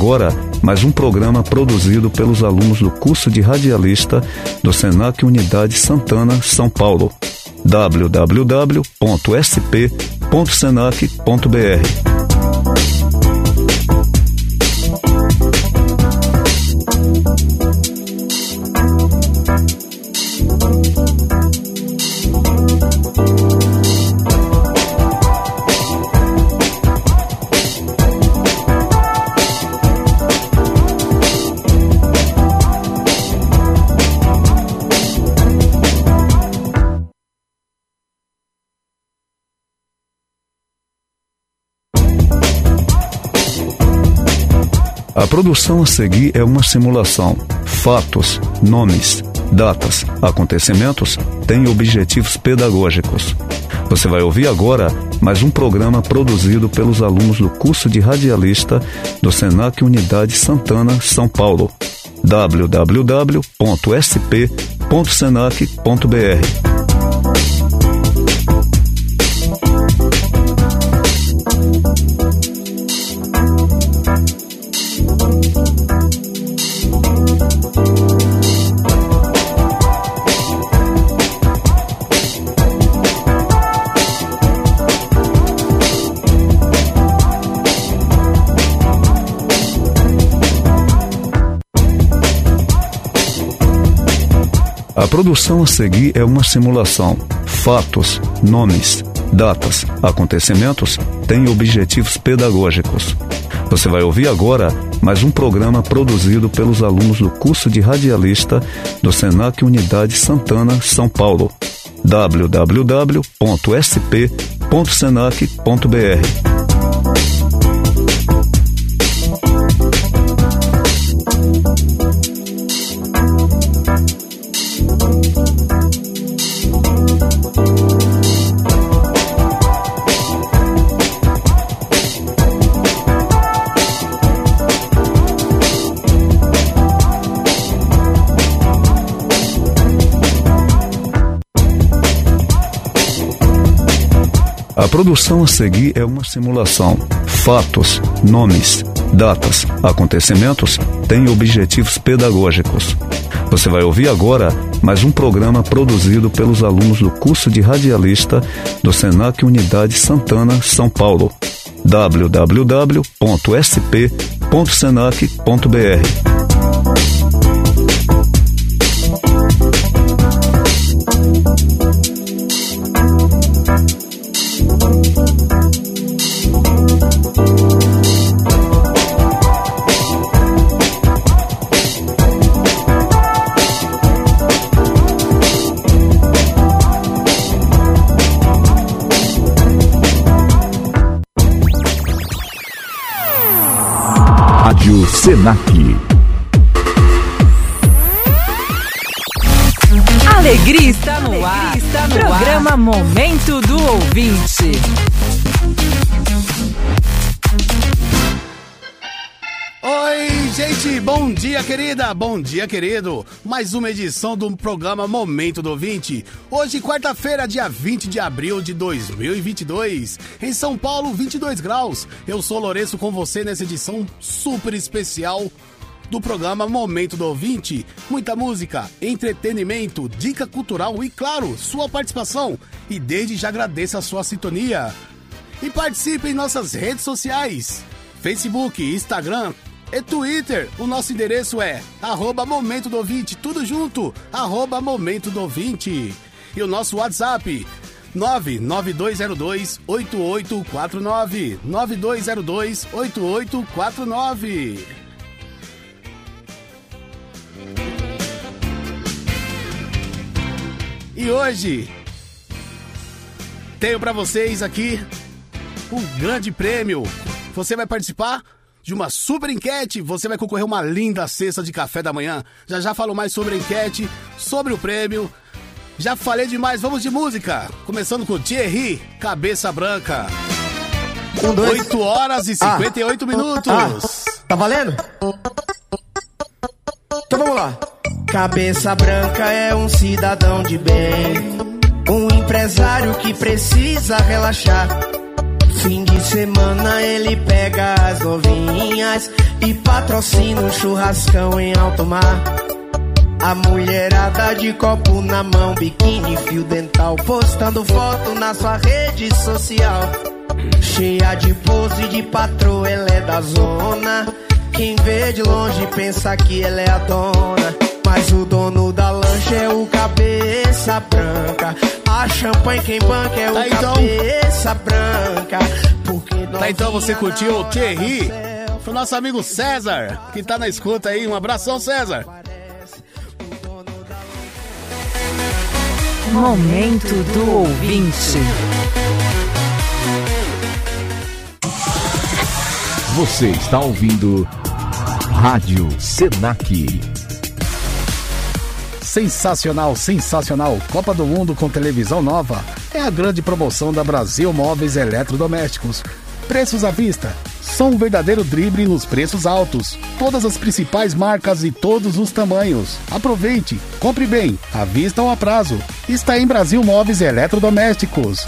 Agora, mais um programa produzido pelos alunos do curso de radialista do Senac Unidade Santana, São Paulo. www.sp.senac.br A produção a seguir é uma simulação. Fatos, nomes, datas, acontecimentos têm objetivos pedagógicos. Você vai ouvir agora mais um programa produzido pelos alunos do curso de radialista do Senac Unidade Santana, São Paulo. www.sp.senac.br A produção a seguir é uma simulação. Fatos, nomes, datas, acontecimentos têm objetivos pedagógicos. Você vai ouvir agora mais um programa produzido pelos alunos do curso de radialista do Senac Unidade Santana, São Paulo. www.sp.senac.br A produção a seguir é uma simulação. Fatos, nomes, datas, acontecimentos têm objetivos pedagógicos. Você vai ouvir agora mais um programa produzido pelos alunos do curso de radialista do Senac Unidade Santana, São Paulo. www.sp.senac.br Rádio Senac. Alegria está no ar. Está no Programa ar. Momento do Ouvinte. Oi, gente, bom dia, querida, bom dia, querido. Mais uma edição do programa Momento do Ouvinte. Hoje, quarta-feira, dia 20 de abril de 2022. Em São Paulo, 22 graus. Eu sou Lourenço com você nessa edição super especial do programa Momento do Ouvinte. Muita música, entretenimento, dica cultural e, claro, sua participação. E desde já agradeço a sua sintonia. E participe em nossas redes sociais. Facebook, Instagram, e Twitter. O nosso endereço é arroba Momento do Ouvinte, tudo junto, arroba Momento do Ouvinte. E o nosso WhatsApp, 99202 8849. 9202 8849. E hoje tenho para vocês aqui um grande prêmio. Você vai participar? de uma super enquete. Você vai concorrer uma linda cesta de café da manhã. Já já falo mais sobre a enquete, sobre o prêmio. Já falei demais, vamos de música. Começando com Thierry, Cabeça Branca. Um, dois... 8 horas e 58 ah. minutos. Ah. Tá valendo? Então vamos lá. Cabeça Branca é um cidadão de bem. Um empresário que precisa relaxar Fim de semana ele pega as novinhas e patrocina um churrascão em alto mar. A mulherada de copo na mão, biquíni, fio dental, postando foto na sua rede social. Cheia de pose de patroa, ela é da zona. Quem vê de longe pensa que ela é a dona. Mas o dono da lancha é o cabeça branca. A champanhe quem banca é o Tá, então. cabeça branca. Porque Tá, então você curtiu o Thierry? Pro nosso amigo César, que tá na escuta aí. Um abração, César. Momento do ouvinte. Você está ouvindo Rádio Senac. Sensacional, sensacional. Copa do Mundo com televisão nova. É a grande promoção da Brasil Móveis Eletrodomésticos. Preços à vista. São um verdadeiro drible nos preços altos. Todas as principais marcas e todos os tamanhos. Aproveite, compre bem, à vista ou a prazo. Está em Brasil Móveis Eletrodomésticos.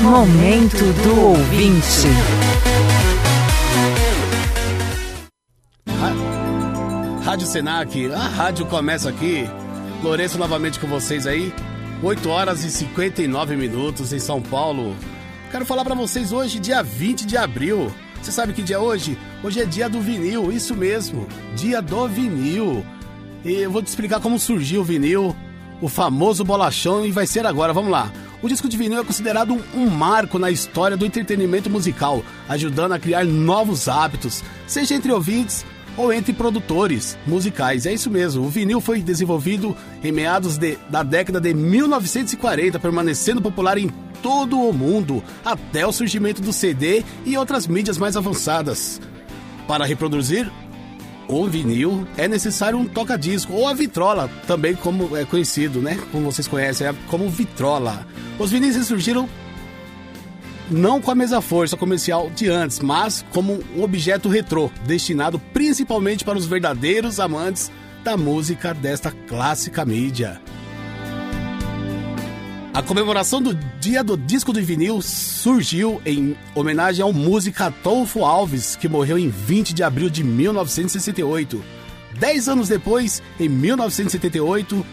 Momento do ouvinte. Rádio Senac, a rádio começa aqui. Lourenço novamente com vocês aí. 8 horas e 59 minutos em São Paulo. Quero falar pra vocês hoje, dia 20 de abril. Você sabe que dia é hoje? Hoje é dia do vinil, isso mesmo, dia do vinil. E eu vou te explicar como surgiu o vinil, o famoso bolachão, e vai ser agora, vamos lá. O disco de vinil é considerado um, um marco na história do entretenimento musical, ajudando a criar novos hábitos, seja entre ouvintes ou entre produtores musicais. É isso mesmo. O vinil foi desenvolvido em meados de- da década de 1940, permanecendo popular em todo o mundo até o surgimento do CD e outras mídias mais avançadas. Para reproduzir o vinil é necessário um toca-disco ou a vitrola, também como é conhecido, né? Como vocês conhecem, é como vitrola. Os vinis surgiram não com a mesma força comercial de antes, mas como um objeto retrô, destinado principalmente para os verdadeiros amantes da música desta clássica mídia. A comemoração do Dia do Disco do Vinil surgiu em homenagem ao músico Atolfo Alves, que morreu em 20 de abril de 1968. Dez anos depois, em 1978,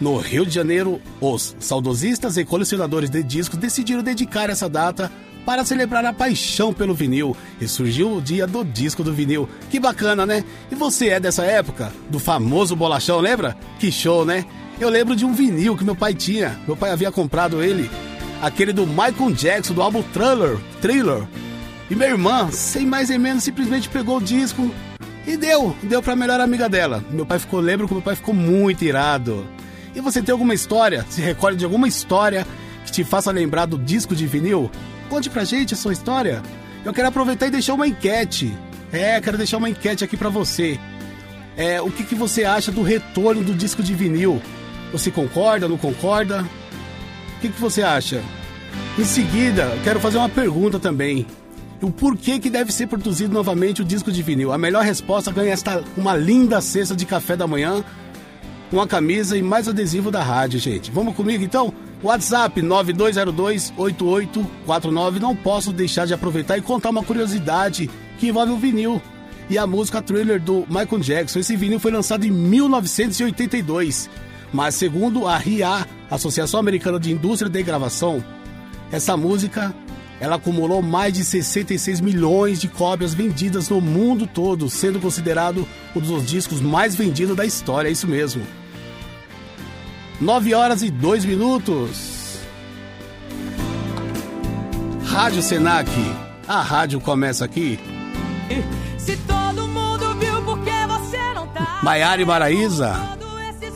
no Rio de Janeiro, os saudosistas e colecionadores de discos decidiram dedicar essa data para celebrar a paixão pelo vinil e surgiu o dia do disco do vinil. Que bacana, né? E você é dessa época? Do famoso bolachão, lembra? Que show, né? Eu lembro de um vinil que meu pai tinha. Meu pai havia comprado ele. Aquele do Michael Jackson, do álbum Thriller. Thriller. E minha irmã, sem mais nem menos, simplesmente pegou o disco e deu. Deu pra melhor amiga dela. Meu pai ficou, lembro que meu pai ficou muito irado. E você tem alguma história? Se recorda de alguma história que te faça lembrar do disco de vinil? Conte pra gente a sua história. Eu quero aproveitar e deixar uma enquete. É, quero deixar uma enquete aqui pra você. É, o que, que você acha do retorno do disco de vinil? Você concorda, não concorda? O que, que você acha? Em seguida, quero fazer uma pergunta também. O porquê que deve ser produzido novamente o disco de vinil? A melhor resposta ganha esta uma linda cesta de café da manhã, uma camisa e mais adesivo da rádio, gente. Vamos comigo então? WhatsApp 92028849. Não posso deixar de aproveitar e contar uma curiosidade que envolve o vinil e a música Thriller do Michael Jackson. Esse vinil foi lançado em 1982, mas segundo a RIA, Associação Americana de Indústria de Gravação, essa música ela acumulou mais de 66 milhões de cópias vendidas no mundo todo, sendo considerado um dos discos mais vendidos da história, é isso mesmo. 9 horas e 2 minutos. Rádio Senac, a rádio começa aqui. Se todo mundo viu porque você não tá Maiara e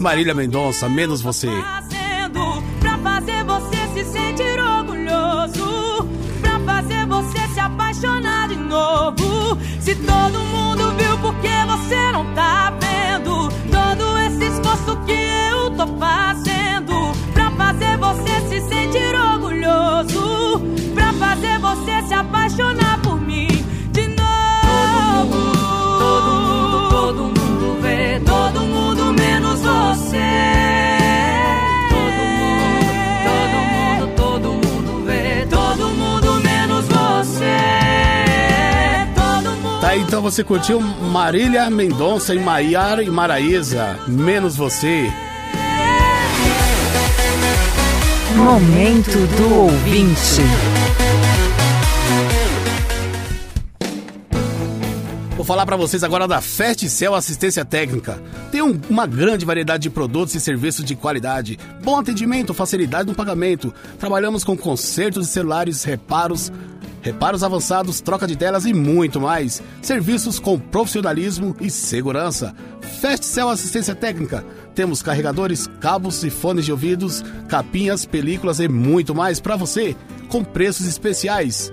Marília Mendonça, menos você. pra fazer você se sentir orgulhoso, pra fazer você se apaixonar de novo. Se todo mundo viu porque você curtiu Marília Mendonça e Maiara e Maraísa, Menos Você. Momento do ouvinte. Vou falar para vocês agora da Festcel Assistência Técnica. Tem um, uma grande variedade de produtos e serviços de qualidade, bom atendimento, facilidade no pagamento. Trabalhamos com consertos de celulares, reparos, reparos avançados, troca de telas e muito mais. Serviços com profissionalismo e segurança. Festcel Assistência Técnica. Temos carregadores, cabos e fones de ouvidos, capinhas, películas e muito mais para você, com preços especiais.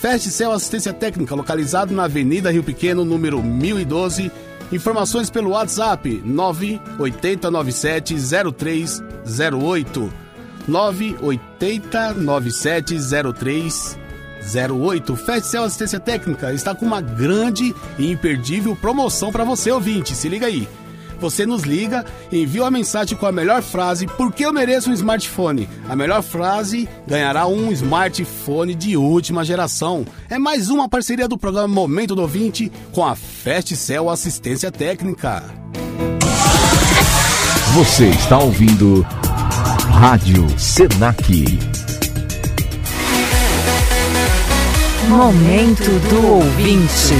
Festcel Assistência Técnica, localizado na Avenida Rio Pequeno, número 1012. Informações pelo WhatsApp 980970308. 980970308. 08. Festcel Assistência Técnica está com uma grande e imperdível promoção para você ouvinte. Se liga aí. Você nos liga envia uma mensagem com a melhor frase Por que eu mereço um smartphone? A melhor frase ganhará um smartphone de última geração. É mais uma parceria do programa Momento do Ouvinte com a Festcel Assistência Técnica. Você está ouvindo Rádio Senac. Momento do ouvinte.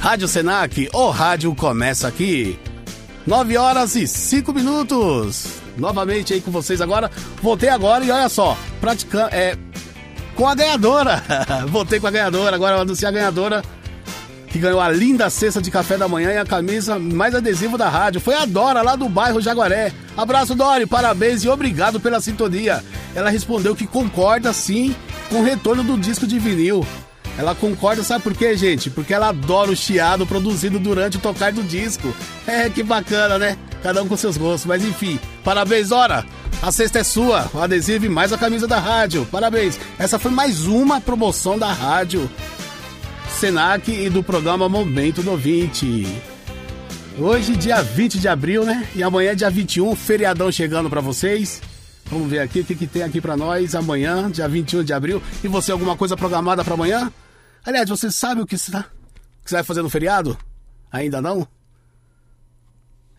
Rádio Senac, o rádio começa aqui. 9 horas e 5 minutos. Novamente aí com vocês agora. Voltei agora e olha só, praticando. É. Com a ganhadora. Voltei com a ganhadora, agora eu anunciei a ganhadora. Que ganhou a linda cesta de café da manhã e a camisa mais adesivo da rádio. Foi a Dora, lá do bairro Jaguaré. Abraço, Dori, parabéns e obrigado pela sintonia. Ela respondeu que concorda sim com o retorno do disco de vinil. Ela concorda, sabe por quê, gente? Porque ela adora o chiado produzido durante o tocar do disco. É, que bacana, né? Cada um com seus gostos. Mas enfim, parabéns, Ora! A cesta é sua, o adesivo e mais a camisa da rádio. Parabéns. Essa foi mais uma promoção da rádio Senac e do programa Momento do 20. Hoje, dia 20 de abril, né? E amanhã, dia 21, feriadão chegando para vocês. Vamos ver aqui o que, que tem aqui para nós amanhã, dia 21 de abril. E você, alguma coisa programada para amanhã? Aliás, você sabe o que você, tá, que você vai fazer no feriado? Ainda não?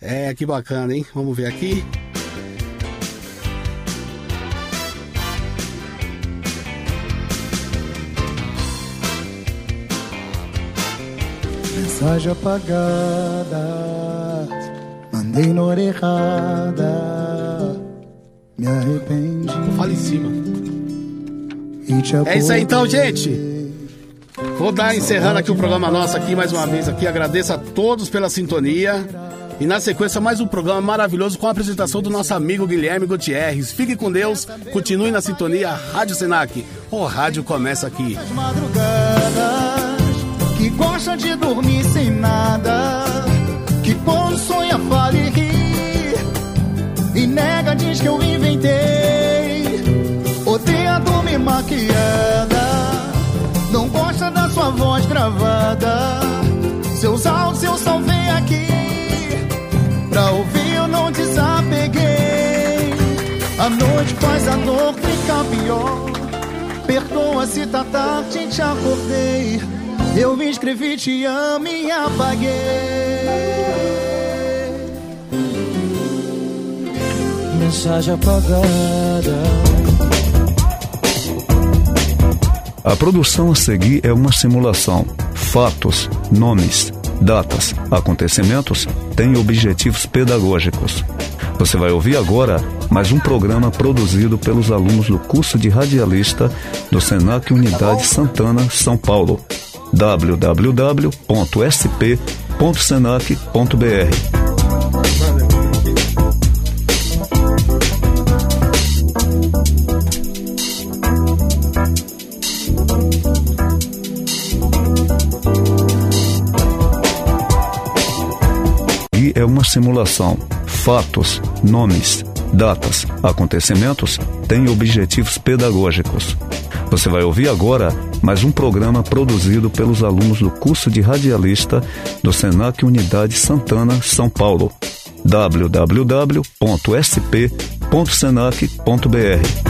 É, que bacana, hein? Vamos ver aqui. Mensagem apagada, mandei na hora errada, me arrependi. Fala em cima. É isso aí então, gente. Vou dar encerrando aqui o programa nosso aqui mais uma vez aqui. Agradeço a todos pela sintonia. E na sequência, mais um programa maravilhoso com a apresentação do nosso amigo Guilherme Gutierrez. Fique com Deus, continue na sintonia Rádio Senac. O rádio começa aqui. As madrugadas, que gosta de dormir sem nada, que quando sonha fala e ri, e nega diz que eu inventei, odeia dormir maquiada, não gosta da sua voz gravada, seus áudios eu salvei aqui, pra ouvir eu não desapeguei, a noite faz a dor ficar pior. Perdoa se tá tarde, te acordei. Eu me escrevi, te amo e apaguei. Mensagem apagada. A produção a seguir é uma simulação. Fatos, nomes, datas, acontecimentos têm objetivos pedagógicos. Você vai ouvir agora mais um programa produzido pelos alunos do curso de radialista do Senac Unidade Santana, São Paulo. www.sp.senac.br é uma simulação. Fatos, nomes, datas, acontecimentos têm objetivos pedagógicos. Você vai ouvir agora mais um programa produzido pelos alunos do curso de radialista do Senac Unidade Santana, São Paulo. www.sp.senac.br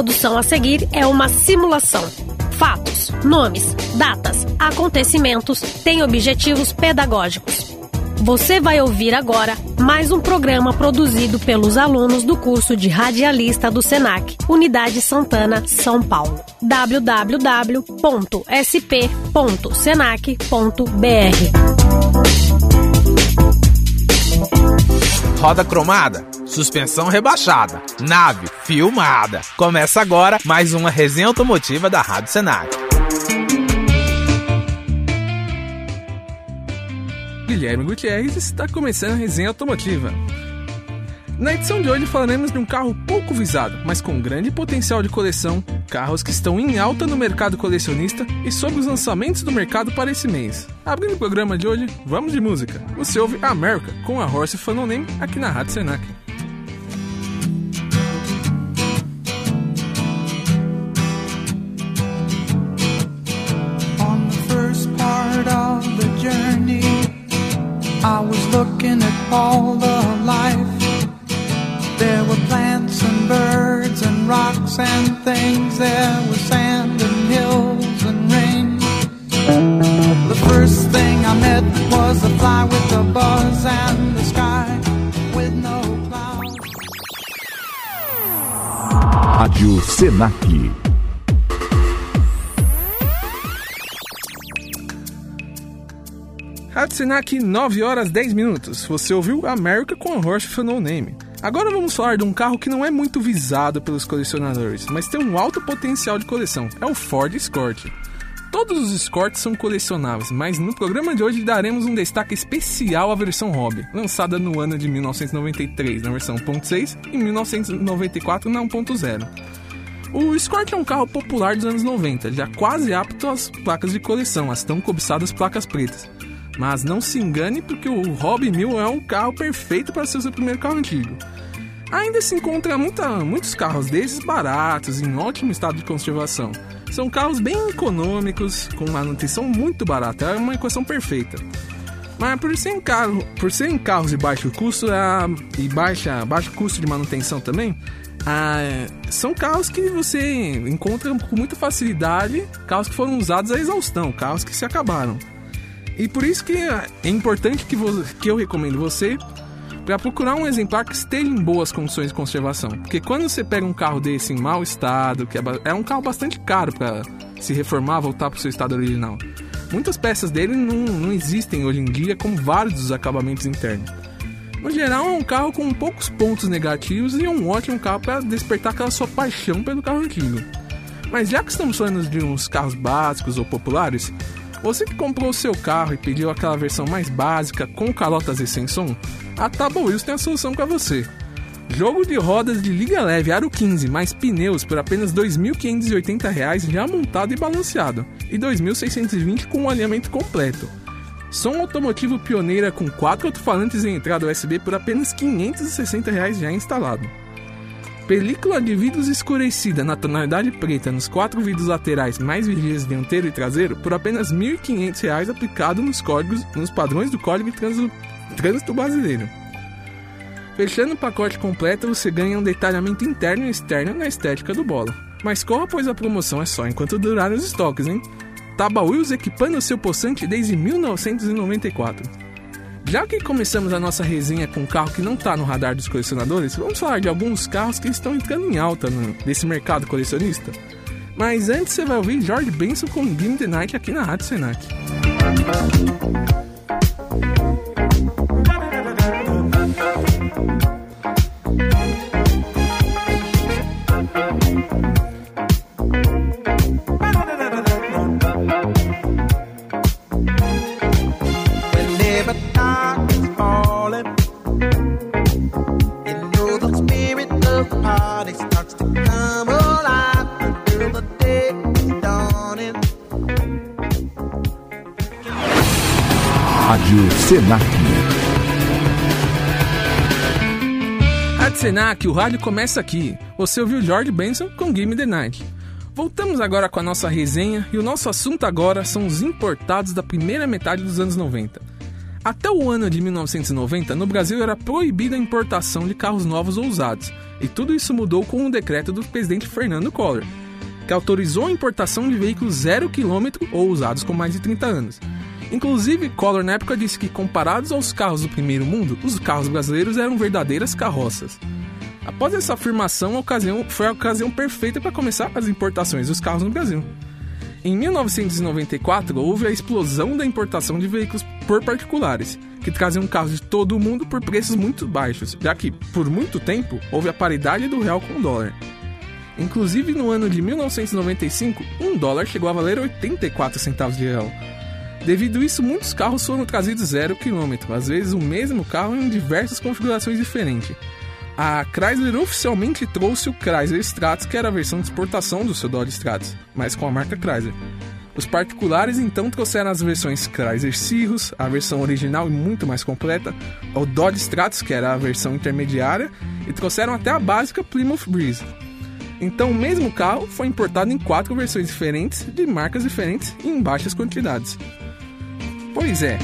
produção a seguir é uma simulação. Fatos, nomes, datas, acontecimentos têm objetivos pedagógicos. Você vai ouvir agora mais um programa produzido pelos alunos do curso de radialista do SENAC, Unidade Santana, São Paulo. www.sp.senac.br Roda cromada, suspensão rebaixada, nave filmada. Começa agora mais uma resenha automotiva da Rádio Senac. Guilherme Gutierrez está começando a resenha automotiva. Na edição de hoje falaremos de um carro pouco visado, mas com grande potencial de coleção, carros que estão em alta no mercado colecionista e sobre os lançamentos do mercado para esse mês. Abrindo o programa de hoje, vamos de música. Você ouve America com a Horse Fan Name aqui na Rádio Senac. I was looking at all the life. There were plants and birds and rocks and things. There was sand and hills and rain. The first thing I met was a fly with a buzz and the sky with no clouds. Rádio Senac. Rádio Senac, 9 horas 10 minutos. Você ouviu América com Horse No Name. Agora vamos falar de um carro que não é muito visado pelos colecionadores, mas tem um alto potencial de coleção. É o Ford Escort. Todos os Escorts são colecionáveis, mas no programa de hoje daremos um destaque especial à versão Hobby, lançada no ano de 1993 na versão 1.6 e 1994 na 1.0. O Escort é um carro popular dos anos 90, já quase apto às placas de coleção, as tão cobiçadas placas pretas. Mas não se engane porque o Hobby 1000 é um carro perfeito para ser o seu primeiro carro antigo. Ainda se encontra muita, muitos carros desses baratos, em ótimo estado de conservação. São carros bem econômicos, com manutenção muito barata, é uma equação perfeita. Mas por serem, carro, por carros de baixo custo e baixa, baixo custo de manutenção também, são carros que você encontra com muita facilidade, carros que foram usados a exaustão, carros que se acabaram. E por isso que é importante que, que eu recomendo você para procurar um exemplar que esteja em boas condições de conservação. Porque quando você pega um carro desse em mau estado, que é, é um carro bastante caro para se reformar, voltar para o seu estado original. Muitas peças dele não, não existem hoje em dia, como vários dos acabamentos internos. No geral, é um carro com poucos pontos negativos e é um ótimo carro para despertar aquela sua paixão pelo carro antigo. Mas já que estamos falando de uns carros básicos ou populares, você que comprou o seu carro e pediu aquela versão mais básica com calotas e sem som, a Tabo Wheels tem a solução para você. Jogo de rodas de liga leve Aro 15 mais pneus por apenas R$ 2.580 já montado e balanceado, e R$ 2.620 com um alinhamento completo. Som automotivo pioneira com quatro alto-falantes em entrada USB por apenas R$ 560 já instalado. Película de vidros escurecida na tonalidade preta nos quatro vidros laterais mais vigílias dianteiro e traseiro por apenas R$ 1.500 aplicado nos códigos, nos padrões do Código de Trânsito Brasileiro. Fechando o pacote completo, você ganha um detalhamento interno e externo na estética do bolo. Mas corra, pois a promoção é só enquanto durarem os estoques, hein? Taba Wheels equipando seu possante desde 1994. Já que começamos a nossa resenha com um carro que não está no radar dos colecionadores, vamos falar de alguns carros que estão entrando em alta no, nesse mercado colecionista. Mas antes você vai ouvir George Benson com Game the Night aqui na Rádio Senac. Rádio Senac. Rádio Senac, o rádio começa aqui. Você ouviu George Benson com Game the Night. Voltamos agora com a nossa resenha e o nosso assunto agora são os importados da primeira metade dos anos 90. Até o ano de 1990, no Brasil era proibida a importação de carros novos ou usados, e tudo isso mudou com um decreto do presidente Fernando Collor, que autorizou a importação de veículos zero quilômetro ou usados com mais de 30 anos. Inclusive, Collor na época disse que, comparados aos carros do primeiro mundo, os carros brasileiros eram verdadeiras carroças. Após essa afirmação, a ocasião foi a ocasião perfeita para começar as importações dos carros no Brasil. Em 1994, houve a explosão da importação de veículos por particulares, que traziam carros de todo o mundo por preços muito baixos, já que, por muito tempo, houve a paridade do real com o dólar. Inclusive, no ano de 1995, um dólar chegou a valer 84 centavos de real. Devido a isso, muitos carros foram trazidos zero quilômetro, às vezes o mesmo carro em diversas configurações diferentes. A Chrysler oficialmente trouxe o Chrysler Stratus, que era a versão de exportação do seu Dodge Stratus, mas com a marca Chrysler. Os particulares então trouxeram as versões Chrysler Cirrus, a versão original e muito mais completa, o Dodge Stratus, que era a versão intermediária, e trouxeram até a básica Plymouth Breeze. Então o mesmo carro foi importado em quatro versões diferentes, de marcas diferentes e em baixas quantidades. Pois é,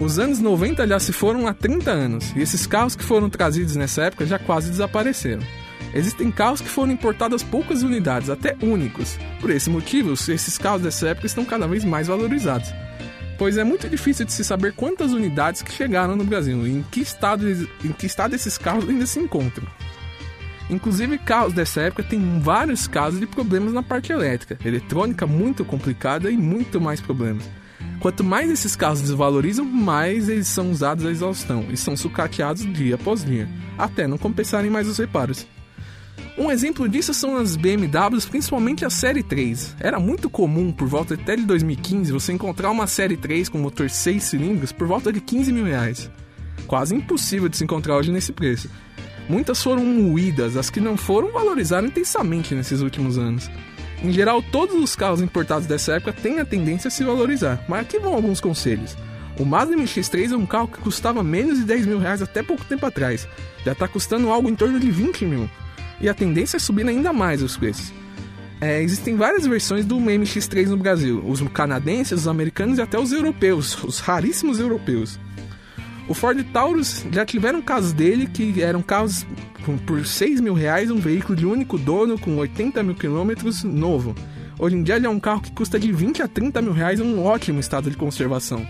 os anos 90 já se foram há 30 anos, e esses carros que foram trazidos nessa época já quase desapareceram. Existem carros que foram importados poucas unidades, até únicos. Por esse motivo, esses carros dessa época estão cada vez mais valorizados. Pois é muito difícil de se saber quantas unidades que chegaram no Brasil e em que estado, em que estado esses carros ainda se encontram. Inclusive, carros dessa época têm vários casos de problemas na parte elétrica, eletrônica muito complicada e muito mais problemas. Quanto mais esses carros desvalorizam, mais eles são usados à exaustão e são sucateados dia após dia, até não compensarem mais os reparos. Um exemplo disso são as BMWs, principalmente a Série 3. Era muito comum, por volta até de 2015, você encontrar uma Série 3 com motor 6 cilindros por volta de 15 mil reais. Quase impossível de se encontrar hoje nesse preço. Muitas foram moídas, as que não foram valorizaram intensamente nesses últimos anos. Em geral, todos os carros importados dessa época têm a tendência a se valorizar, mas aqui vão alguns conselhos. O Mazda MX-3 é um carro que custava menos de 10 mil reais até pouco tempo atrás. Já está custando algo em torno de 20 mil. E a tendência é subir ainda mais os preços. É, existem várias versões do MX-3 no Brasil. Os canadenses, os americanos e até os europeus. Os raríssimos europeus. O Ford Taurus já tiveram casos dele que eram carros por 6 mil reais, um veículo de único dono com 80 mil quilômetros novo. Hoje em dia ele é um carro que custa de 20 a 30 mil reais um ótimo estado de conservação.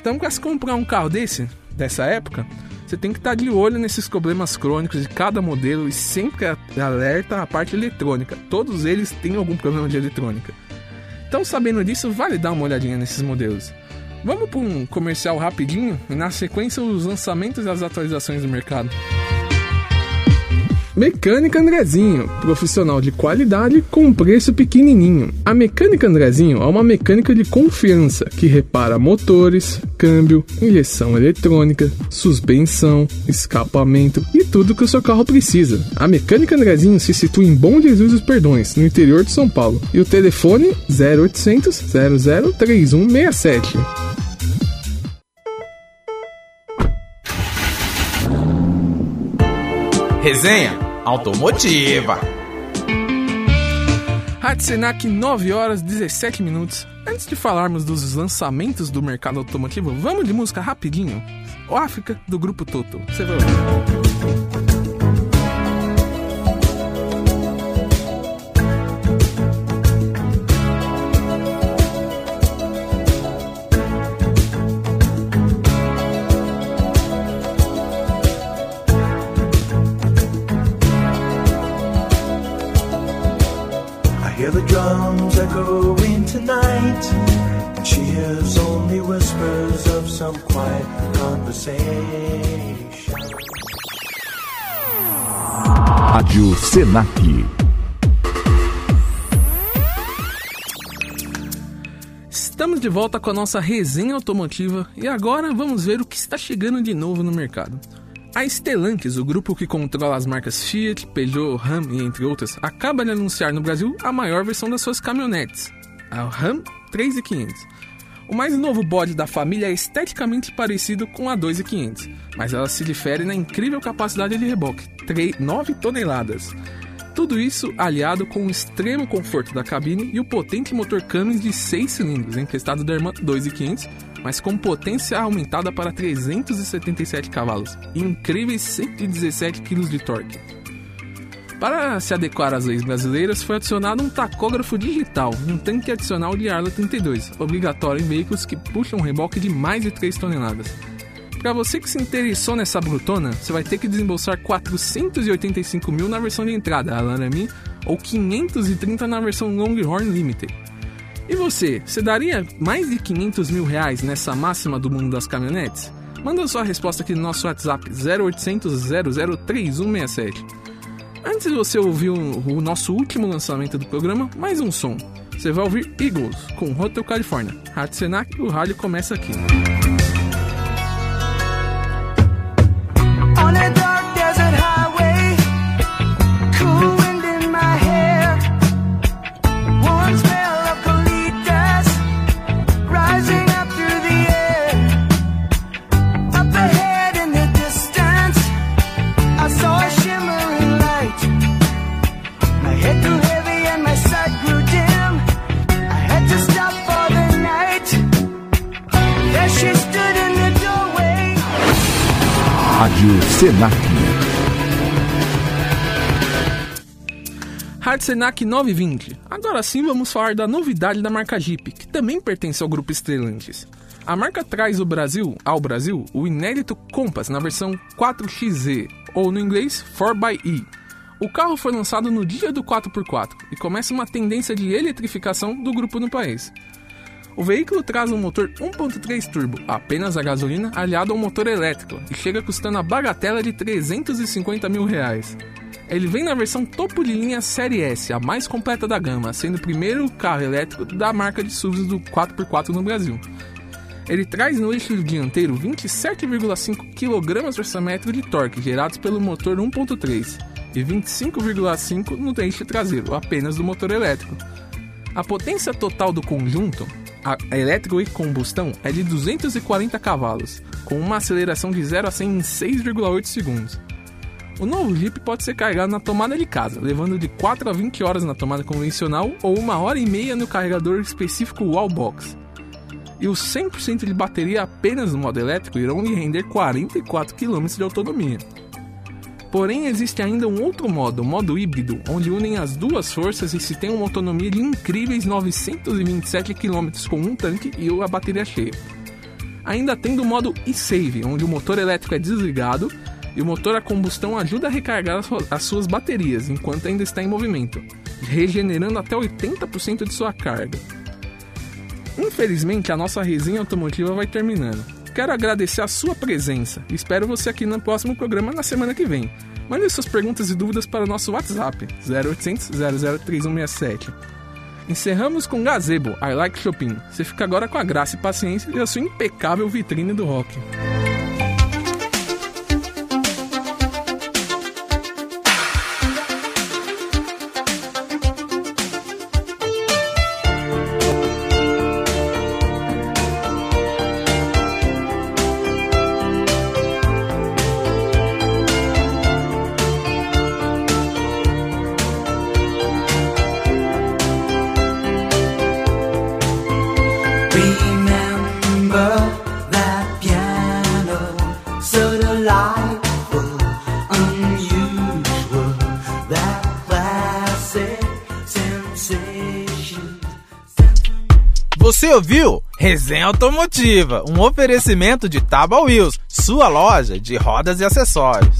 Então, para se comprar um carro desse, dessa época, você tem que estar de olho nesses problemas crônicos de cada modelo e sempre alerta a parte eletrônica. Todos eles têm algum problema de eletrônica. Então, sabendo disso, vale dar uma olhadinha nesses modelos. Vamos para um comercial rapidinho e na sequência os lançamentos e as atualizações do mercado. Mecânica Andrezinho, profissional de qualidade com preço pequenininho. A Mecânica Andrezinho é uma mecânica de confiança que repara motores, câmbio, injeção eletrônica, suspensão, escapamento e tudo que o seu carro precisa. A Mecânica Andrezinho se situa em Bom Jesus dos Perdões, no interior de São Paulo, e o telefone 0800 00 3167. Resenha automotiva. Rádio Senac, 9 horas 17 minutos. Antes de falarmos dos lançamentos do mercado automotivo, vamos de música rapidinho. O África, do grupo Toto. Você vai ouvir. Hear the drums echoing tonight. And she hears only whispers of some quiet conversation. Rádio Senac. Estamos de volta com a nossa resenha automotiva e agora vamos ver o que está chegando de novo no mercado. A Stellantis, o grupo que controla as marcas Fiat, Peugeot, Ram e entre outras, acaba de anunciar no Brasil a maior versão das suas caminhonetes, a Ram 3500. O mais novo bode da família é esteticamente parecido com a 2500, mas ela se difere na incrível capacidade de reboque, 9 toneladas. Tudo isso aliado com o extremo conforto da cabine e o potente motor Cummins de 6 cilindros, emprestado da irmã 2500, mas com potência aumentada para 377 cavalos e incríveis 117 kg de torque. Para se adequar às leis brasileiras, foi adicionado um tacógrafo digital e um tanque adicional de Arla 32, obrigatório em veículos que puxam um reboque de mais de 3 toneladas. Para você que se interessou nessa brutona, você vai ter que desembolsar 485 mil na versão de entrada, a Laramie, ou 530 na versão Longhorn Limited. E você, você daria mais de 500 mil reais nessa máxima do mundo das caminhonetes? Manda sua resposta aqui no nosso WhatsApp 0800 003167. Antes de você ouvir o, o nosso último lançamento do programa, mais um som. Você vai ouvir Eagles com Hotel California. Rádio Senac, o rádio começa aqui. On Senac. Senac 920. Agora sim vamos falar da novidade da marca Jeep, que também pertence ao grupo Stellantis. A marca traz o Brasil, ao Brasil o inédito Compass na versão 4XZ, ou no inglês 4xE. O carro foi lançado no dia do 4x4 e começa uma tendência de eletrificação do grupo no país. O veículo traz um motor 1.3 turbo, apenas a gasolina, aliado a um motor elétrico, e chega custando a bagatela de 350 mil reais. Ele vem na versão topo de linha Série S, a mais completa da gama, sendo o primeiro carro elétrico da marca de SUVs do 4x4 no Brasil. Ele traz no eixo dianteiro 27,5 kgfm de torque gerados pelo motor 1.3 e 25,5 no eixo traseiro, apenas do motor elétrico. A potência total do conjunto, elétrico e combustão, é de 240 cavalos, com uma aceleração de 0 a 100 em 6,8 segundos. O novo Jeep pode ser carregado na tomada de casa, levando de 4 a 20 horas na tomada convencional ou uma hora e meia no carregador específico Wallbox. E os 100% de bateria apenas no modo elétrico irão lhe render 44 km de autonomia. Porém, existe ainda um outro modo, o modo híbrido, onde unem as duas forças e se tem uma autonomia de incríveis 927 km com um tanque e a bateria cheia. Ainda tem do modo e-save, onde o motor elétrico é desligado e o motor a combustão ajuda a recarregar as su- as suas baterias enquanto ainda está em movimento, regenerando até 80% de sua carga. Infelizmente, a nossa resenha automotiva vai terminando. Quero agradecer a sua presença espero você aqui no próximo programa na semana que vem. Mande suas perguntas e dúvidas para o nosso WhatsApp 0800 003167. Encerramos com Gazebo, I Like Shopping. Você fica agora com a graça e paciência e a sua impecável vitrine do rock. Ouviu? Resenha Automotiva, um oferecimento de Taba Wheels, sua loja de rodas e acessórios.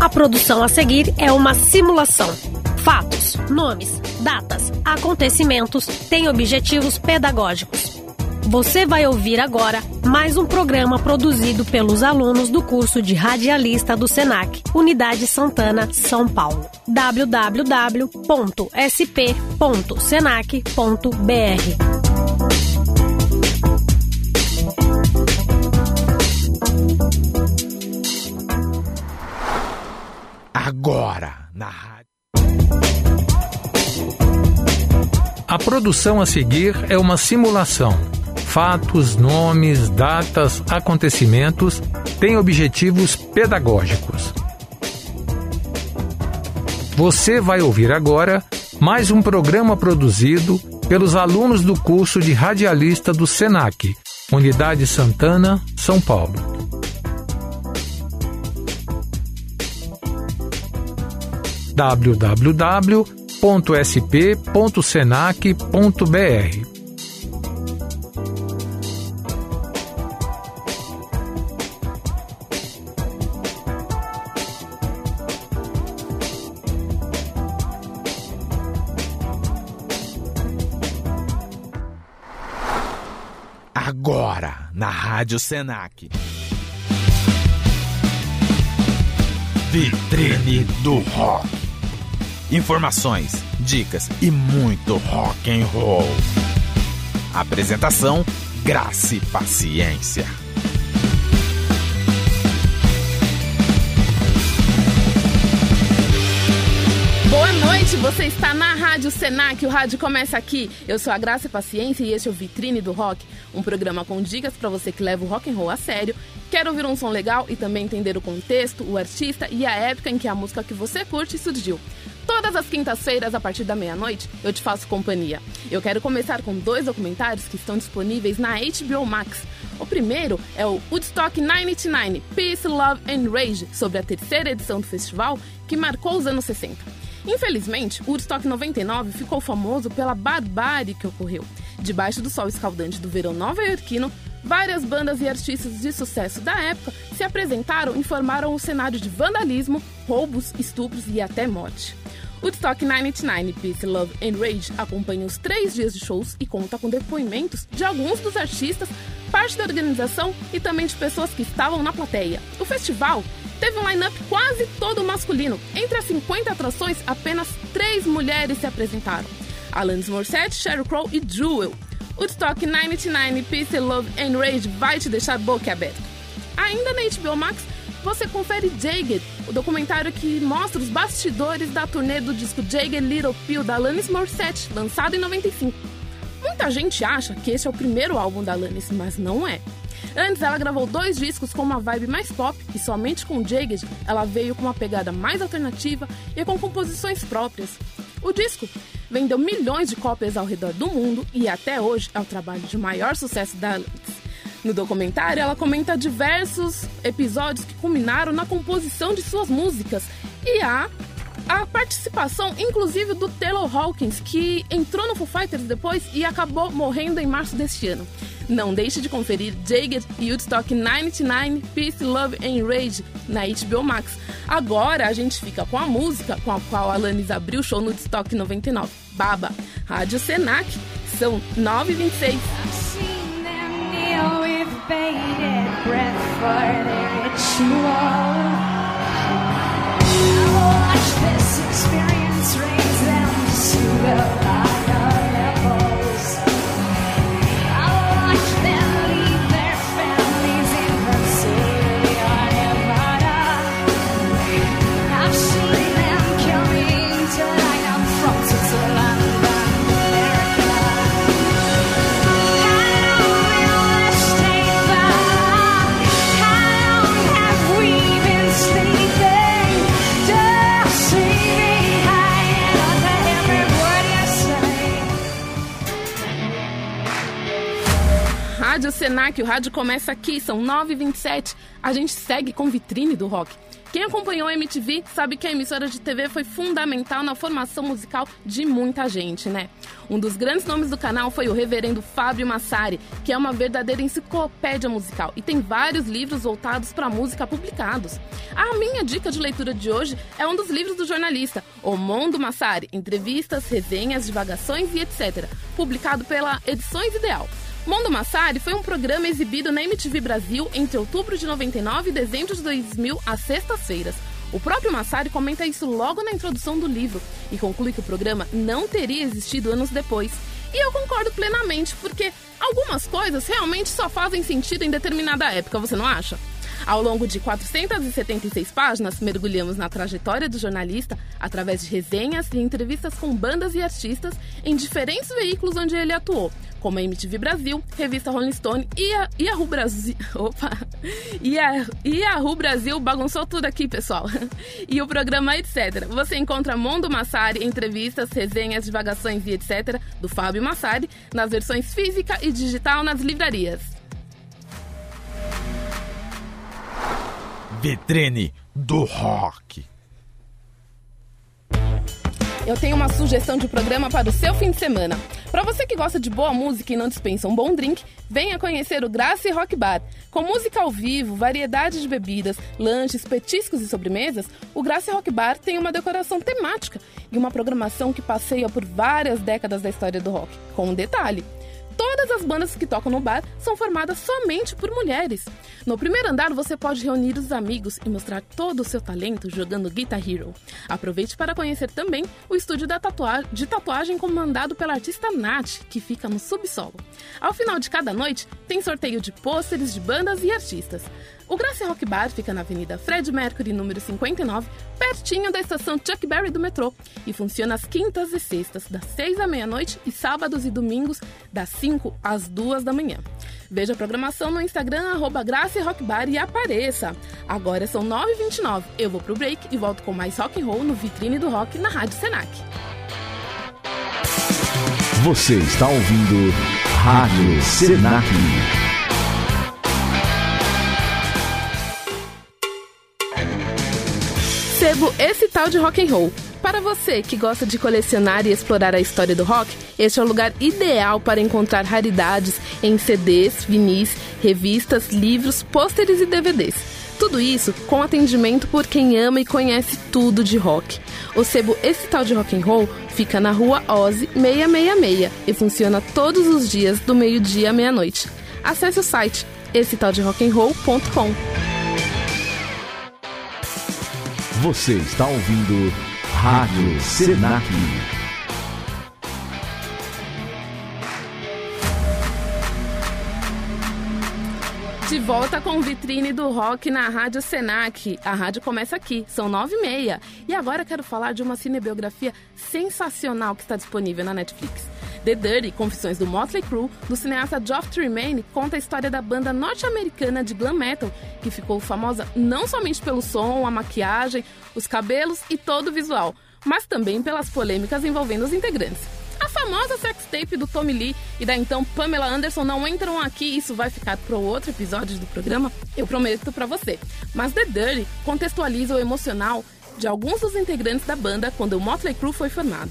A produção a seguir é uma simulação. Fatos, nomes, datas, acontecimentos têm objetivos pedagógicos. Você vai ouvir agora mais um programa produzido pelos alunos do curso de radialista do SENAC, Unidade Santana, São Paulo. www.sp.senac.br Agora, na rádio. A produção a seguir é uma simulação. Fatos, nomes, datas, acontecimentos têm objetivos pedagógicos. Você vai ouvir agora mais um programa produzido pelos alunos do curso de radialista do SENAC, Unidade Santana, São Paulo. www.sp.senac.br Agora, na Rádio Senac. Vitrine do Rock. Informações, dicas e muito rock and roll. Apresentação: Graça e Paciência. Você está na Rádio Senac, o rádio começa aqui. Eu sou a Graça e Paciência e este é o Vitrine do Rock, um programa com dicas para você que leva o rock and roll a sério, quer ouvir um som legal e também entender o contexto, o artista e a época em que a música que você curte surgiu. Todas as quintas-feiras, a partir da meia-noite, eu te faço companhia. Eu quero começar com dois documentários que estão disponíveis na HBO Max. O primeiro é o Woodstock 99 Peace, Love and Rage, sobre a terceira edição do festival que marcou os anos 60. Infelizmente, o Woodstock 99 ficou famoso pela barbárie que ocorreu. Debaixo do sol escaldante do verão nova-iorquino, várias bandas e artistas de sucesso da época se apresentaram e formaram um cenário de vandalismo, roubos, estupros e até morte. Woodstock 99 Peace, Love and Rage acompanha os três dias de shows e conta com depoimentos de alguns dos artistas, parte da organização e também de pessoas que estavam na plateia. O festival teve um line-up quase todo masculino. Entre as 50 atrações, apenas três mulheres se apresentaram. Alanis Morissette, Sheryl Crow e Jewel. Woodstock 99 Peace, Love and Rage vai te deixar boca aberta. Ainda na HBO Max, você confere Jagged, o documentário que mostra os bastidores da turnê do disco Jagged Little Pill da Alanis Morissette, lançado em 95. Muita gente acha que esse é o primeiro álbum da Alanis, mas não é. Antes, ela gravou dois discos com uma vibe mais pop e somente com Jagged ela veio com uma pegada mais alternativa e com composições próprias. O disco vendeu milhões de cópias ao redor do mundo e até hoje é o trabalho de maior sucesso da Alanis. No documentário, ela comenta diversos episódios que culminaram na composição de suas músicas e há a participação, inclusive, do Taylor Hawkins, que entrou no Foo Fighters depois e acabou morrendo em março deste ano. Não deixe de conferir Jagged Woodstock 99 Peace, Love and Rage na HBO Max. Agora a gente fica com a música com a qual a Alanis abriu o show no Woodstock 99. Baba, Rádio Senac, são 9h26. experience raise them to the higher Rádio Senac, o rádio começa aqui, são 9h27. A gente segue com vitrine do rock. Quem acompanhou a MTV sabe que a emissora de TV foi fundamental na formação musical de muita gente, né? Um dos grandes nomes do canal foi o reverendo Fábio Massari, que é uma verdadeira enciclopédia musical e tem vários livros voltados para música publicados. A minha dica de leitura de hoje é um dos livros do jornalista, O Mundo Massari, entrevistas, resenhas, divagações e etc., publicado pela Edições Ideal. Mundo Massari foi um programa exibido na MTV Brasil entre outubro de 99 e dezembro de 2000 às sextas-feiras. O próprio Massari comenta isso logo na introdução do livro e conclui que o programa não teria existido anos depois. E eu concordo plenamente, porque algumas coisas realmente só fazem sentido em determinada época, você não acha? Ao longo de 476 páginas, mergulhamos na trajetória do jornalista através de resenhas e entrevistas com bandas e artistas em diferentes veículos onde ele atuou, como a MTV Brasil, revista Rolling Stone e a Yahoo Brasil. Opa! E a Yahoo Brasil bagunçou tudo aqui, pessoal. E o programa Etc. Você encontra Mondo Massari, entrevistas, resenhas, divagações e etc. do Fábio Massari nas versões física e digital nas livrarias. Vitrine do Rock. Eu tenho uma sugestão de programa para o seu fim de semana. Para você que gosta de boa música e não dispensa um bom drink, venha conhecer o Graça Rock Bar. Com música ao vivo, variedade de bebidas, lanches, petiscos e sobremesas, o Graça Rock Bar tem uma decoração temática e uma programação que passeia por várias décadas da história do rock. Com um detalhe: Todas as bandas que tocam no bar são formadas somente por mulheres. No primeiro andar você pode reunir os amigos e mostrar todo o seu talento jogando Guitar Hero. Aproveite para conhecer também o estúdio tatua de tatuagem comandado pela artista Nath, que fica no subsolo. Ao final de cada noite, tem sorteio de pôsteres de bandas e artistas. O Graça Rock Bar fica na Avenida Fred Mercury, número 59, pertinho da estação Chuck Berry do metrô, e funciona às quintas e sextas, das 6 à meia-noite, e sábados e domingos, das 5 às 2 da manhã. Veja a programação no Instagram, arroba Graça e Rock Bar e apareça. Agora são 9h29, eu vou pro break e volto com mais rock and roll no Vitrine do Rock na Rádio Senac. Você está ouvindo Rádio Senac. Sebo esse tal de rock and roll. Para você que gosta de colecionar e explorar a história do rock, este é o lugar ideal para encontrar raridades em CDs, vinis, revistas, livros, pôsteres e DVDs. Tudo isso com atendimento por quem ama e conhece tudo de rock. O sebo Esse Tal de Rock and Roll fica na rua Ozzy 666 e funciona todos os dias do meio-dia à meia-noite. Acesse o site esse. Você está ouvindo Rádio Senac. De volta com o Vitrine do Rock na Rádio Senac. A rádio começa aqui, são nove e meia. E agora quero falar de uma cinebiografia sensacional que está disponível na Netflix. The Dirty, Confissões do Motley Crue, do cineasta Geoff Tremaine, conta a história da banda norte-americana de glam metal, que ficou famosa não somente pelo som, a maquiagem, os cabelos e todo o visual, mas também pelas polêmicas envolvendo os integrantes. A famosa sex tape do Tommy Lee e da então Pamela Anderson não entram aqui, isso vai ficar para outro episódio do programa, eu prometo para você. Mas The Dirty contextualiza o emocional de alguns dos integrantes da banda quando o Motley Crue foi formado.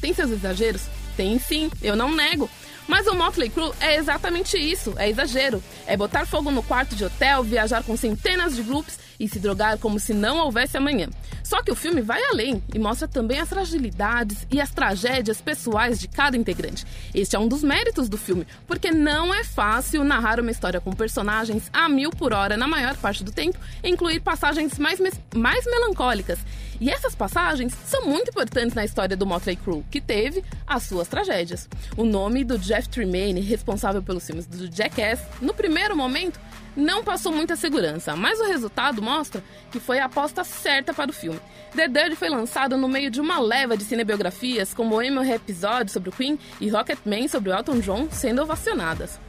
Tem seus exageros? Tem sim, eu não nego. Mas o Motley Crue é exatamente isso, é exagero. É botar fogo no quarto de hotel, viajar com centenas de grupos e se drogar como se não houvesse amanhã. Só que o filme vai além e mostra também as fragilidades e as tragédias pessoais de cada integrante. Este é um dos méritos do filme, porque não é fácil narrar uma história com personagens a mil por hora na maior parte do tempo e incluir passagens mais, mais melancólicas. E essas passagens são muito importantes na história do Motley Crue, que teve as suas tragédias. O nome do Jeff Tremaine, responsável pelos filmes do Jackass, no primeiro momento não passou muita segurança, mas o resultado mostra que foi a aposta certa para o filme. The Dirty foi lançado no meio de uma leva de cinebiografias, como o Emo Rhapsody sobre o Queen e Rocketman sobre o Elton John, sendo ovacionadas.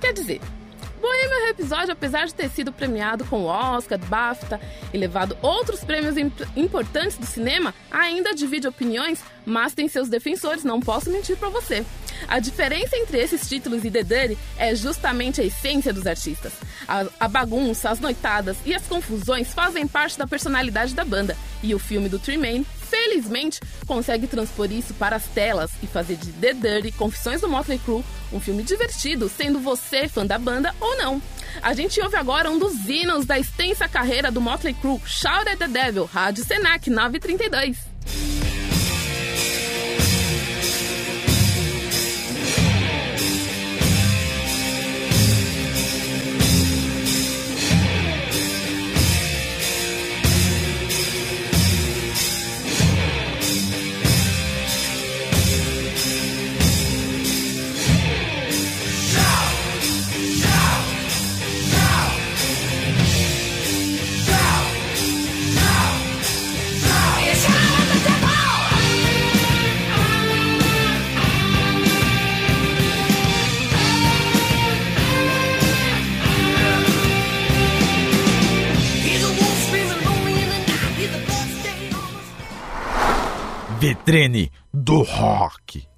Quer dizer, Bohemian Rhapsody, apesar de ter sido premiado com Oscar, BAFTA e levado outros prêmios imp- importantes do cinema, ainda divide opiniões, mas tem seus defensores, não posso mentir pra você. A diferença entre esses títulos e The Dirty é justamente a essência dos artistas. A, a bagunça, as noitadas e as confusões fazem parte da personalidade da banda, e o filme do Tremaine felizmente, consegue transpor isso para as telas e fazer de The Dirty, Confissões do Motley Crue, um filme divertido, sendo você fã da banda ou não. A gente ouve agora um dos hinos da extensa carreira do Motley Crue, Shout at the Devil, Rádio Senac 932. Vitrine do rock.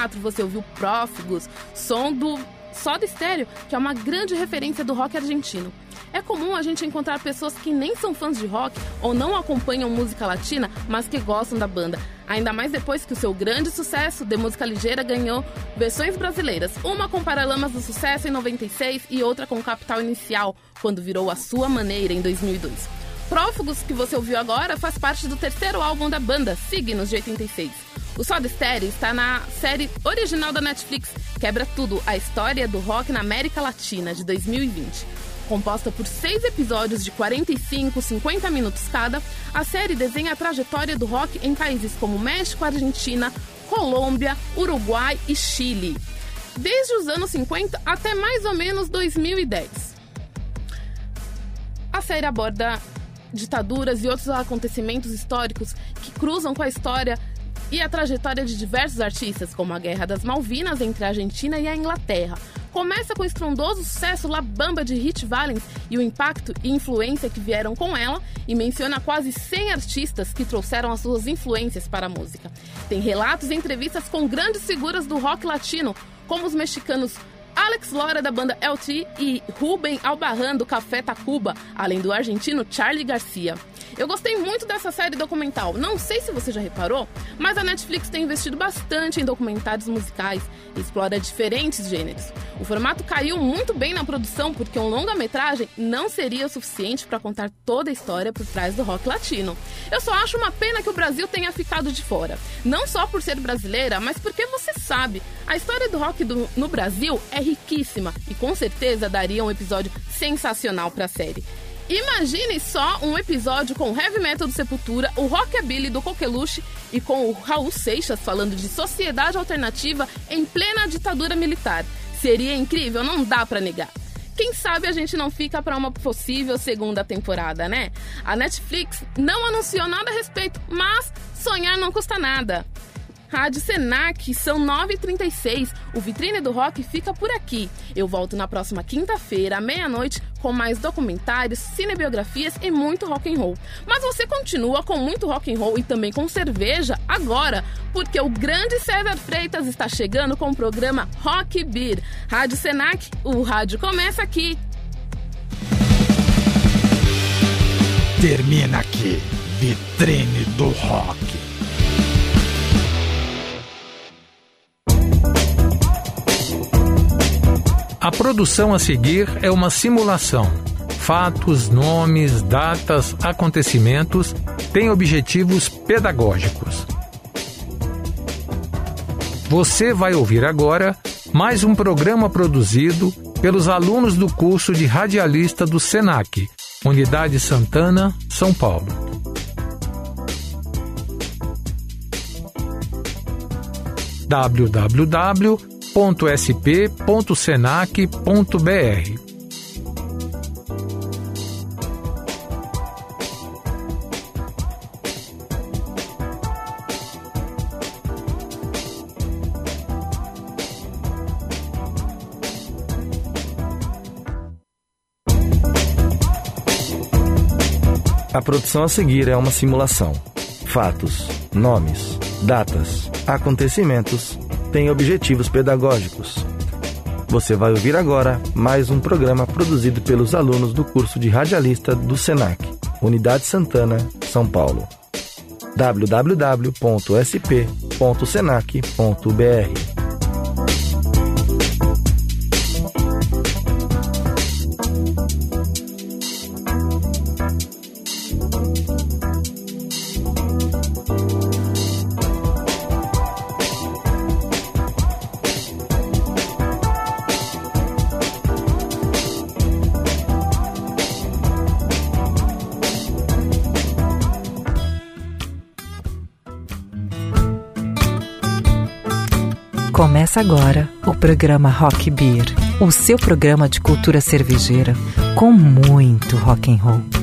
934, você ouviu Prófugos, som do Soda Stereo, que é uma grande referência do rock argentino. É comum a gente encontrar pessoas que nem são fãs de rock ou não acompanham música latina, mas que gostam da banda. Ainda mais depois que o seu grande sucesso de música ligeira ganhou versões brasileiras, uma com Paralamas do Sucesso em 96 e outra com Capital Inicial, quando virou a sua maneira em 2002. Prófugos, que você ouviu agora, faz parte do terceiro álbum da banda, Signos, de 86. O Soda Stereo está na série original da Netflix, Quebra Tudo, a história do rock na América Latina, de 2020. Composta por seis episódios de 45, 50 minutos cada, a série desenha a trajetória do rock em países como México, Argentina, Colômbia, Uruguai e Chile. Desde os anos 50 até mais ou menos 2010. A série aborda ditaduras e outros acontecimentos históricos que cruzam com a história e a trajetória de diversos artistas, como a Guerra das Malvinas entre a Argentina e a Inglaterra. Começa com o estrondoso sucesso La Bamba de Hit Valens e o impacto e influência que vieram com ela, e menciona quase 100 artistas que trouxeram as suas influências para a música. Tem relatos e entrevistas com grandes figuras do rock latino, como os mexicanos Alex Lora da banda LT e Ruben Albarran do Café Tacuba, além do argentino Charlie Garcia. Eu gostei muito dessa série documental. Não sei se você já reparou, mas a Netflix tem investido bastante em documentários musicais e explora diferentes gêneros. O formato caiu muito bem na produção porque um longa-metragem não seria o suficiente para contar toda a história por trás do rock latino. Eu só acho uma pena que o Brasil tenha ficado de fora. Não só por ser brasileira, mas porque você sabe, a história do rock do- no Brasil é riquíssima e com certeza daria um episódio sensacional para a série. Imagine só um episódio com o heavy metal do Sepultura, o rockabilly do Coqueluche e com o Raul Seixas falando de sociedade alternativa em plena ditadura militar. Seria incrível, não dá pra negar. Quem sabe a gente não fica para uma possível segunda temporada, né? A Netflix não anunciou nada a respeito, mas sonhar não custa nada. Rádio Senac, são 9h36. O Vitrine do Rock fica por aqui. Eu volto na próxima quinta-feira, à meia-noite, com mais documentários, cinebiografias e muito rock and roll. Mas você continua com muito rock and roll e também com cerveja agora, porque o grande César Freitas está chegando com o programa Rock Beer. Rádio Senac, o rádio começa aqui. Termina aqui, Vitrine do Rock. A produção a seguir é uma simulação. Fatos, nomes, datas, acontecimentos têm objetivos pedagógicos. Você vai ouvir agora mais um programa produzido pelos alunos do curso de radialista do SENAC, Unidade Santana, São Paulo. www.sp.senac.br A produção a seguir é uma simulação. Fatos, nomes, datas, acontecimentos têm objetivos pedagógicos. Você vai ouvir agora mais um programa produzido pelos alunos do curso de radialista do SENAC, Unidade Santana, São Paulo. www.sp.senac.br Começa agora o programa Rock Beer, o seu programa de cultura cervejeira com muito rock and roll.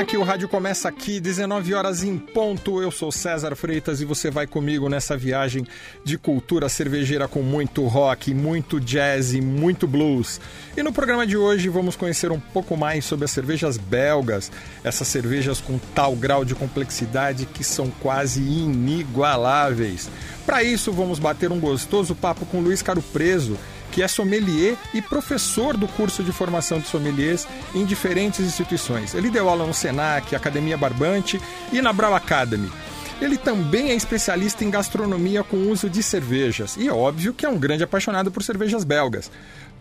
Senac, o rádio começa aqui, 19 horas em ponto. Eu sou César Freitas e você vai comigo nessa viagem de cultura cervejeira com muito rock, muito jazz e muito blues. E no programa de hoje vamos conhecer um pouco mais sobre as cervejas belgas, essas cervejas com tal grau de complexidade que são quase inigualáveis. Para isso, vamos bater um gostoso papo com Luiz Caro Preso que é sommelier e professor do curso de formação de sommeliers em diferentes instituições. Ele deu aula no Senac, Academia Barbante e na Brau Academy. Ele também é especialista em gastronomia com uso de cervejas e, óbvio, que é um grande apaixonado por cervejas belgas.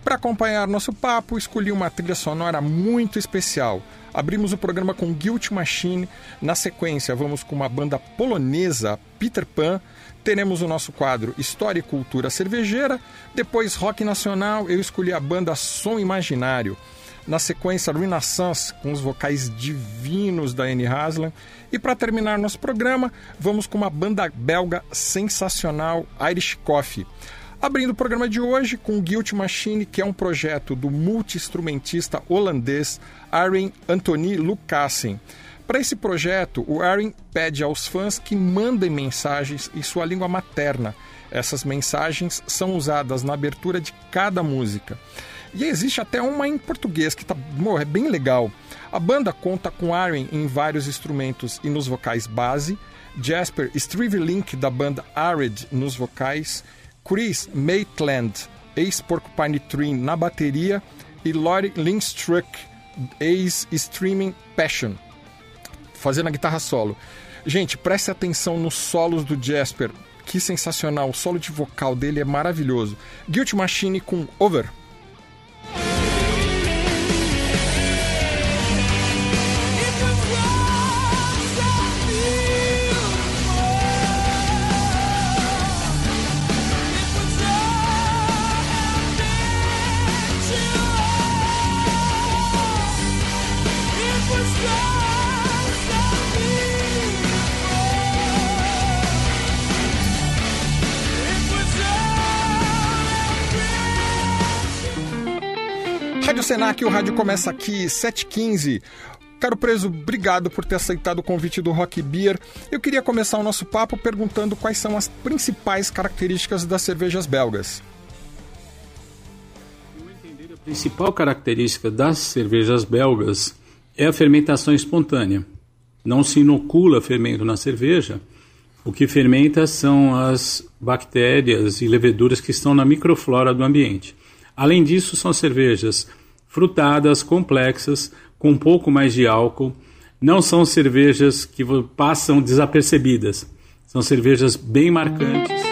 Para acompanhar nosso papo, escolhi uma trilha sonora muito especial. Abrimos o programa com Guilt Machine. Na sequência, vamos com uma banda polonesa, Peter Pan. Teremos o nosso quadro História e Cultura Cervejeira. Depois, Rock Nacional. Eu escolhi a banda Som Imaginário. Na sequência, Renaissance, com os vocais divinos da Anne Haslam. E para terminar nosso programa, vamos com uma banda belga sensacional, Irish Coffee. Abrindo o programa de hoje com Guilt Machine, que é um projeto do multi-instrumentista holandês Arjen Anthony Lucassen. Para esse projeto, o Arjen pede aos fãs que mandem mensagens em sua língua materna. Essas mensagens são usadas na abertura de cada música. E existe até uma em português que tá, é bem legal. A banda conta com Arjen em vários instrumentos e nos vocais base, Jasper Strivelink da banda Arid nos vocais, Chris Maitland, ex-Porcupine Tree na bateria e Lori Lindstruck, ex-Streaming Passion, fazendo a guitarra solo. Gente, preste atenção nos solos do Jasper, que sensacional, o solo de vocal dele é maravilhoso. Guilt Machine com Over. Senac, o rádio começa aqui, 7h15. Caro Preso, obrigado por ter aceitado o convite do Rock Beer. Eu queria começar o nosso papo perguntando quais são as principais características das cervejas belgas. A principal característica das cervejas belgas é a fermentação espontânea. Não se inocula fermento na cerveja. O que fermenta são as bactérias e leveduras que estão na microflora do ambiente. Além disso, são cervejas frutadas, complexas, com um pouco mais de álcool. Não são cervejas que passam desapercebidas. São cervejas bem marcantes.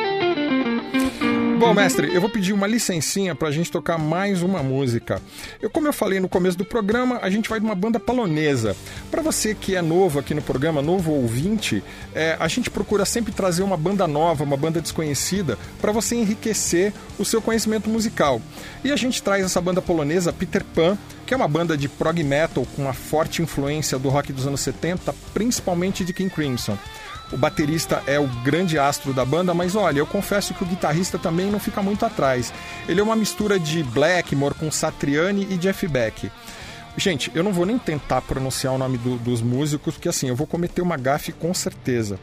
Bom, mestre, eu vou pedir uma licencinha pra gente tocar mais uma música. Eu, como eu falei no começo do programa, a gente vai de uma banda polonesa. Para você que é novo aqui no programa, novo ouvinte, é, a gente procura sempre trazer uma banda nova, uma banda desconhecida, para você enriquecer o seu conhecimento musical. E a gente traz essa banda polonesa, Peter Pan, que é uma banda de prog metal com uma forte influência do rock dos anos 70, principalmente de King Crimson. O baterista é o grande astro da banda, mas olha, eu confesso que o guitarrista também não fica muito atrás. Ele é uma mistura de Blackmore com Satriani e Jeff Beck. Gente, eu não vou nem tentar pronunciar o nome do- dos músicos, porque assim, eu vou cometer uma gafe com certeza.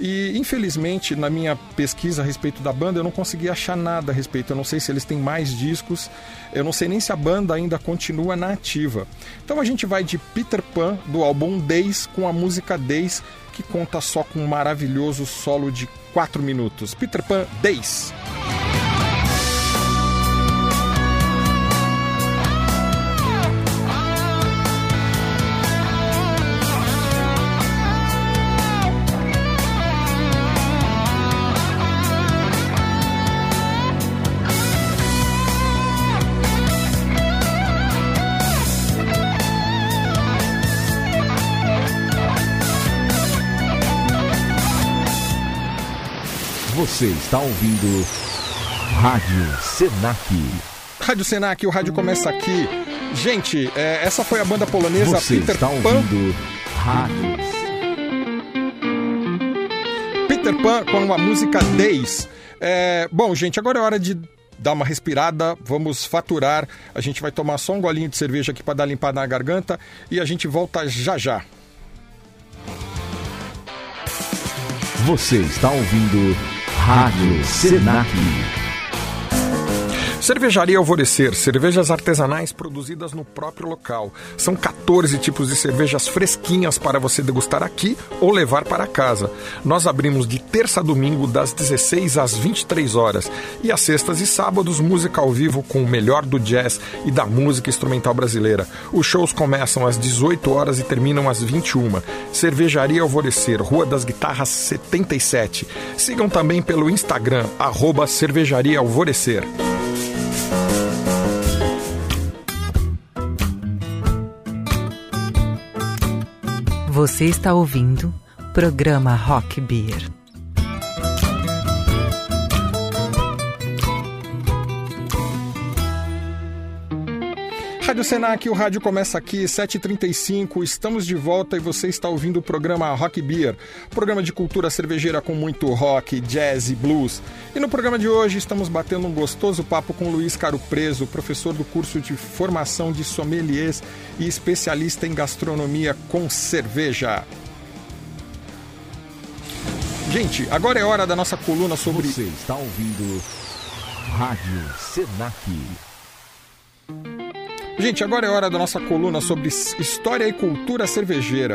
E infelizmente, na minha pesquisa a respeito da banda, eu não consegui achar nada a respeito. Eu não sei se eles têm mais discos, eu não sei nem se a banda ainda continua na ativa. Então a gente vai de Peter Pan, do álbum Days, com a música Days, que conta só com um maravilhoso solo de 4 minutos. Peter Pan Days. Você está ouvindo Rádio Senac. Rádio Senac, o rádio começa aqui. Gente, é, essa foi a banda polonesa Você Peter está Pan. ouvindo Rádio Peter Pan com a música Days. É, bom, gente, agora é hora de dar uma respirada, vamos faturar. A gente vai tomar só um golinho de cerveja aqui para dar limpada na garganta e a gente volta já já. Você está ouvindo Rádio Senac. Cervejaria Alvorecer, cervejas artesanais produzidas no próprio local. São 14 tipos de cervejas fresquinhas para você degustar aqui ou levar para casa. Nós abrimos de terça a domingo das 16 às 23 horas e às sextas e sábados música ao vivo com o melhor do jazz e da música instrumental brasileira. Os shows começam às 18 horas e terminam às 21. Cervejaria Alvorecer, Rua das Guitarras 77. Sigam também pelo Instagram, arroba Cervejaria Alvorecer. Você está ouvindo programa Rock Beer. Rádio Senac, o rádio começa aqui, 7h35, estamos de volta e você está ouvindo o programa Rock Beer, programa de cultura cervejeira com muito rock, jazz e blues. E no programa de hoje estamos batendo um gostoso papo com Luiz Caro Preso, professor do curso de formação de sommeliers e especialista em gastronomia com cerveja. Gente, agora é hora da nossa coluna sobre... Você está ouvindo Rádio Senac. Gente, agora é hora da nossa coluna sobre história e cultura cervejeira.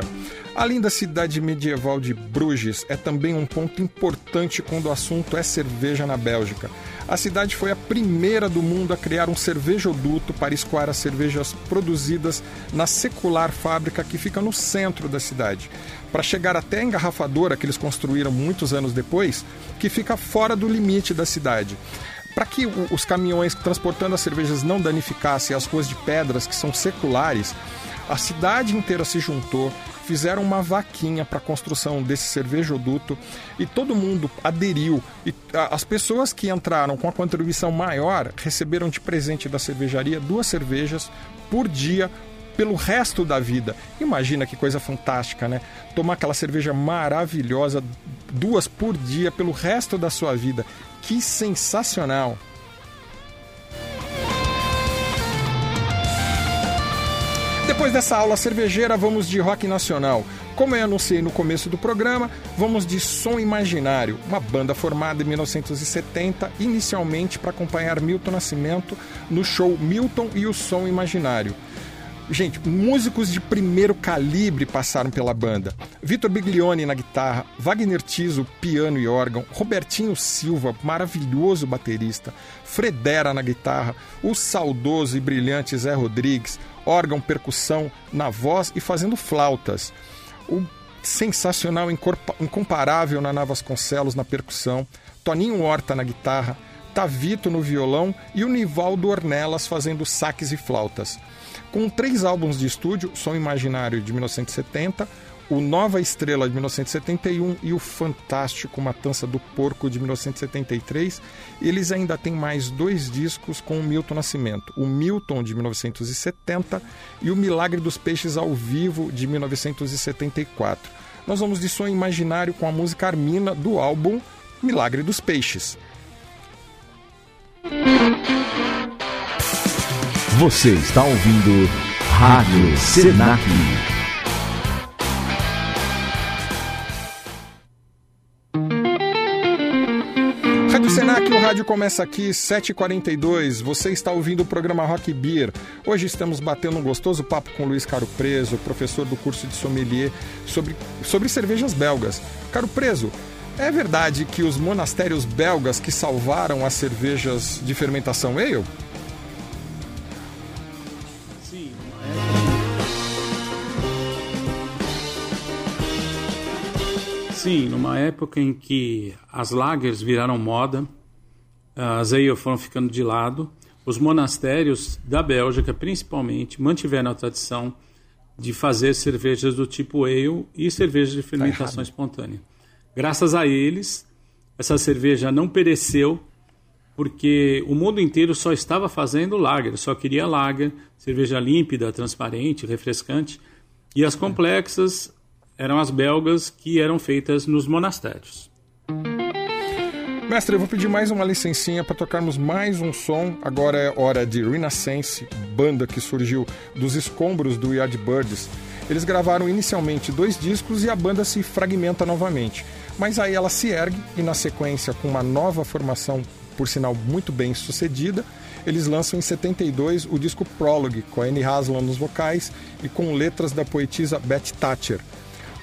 A linda cidade medieval de Bruges é também um ponto importante quando o assunto é cerveja na Bélgica. A cidade foi a primeira do mundo a criar um cervejoduto para escoar as cervejas produzidas na secular fábrica que fica no centro da cidade, para chegar até a engarrafadora que eles construíram muitos anos depois, que fica fora do limite da cidade. Para que os caminhões transportando as cervejas não danificassem as ruas de pedras que são seculares, a cidade inteira se juntou, fizeram uma vaquinha para a construção desse cervejoduto e todo mundo aderiu. E as pessoas que entraram com a contribuição maior receberam de presente da cervejaria duas cervejas por dia pelo resto da vida. Imagina que coisa fantástica, né? Tomar aquela cerveja maravilhosa duas por dia pelo resto da sua vida. Que sensacional! Depois dessa aula cervejeira, vamos de rock nacional. Como eu anunciei no começo do programa, vamos de Som Imaginário, uma banda formada em 1970, inicialmente para acompanhar Milton Nascimento no show Milton e o Som Imaginário. Gente, músicos de primeiro calibre passaram pela banda. Vitor Biglione na guitarra, Wagner Tiso, piano e órgão, Robertinho Silva, maravilhoso baterista, Fredera na guitarra, o saudoso e brilhante Zé Rodrigues, órgão, percussão na voz e fazendo flautas. O sensacional, incomparável Naná Vasconcelos na percussão, Toninho Horta na guitarra, Tavito no violão e o Nivaldo Ornelas fazendo saques e flautas. Com três álbuns de estúdio, Som Imaginário de 1970, o Nova Estrela de 1971 e o fantástico Matança do Porco de 1973, eles ainda têm mais dois discos com o Milton Nascimento, o Milton de 1970 e o Milagre dos Peixes ao Vivo de 1974. Nós vamos de Som Imaginário com a música Armina do álbum Milagre dos Peixes. Você está ouvindo Rádio Senac. Rádio Senac, o rádio começa aqui, 7h42. Você está ouvindo o programa Rock Beer. Hoje estamos batendo um gostoso papo com Luiz Caro Preso, professor do curso de sommelier, sobre, sobre cervejas belgas. Caro Preso, é verdade que os monastérios belgas que salvaram as cervejas de fermentação ale? Sim, numa época em que as lagers viraram moda, as ale foram ficando de lado, os monastérios da Bélgica, principalmente, mantiveram a tradição de fazer cervejas do tipo ale e cervejas de fermentação errado. espontânea. Graças a eles, essa cerveja não pereceu, porque o mundo inteiro só estava fazendo lager, só queria lager, cerveja límpida, transparente, refrescante, e as complexas eram as belgas que eram feitas nos monastérios. Mestre, eu vou pedir mais uma licencinha para tocarmos mais um som. Agora é hora de Renaissance, banda que surgiu dos escombros do Yardbirds. Eles gravaram inicialmente dois discos e a banda se fragmenta novamente. Mas aí ela se ergue e, na sequência, com uma nova formação, por sinal muito bem sucedida, eles lançam em 72 o disco Prologue, com a Annie Haslam nos vocais e com letras da poetisa Beth Thatcher.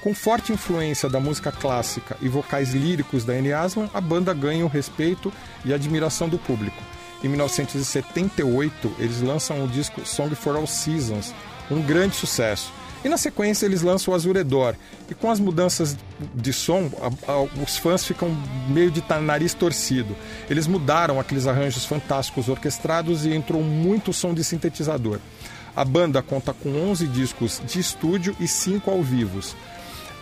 Com forte influência da música clássica e vocais líricos da Annie Haslam, a banda ganha o respeito e admiração do público. Em 1978, eles lançam o disco Song for All Seasons, um grande sucesso. E na sequência eles lançam o Azuredor. E com as mudanças de som, a- a- os fãs ficam meio de nariz torcido. Eles mudaram aqueles arranjos fantásticos orquestrados e entrou muito som de sintetizador. A banda conta com 11 discos de estúdio e 5 ao vivos.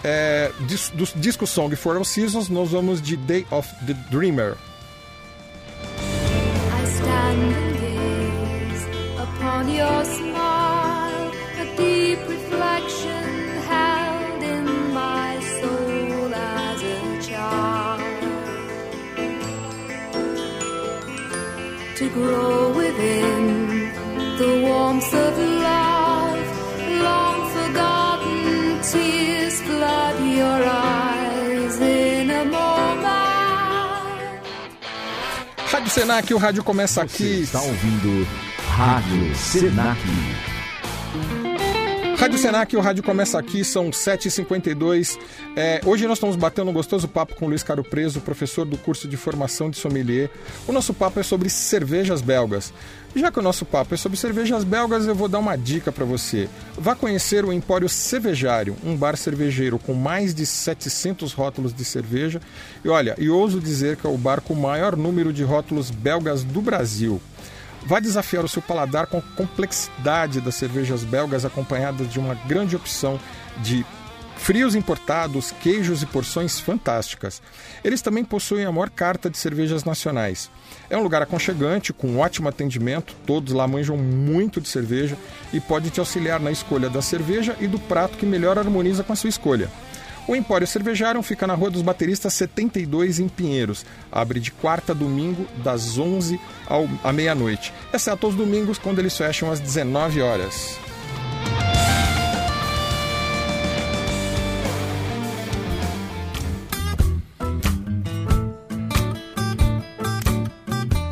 É, dis- do disco Song for All Seasons, nós vamos de Day of the Dreamer. I stand and gaze upon your smile, a deep reflection held in my soul as a child. To grow within the warmth of love, your eyes in a moment. Rádio Senac, o rádio começa aqui. Está ouvindo Rádio Senac. Rádio Senac, o rádio começa aqui, são 7h52. É, hoje nós estamos batendo um gostoso papo com o Luiz Caro Preso, professor do curso de formação de sommelier. O nosso papo é sobre cervejas belgas. Já que o nosso papo é sobre cervejas belgas, eu vou dar uma dica para você. Vá conhecer o Empório Cervejário, um bar cervejeiro com mais de 700 rótulos de cerveja. E olha, e ouso dizer que é o bar com o maior número de rótulos belgas do Brasil. Vá desafiar o seu paladar com a complexidade das cervejas belgas, acompanhadas de uma grande opção de frios importados, queijos e porções fantásticas. Eles também possuem a maior carta de cervejas nacionais. É um lugar aconchegante, com ótimo atendimento, todos lá manjam muito de cerveja e pode te auxiliar na escolha da cerveja e do prato que melhor harmoniza com a sua escolha. O Empório Cervejário fica na Rua dos Bateristas 72, em Pinheiros. Abre de quarta a domingo, das 11 ao, à meia-noite, exceto aos domingos, quando eles fecham às 19 horas.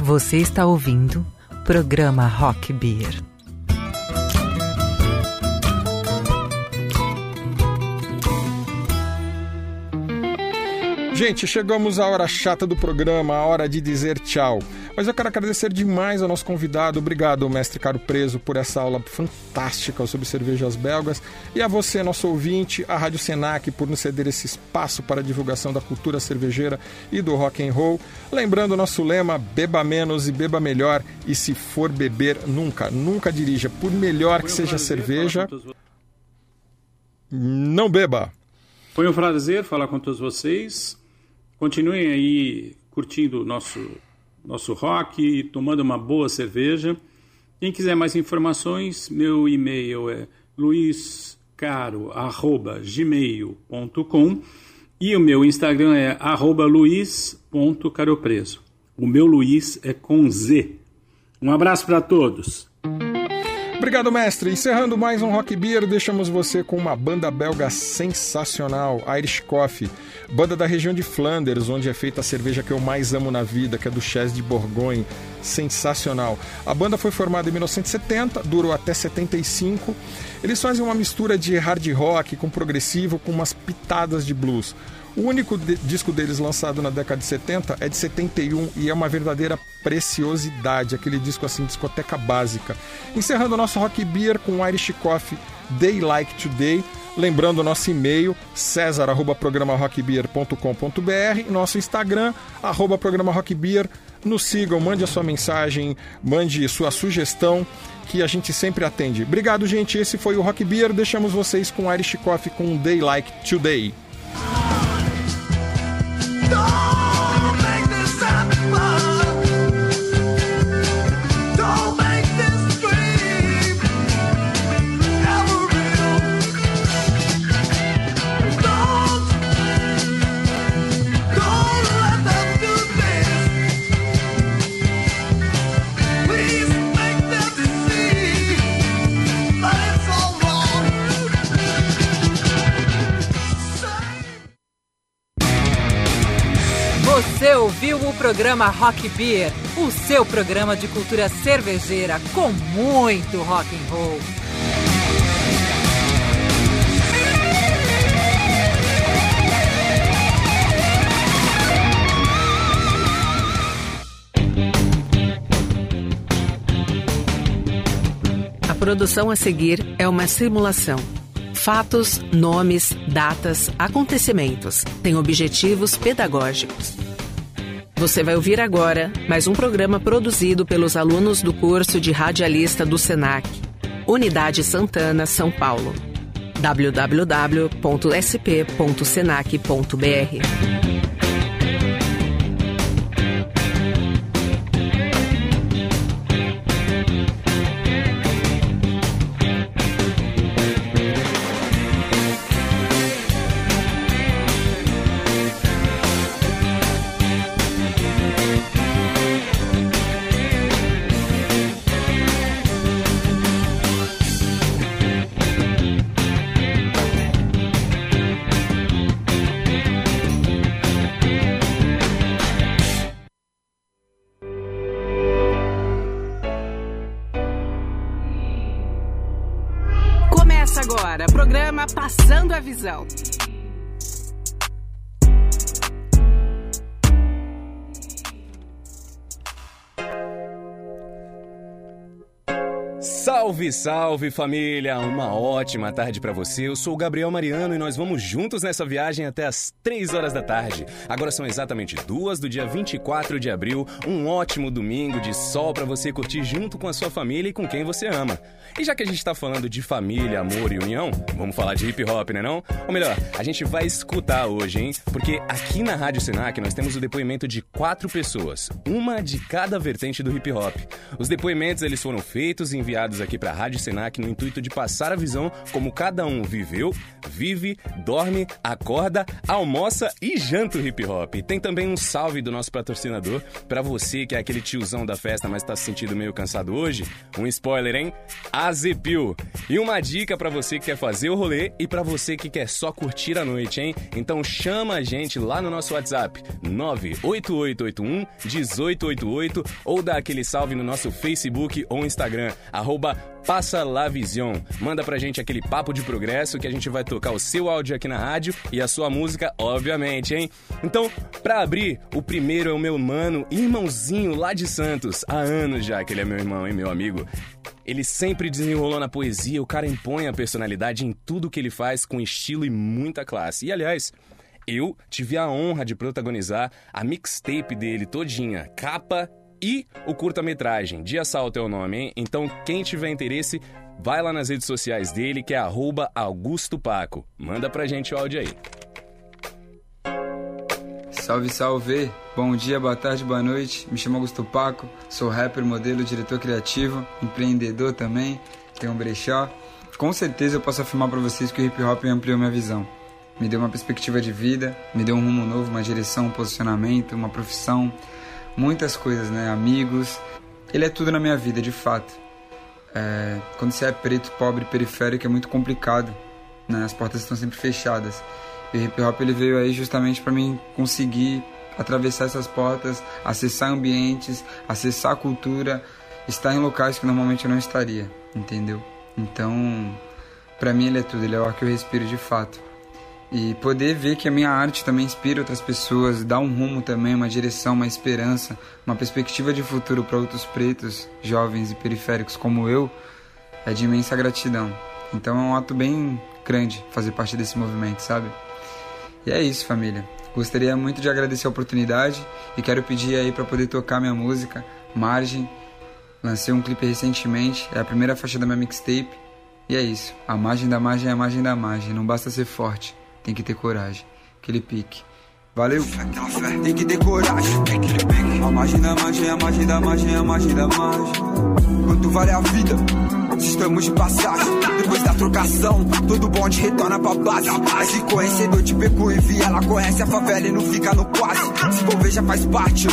Você está ouvindo programa Rock Beer. Gente, chegamos à hora chata do programa, a hora de dizer tchau. Mas eu quero agradecer demais ao nosso convidado. Obrigado, mestre Caro Preso, por essa aula fantástica sobre cervejas belgas. E a você, nosso ouvinte, a Rádio Senac, por nos ceder esse espaço para a divulgação da cultura cervejeira e do rock and roll. Lembrando o nosso lema: beba menos e beba melhor. E se for beber, nunca, nunca dirija. Por melhor que seja a cerveja, não beba. Foi um prazer falar com todos vocês. Continuem aí curtindo nosso, nosso rock, tomando uma boa cerveja. Quem quiser mais informações, meu e-mail é luiscaro.gmail.com e o meu Instagram é luis.caropreso. O meu Luiz é com Z. Um abraço para todos. Obrigado, mestre. Encerrando mais um Rock Beer, deixamos você com uma banda belga sensacional, Irish Coffee. Banda da região de Flanders, onde é feita a cerveja que eu mais amo na vida, que é do Chess de Bourgogne. Sensacional. A banda foi formada em 1970, durou até 75. Eles fazem uma mistura de hard rock com progressivo, com umas pitadas de blues. O único de- disco deles lançado na década de 70 é de 71 e é uma verdadeira preciosidade, aquele disco assim, discoteca básica. Encerrando o nosso Rock Beer com Irish Coffee Day Like Today. Lembrando o nosso e-mail, cesar, nosso Instagram, arroba, programa Rockbeer. Nos sigam, mande a sua mensagem, mande sua sugestão, que a gente sempre atende. Obrigado, gente. Esse foi o Rock Beer. Deixamos vocês com Irish Coffee com Day Like Today. No! Você ouviu o programa Rock Beer, o seu programa de cultura cervejeira com muito rock and roll. A produção a seguir é uma simulação. Fatos, nomes, datas, acontecimentos têm objetivos pedagógicos. Você vai ouvir agora mais um programa produzido pelos alunos do curso de radialista do SENAC, Unidade Santana, São Paulo. www.sp.senac.br Salve, salve família! Uma ótima tarde pra você. Eu sou o Gabriel Mariano e nós vamos juntos nessa viagem até as 3 horas da tarde. Agora são exatamente duas do dia 24 de abril, um ótimo domingo de sol pra você curtir junto com a sua família e com quem você ama. E já que a gente tá falando de família, amor e união, vamos falar de hip hop, né não? Ou melhor, a gente vai escutar hoje, hein? Porque aqui na Rádio Senac nós temos o depoimento de quatro pessoas, uma de cada vertente do hip hop. Os depoimentos eles foram feitos e enviados aqui pra Rádio Senac no intuito de passar a visão como cada um viveu, vive, dorme, acorda, almoça e janta o hip hop. Tem também um salve do nosso patrocinador pra você que é aquele tiozão da festa, mas tá se sentindo meio cansado hoje. Um spoiler, hein? Azepil. E uma dica pra você que quer fazer o rolê e pra você que quer só curtir a noite, hein? Então chama a gente lá no nosso WhatsApp 98881 1888 ou dá aquele salve no nosso Facebook ou Instagram arroba Passa La Vision. Manda pra gente aquele papo de progresso que a gente vai tocar o seu áudio aqui na rádio e a sua música, obviamente, hein? Então, pra abrir, o primeiro é o meu mano, irmãozinho lá de Santos. Há anos já que ele é meu irmão, hein, meu amigo. Ele sempre desenrolou na poesia, o cara impõe a personalidade em tudo que ele faz com estilo e muita classe. E aliás, eu tive a honra de protagonizar a mixtape dele todinha, capa e o curta-metragem. De Assalto é o nome, hein? Então, quem tiver interesse, vai lá nas redes sociais dele, que é arroba Augusto Paco. Manda pra gente o áudio aí. Salve, salve! Bom dia, boa tarde, boa noite. Me chamo Augusto Paco, sou rapper, modelo, diretor criativo, empreendedor também, tenho um brechó. Com certeza eu posso afirmar para vocês que o hip hop ampliou minha visão. Me deu uma perspectiva de vida, me deu um rumo novo, uma direção, um posicionamento, uma profissão, muitas coisas, né? Amigos. Ele é tudo na minha vida, de fato. É, quando você é preto, pobre, periférico, é muito complicado. Né? As portas estão sempre fechadas. E o hip hop ele veio aí justamente para mim conseguir atravessar essas portas, acessar ambientes, acessar a cultura, estar em locais que normalmente eu não estaria, entendeu? Então, para mim ele é tudo, ele é o ar que eu respiro de fato. E poder ver que a minha arte também inspira outras pessoas, dá um rumo também, uma direção, uma esperança, uma perspectiva de futuro para outros pretos, jovens e periféricos como eu, é de imensa gratidão. Então é um ato bem grande fazer parte desse movimento, sabe? E é isso, família. Gostaria muito de agradecer a oportunidade e quero pedir aí para poder tocar minha música, Margem. Lancei um clipe recentemente, é a primeira faixa da minha mixtape. E é isso. A margem da margem é a margem da margem. Não basta ser forte, tem que ter coragem. Aquele pique. Valeu! Tem que ter coragem. A margem da margem, a margem da margem, a margem da margem. Quanto vale a vida? Se estamos de passagem, depois da trocação, todo bonde retorna pra base. Esse conhecedor de beco e vi, ela conhece a favela e não fica no quase. Se já faz parte.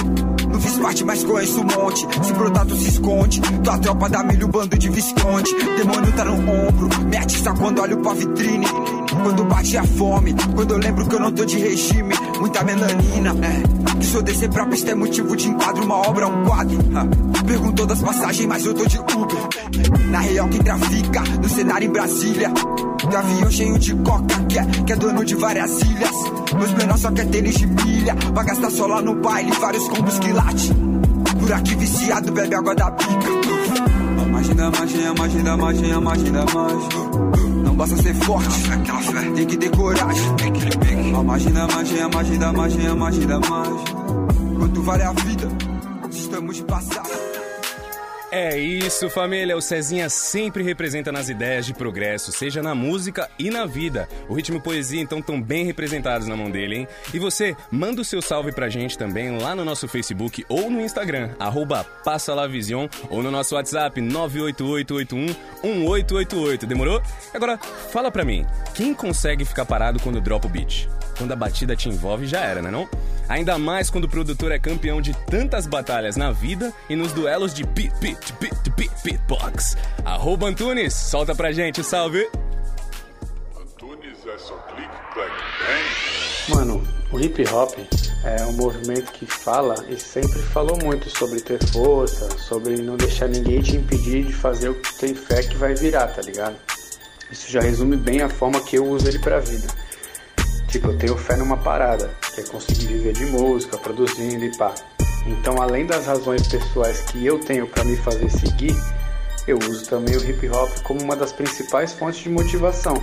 Não fiz parte, mas conheço um monte. Se brotar, tu se esconde. Tua tropa dá milho, bando de visconde. Demônio tá no ombro, me atiça quando olho pra vitrine. Quando bate a fome. Quando eu lembro que eu não tô de regime, muita melanina, é. Que se eu descer pra pista é motivo de enquadro, uma obra, um quadro. ah. Perguntou das passagens, mas eu tô de Uber. Na real, quem trafica no cenário em Brasília. Do avião cheio de coca, que é, que é dono de várias ilhas. Meus menores só quer tênis de milha. Vai gastar só lá no baile, vários combos que late. Por aqui viciado, bebe água da pica. A margem da margem, a margem a basta ser forte, tem que ter coragem. A margem da margem, a margem da margem, a margem da margem. Quanto vale a vida? Estamos de passagem. É isso, família. O Cezinha sempre representa nas ideias de progresso, seja na música e na vida. O ritmo e poesia, então, estão bem representados na mão dele, hein? E você, manda o seu salve pra gente também lá no nosso Facebook ou no Instagram, arroba Passalavision, ou no nosso WhatsApp 988811888. Demorou? Agora, fala pra mim, quem consegue ficar parado quando dropa o beat? Quando a batida te envolve, já era, né não? Ainda mais quando o produtor é campeão de tantas batalhas na vida e nos duelos de beat, beat, beat, beat, beatbox. Arroba Antunes, solta pra gente, salve! Tunes é só clique, clack, bang. Mano, o hip hop é um movimento que fala e sempre falou muito sobre ter força, sobre não deixar ninguém te impedir de fazer o que tu tem fé que vai virar, tá ligado? Isso já resume bem a forma que eu uso ele pra vida. Tipo, eu tenho fé numa parada, que é conseguir viver de música, produzindo e pá. Então, além das razões pessoais que eu tenho pra me fazer seguir, eu uso também o hip hop como uma das principais fontes de motivação.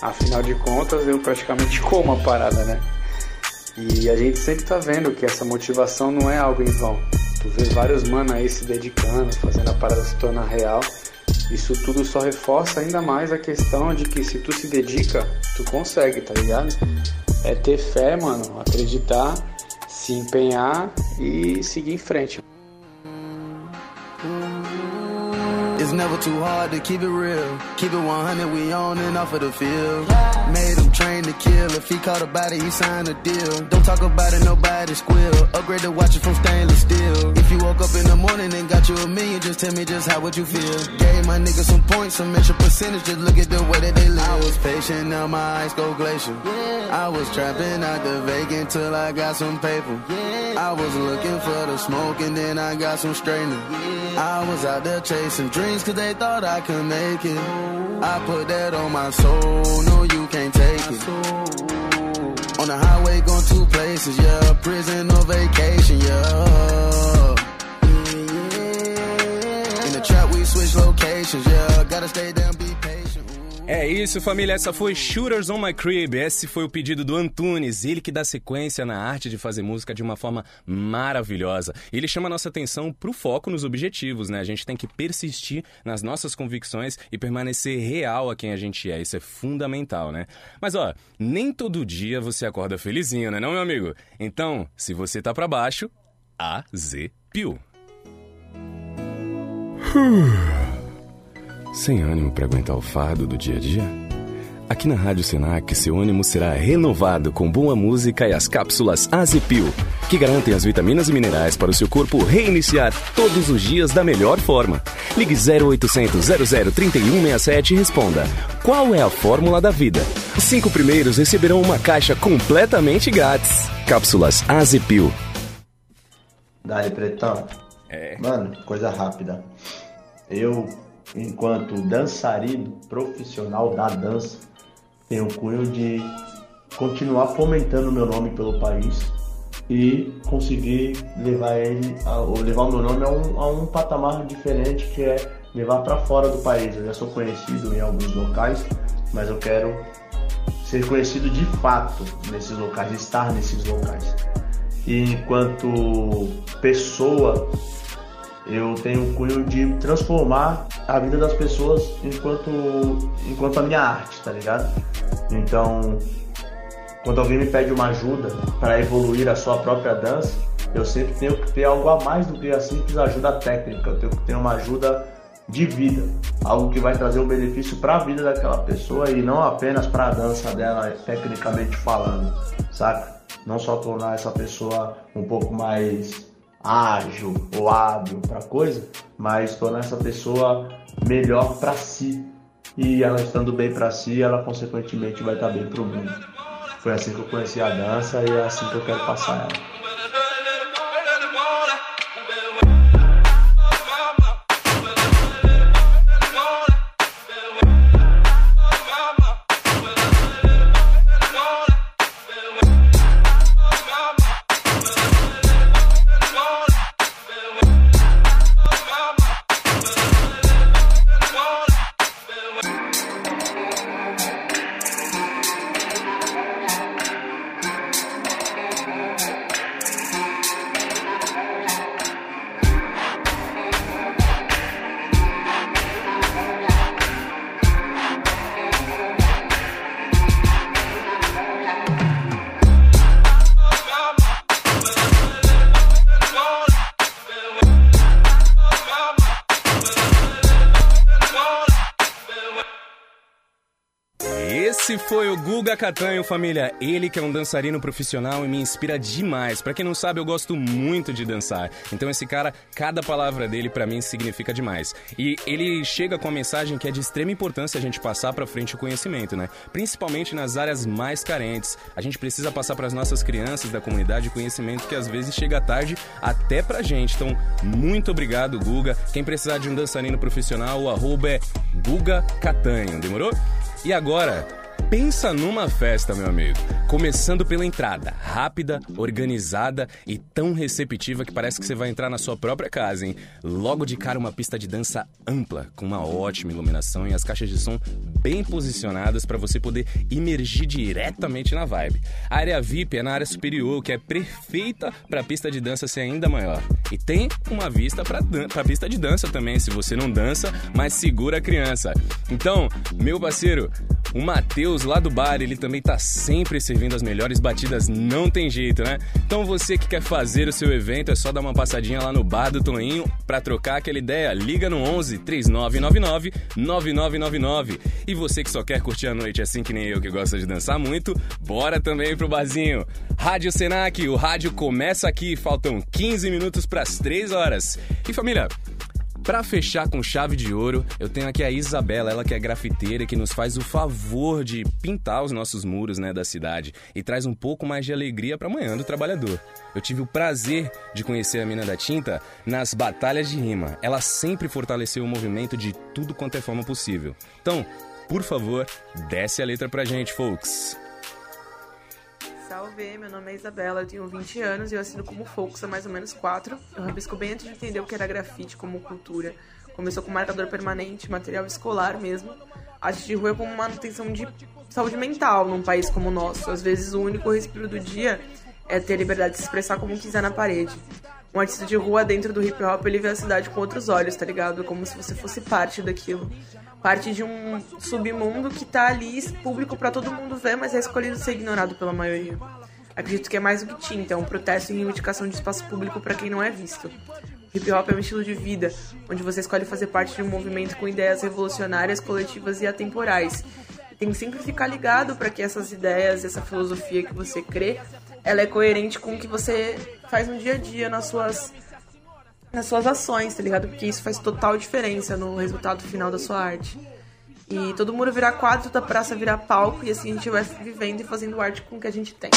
Afinal de contas, eu praticamente como a parada, né? E a gente sempre tá vendo que essa motivação não é algo em vão. Tu vê vários mano aí se dedicando, fazendo a parada se tornar real. Isso tudo só reforça ainda mais a questão de que se tu se dedica, tu consegue, tá ligado? É ter fé, mano, acreditar, se empenhar e seguir em frente. It's never too hard to keep it real. Keep it 100, we on and off of the field. Made him train to kill. If he caught a body, he signed a deal. Don't talk about it, nobody squeal. Upgrade the watches from stainless steel. If you woke up in the morning and got you a million, just tell me just how would you feel. Gave my niggas some points, some extra percentage. Just look at the way that they live. I was patient, now my eyes go glacial. I was trapping out the vacant till I got some paper. I was looking for the smoke and then I got some straightening. I was out there chasing dreams cause they thought I could make it. I put that on my soul, no you can't take it. On the highway going two places, yeah, prison or vacation, yeah. In the trap we switch locations, yeah, gotta stay down. É isso, família. Essa foi Shooters on My Crib. Esse foi o pedido do Antunes, ele que dá sequência na arte de fazer música de uma forma maravilhosa. Ele chama a nossa atenção pro foco nos objetivos, né? A gente tem que persistir nas nossas convicções e permanecer real a quem a gente é. Isso é fundamental, né? Mas ó, nem todo dia você acorda felizinho, né, não, meu amigo? Então, se você tá pra baixo, A Z Piu. Sem ânimo para aguentar o fardo do dia a dia? Aqui na Rádio Senac, seu ânimo será renovado com boa música e as cápsulas Azepil, que garantem as vitaminas e minerais para o seu corpo reiniciar todos os dias da melhor forma. Ligue 0800 00 3167 e responda: Qual é a fórmula da vida? Os cinco primeiros receberão uma caixa completamente grátis. Cápsulas Azepil. Dali, pretão. É. Mano, coisa rápida. Eu, enquanto dançarino profissional da dança, tenho o cunho de continuar fomentando o meu nome pelo país e conseguir levar ele, a- ou levar o meu nome a um, a um patamar diferente que é levar para fora do país. Eu já sou conhecido em alguns locais, mas eu quero ser conhecido de fato nesses locais, estar nesses locais. E enquanto pessoa, eu tenho o cunho de transformar a vida das pessoas enquanto, enquanto a minha arte, tá ligado? Então, quando alguém me pede uma ajuda para evoluir a sua própria dança, eu sempre tenho que ter algo a mais do que a simples ajuda técnica. Eu tenho que ter uma ajuda de vida, algo que vai trazer um benefício para a vida daquela pessoa e não apenas para a dança dela, tecnicamente falando, saca? Não só tornar essa pessoa um pouco mais ágil ou hábil para coisa, mas tornar essa pessoa melhor para si. e ela estando bem para si, ela consequentemente vai estar bem para o mundo. Foi assim que eu conheci a dança e é assim que eu quero passar ela. Guga Catanho, família. Ele que é um dançarino profissional e me inspira demais. Pra quem não sabe, eu gosto muito de dançar. Então esse cara, cada palavra dele pra mim significa demais. E ele chega com a mensagem que é de extrema importância a gente passar pra frente o conhecimento, né? Principalmente nas áreas mais carentes. A gente precisa passar pras nossas crianças da comunidade conhecimento que às vezes chega tarde até pra gente. Então, muito obrigado, Guga. Quem precisar de um dançarino profissional, o arroba é Guga Catanho. Demorou? E agora, pensa numa festa, meu amigo. Começando pela entrada, rápida, organizada e tão receptiva que parece que você vai entrar na sua própria casa, hein? Logo de cara, uma pista de dança ampla, com uma ótima iluminação e as caixas de som bem posicionadas para você poder imergir diretamente na vibe. A área VIP é na área superior, que é perfeita para a pista de dança ser ainda maior. E tem uma vista para a pista de dança também, se você não dança, mas segura a criança. Então, meu parceiro, o Matheus lá do bar, ele também tá sempre servindo as melhores batidas, não tem jeito, né? Então você que quer fazer o seu evento, é só dar uma passadinha lá no bar do Toninho pra trocar aquela ideia. Liga no 11 3999 9999. E você que só quer curtir a noite assim que nem eu que gosta de dançar muito, bora também pro barzinho. Rádio Senac, o rádio começa aqui, faltam 15 minutos pras 3 horas. E família, Pra fechar com chave de ouro, eu tenho aqui a Isabela, ela que é grafiteira, que nos faz o favor de pintar os nossos muros, né, da cidade e traz um pouco mais de alegria pra manhã do trabalhador. Eu tive o prazer de conhecer a mina da tinta nas batalhas de rima. Ela sempre fortaleceu o movimento de tudo quanto é forma possível. Então, por favor, desce a letra pra gente, folks. Meu nome é Isabela, eu tenho 20 anos e eu assino como Focus há mais ou menos 4. Eu rabisco bem antes de entender o que era grafite como cultura. Começou com marcador permanente, material escolar mesmo. Arte de rua é como manutenção de saúde mental num país como o nosso. Às vezes o único respiro do dia é ter liberdade de se expressar como quiser na parede. Um artista de rua dentro do hip hop, ele vê a cidade com outros olhos, tá ligado? Como se você fosse parte daquilo. Parte de um submundo que tá ali público pra todo mundo ver, mas é escolhido ser ignorado pela maioria. Acredito que é mais do que tinta, é um protesto e reivindicação de espaço público pra quem não é visto. Hip hop é um estilo de vida, onde você escolhe fazer parte de um movimento com ideias revolucionárias, coletivas e atemporais. Tem que sempre ficar ligado para que essas ideias, essa filosofia que você crê, ela é coerente com o que você faz no dia a dia, nas suas, nas suas ações, tá ligado? Porque isso faz total diferença no resultado final da sua arte. E todo mundo virar quadro, da praça virar palco, e assim a gente vai vivendo e fazendo arte com o que a gente tem.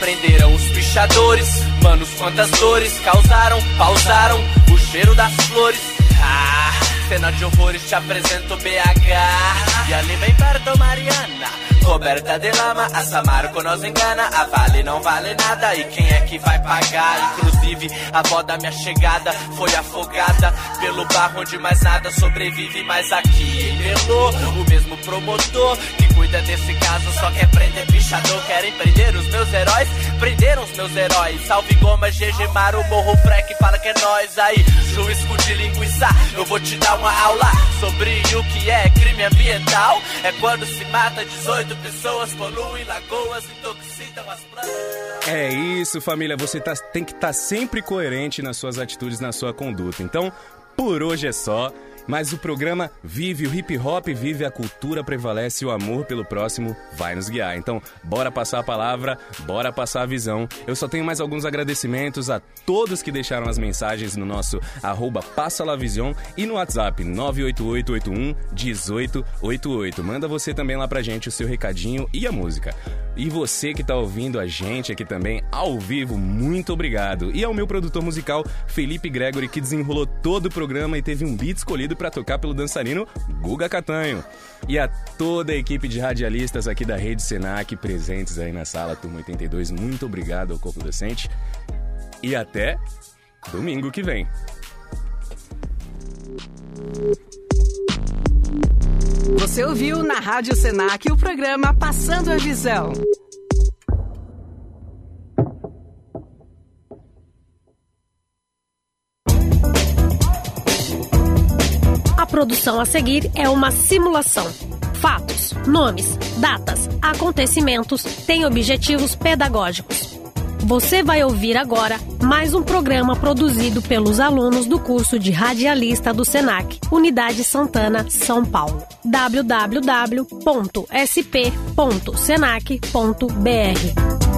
Prenderam os pichadores, manos, quantas dores causaram, pausaram o cheiro das flores. Ah, cena de horrores, te apresento BH. E ali bem perto, Mariana. Coberta de lama, a Samarco nos engana. A Vale não vale nada. E quem é que vai pagar? Inclusive, a avó da minha chegada foi afogada pelo barro onde mais nada sobrevive. Mas aqui em Belo, o mesmo promotor que cuida desse caso só quer prender pichador. Querem prender os meus heróis? Prenderam os meus heróis. Salve Goma, GG Maro, Morro Freck, fala que é nós aí. Chuvisco de linguiça, eu vou te dar uma aula sobre o que é crime ambiental. É quando se mata 18 pessoas, poluem lagoas, intoxicam as plantas. É isso, família. Você tá- tem que estar sempre coerente nas suas atitudes, na sua conduta. Então, por hoje é só. Mas o programa vive o hip hop, vive a cultura, prevalece o amor pelo próximo, vai nos guiar. Então, bora passar a palavra, bora passar a visão. Eu só tenho mais alguns agradecimentos a todos que deixaram as mensagens no nosso arroba Passalavision e no WhatsApp 98881 1888. Manda você também lá pra gente o seu recadinho e a música. E você que tá ouvindo a gente aqui também ao vivo, muito obrigado. E ao meu produtor musical, Felipe Gregory, que desenrolou todo o programa e teve um beat escolhido para tocar pelo dançarino Guga Catanho. E a toda a equipe de radialistas aqui da Rede Senac presentes aí na sala Turma 82, muito obrigado ao Corpo Docente. E até domingo que vem. Você ouviu na Rádio Senac o programa Passando a Visão. A produção a seguir é uma simulação. Fatos, nomes, datas, acontecimentos têm objetivos pedagógicos. Você vai ouvir agora mais um programa produzido pelos alunos do curso de radialista do SENAC, Unidade Santana, São Paulo. www.sp.senac.br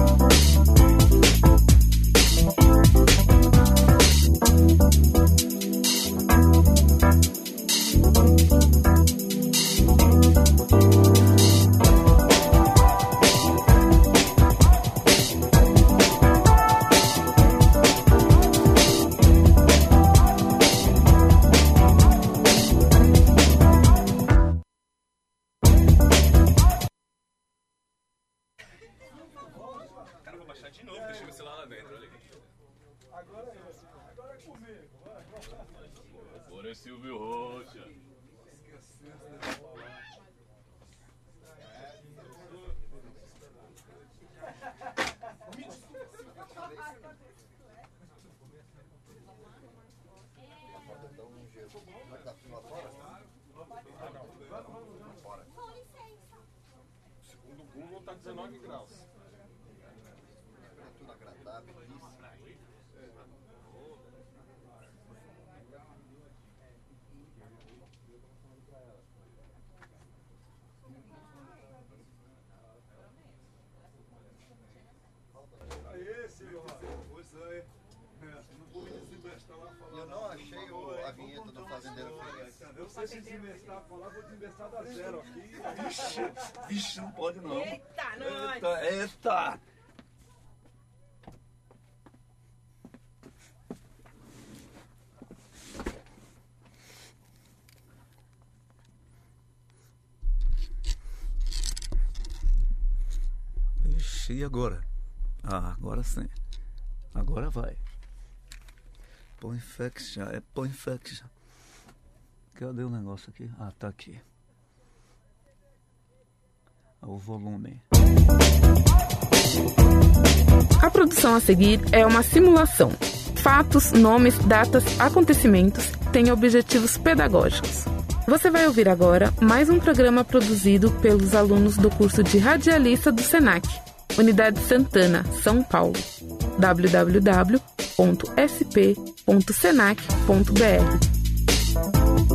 vixe, não pode não. Eita, nós. Eita, eita. Ixi, e agora? Ah, agora sim. Agora vai. Põe infection, é põe infection. Cadê o negócio aqui? Ah, tá aqui. O volume. A produção a seguir é uma simulação. Fatos, nomes, datas, acontecimentos têm objetivos pedagógicos. Você vai ouvir agora mais um programa produzido pelos alunos do curso de radialista do SENAC, Unidade Santana, São Paulo. www.sp.senac.br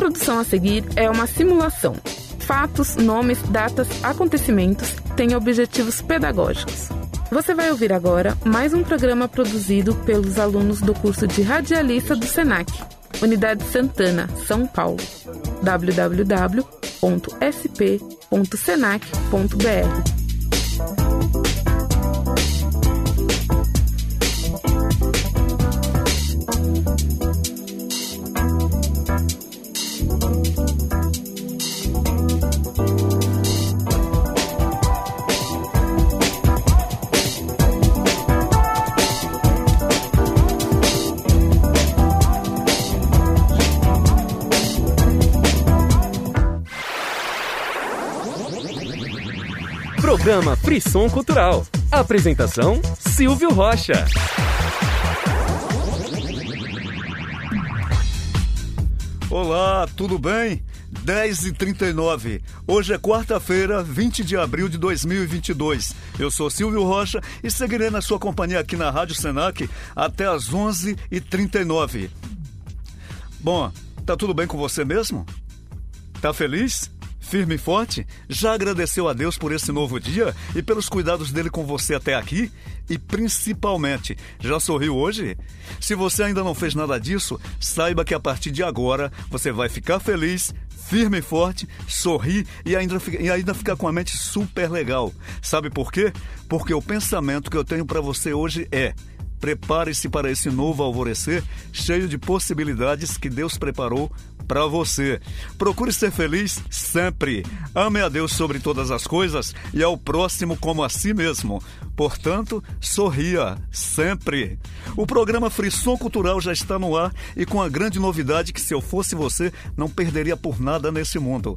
produção a seguir é uma simulação. Fatos, nomes, datas, acontecimentos têm objetivos pedagógicos. Você vai ouvir agora mais um programa produzido pelos alunos do curso de radialista do SENAC, Unidade Santana, São Paulo. www.sp.senac.br Programa Frisson Cultural. Apresentação: Silvio Rocha. Olá, tudo bem? 10h39. Hoje é quarta-feira, 20 de abril de 2022. Eu sou Silvio Rocha e seguirei na sua companhia aqui na Rádio Senac até às 11h39. Bom, tá tudo bem com você mesmo? Tá feliz? Firme e forte? Já agradeceu a Deus por esse novo dia e pelos cuidados dele com você até aqui? E principalmente, já sorriu hoje? Se você ainda não fez nada disso, saiba que a partir de agora você vai ficar feliz, firme e forte, sorrir e ainda, e ainda ficar com a mente super legal. Sabe por quê? Porque o pensamento que eu tenho para você hoje é: prepare-se para esse novo alvorecer cheio de possibilidades que Deus preparou para você. Procure ser feliz sempre. Ame a Deus sobre todas as coisas e ao próximo como a si mesmo. Portanto, sorria sempre. O programa Frisson Cultural já está no ar e com a grande novidade que se eu fosse você, não perderia por nada nesse mundo.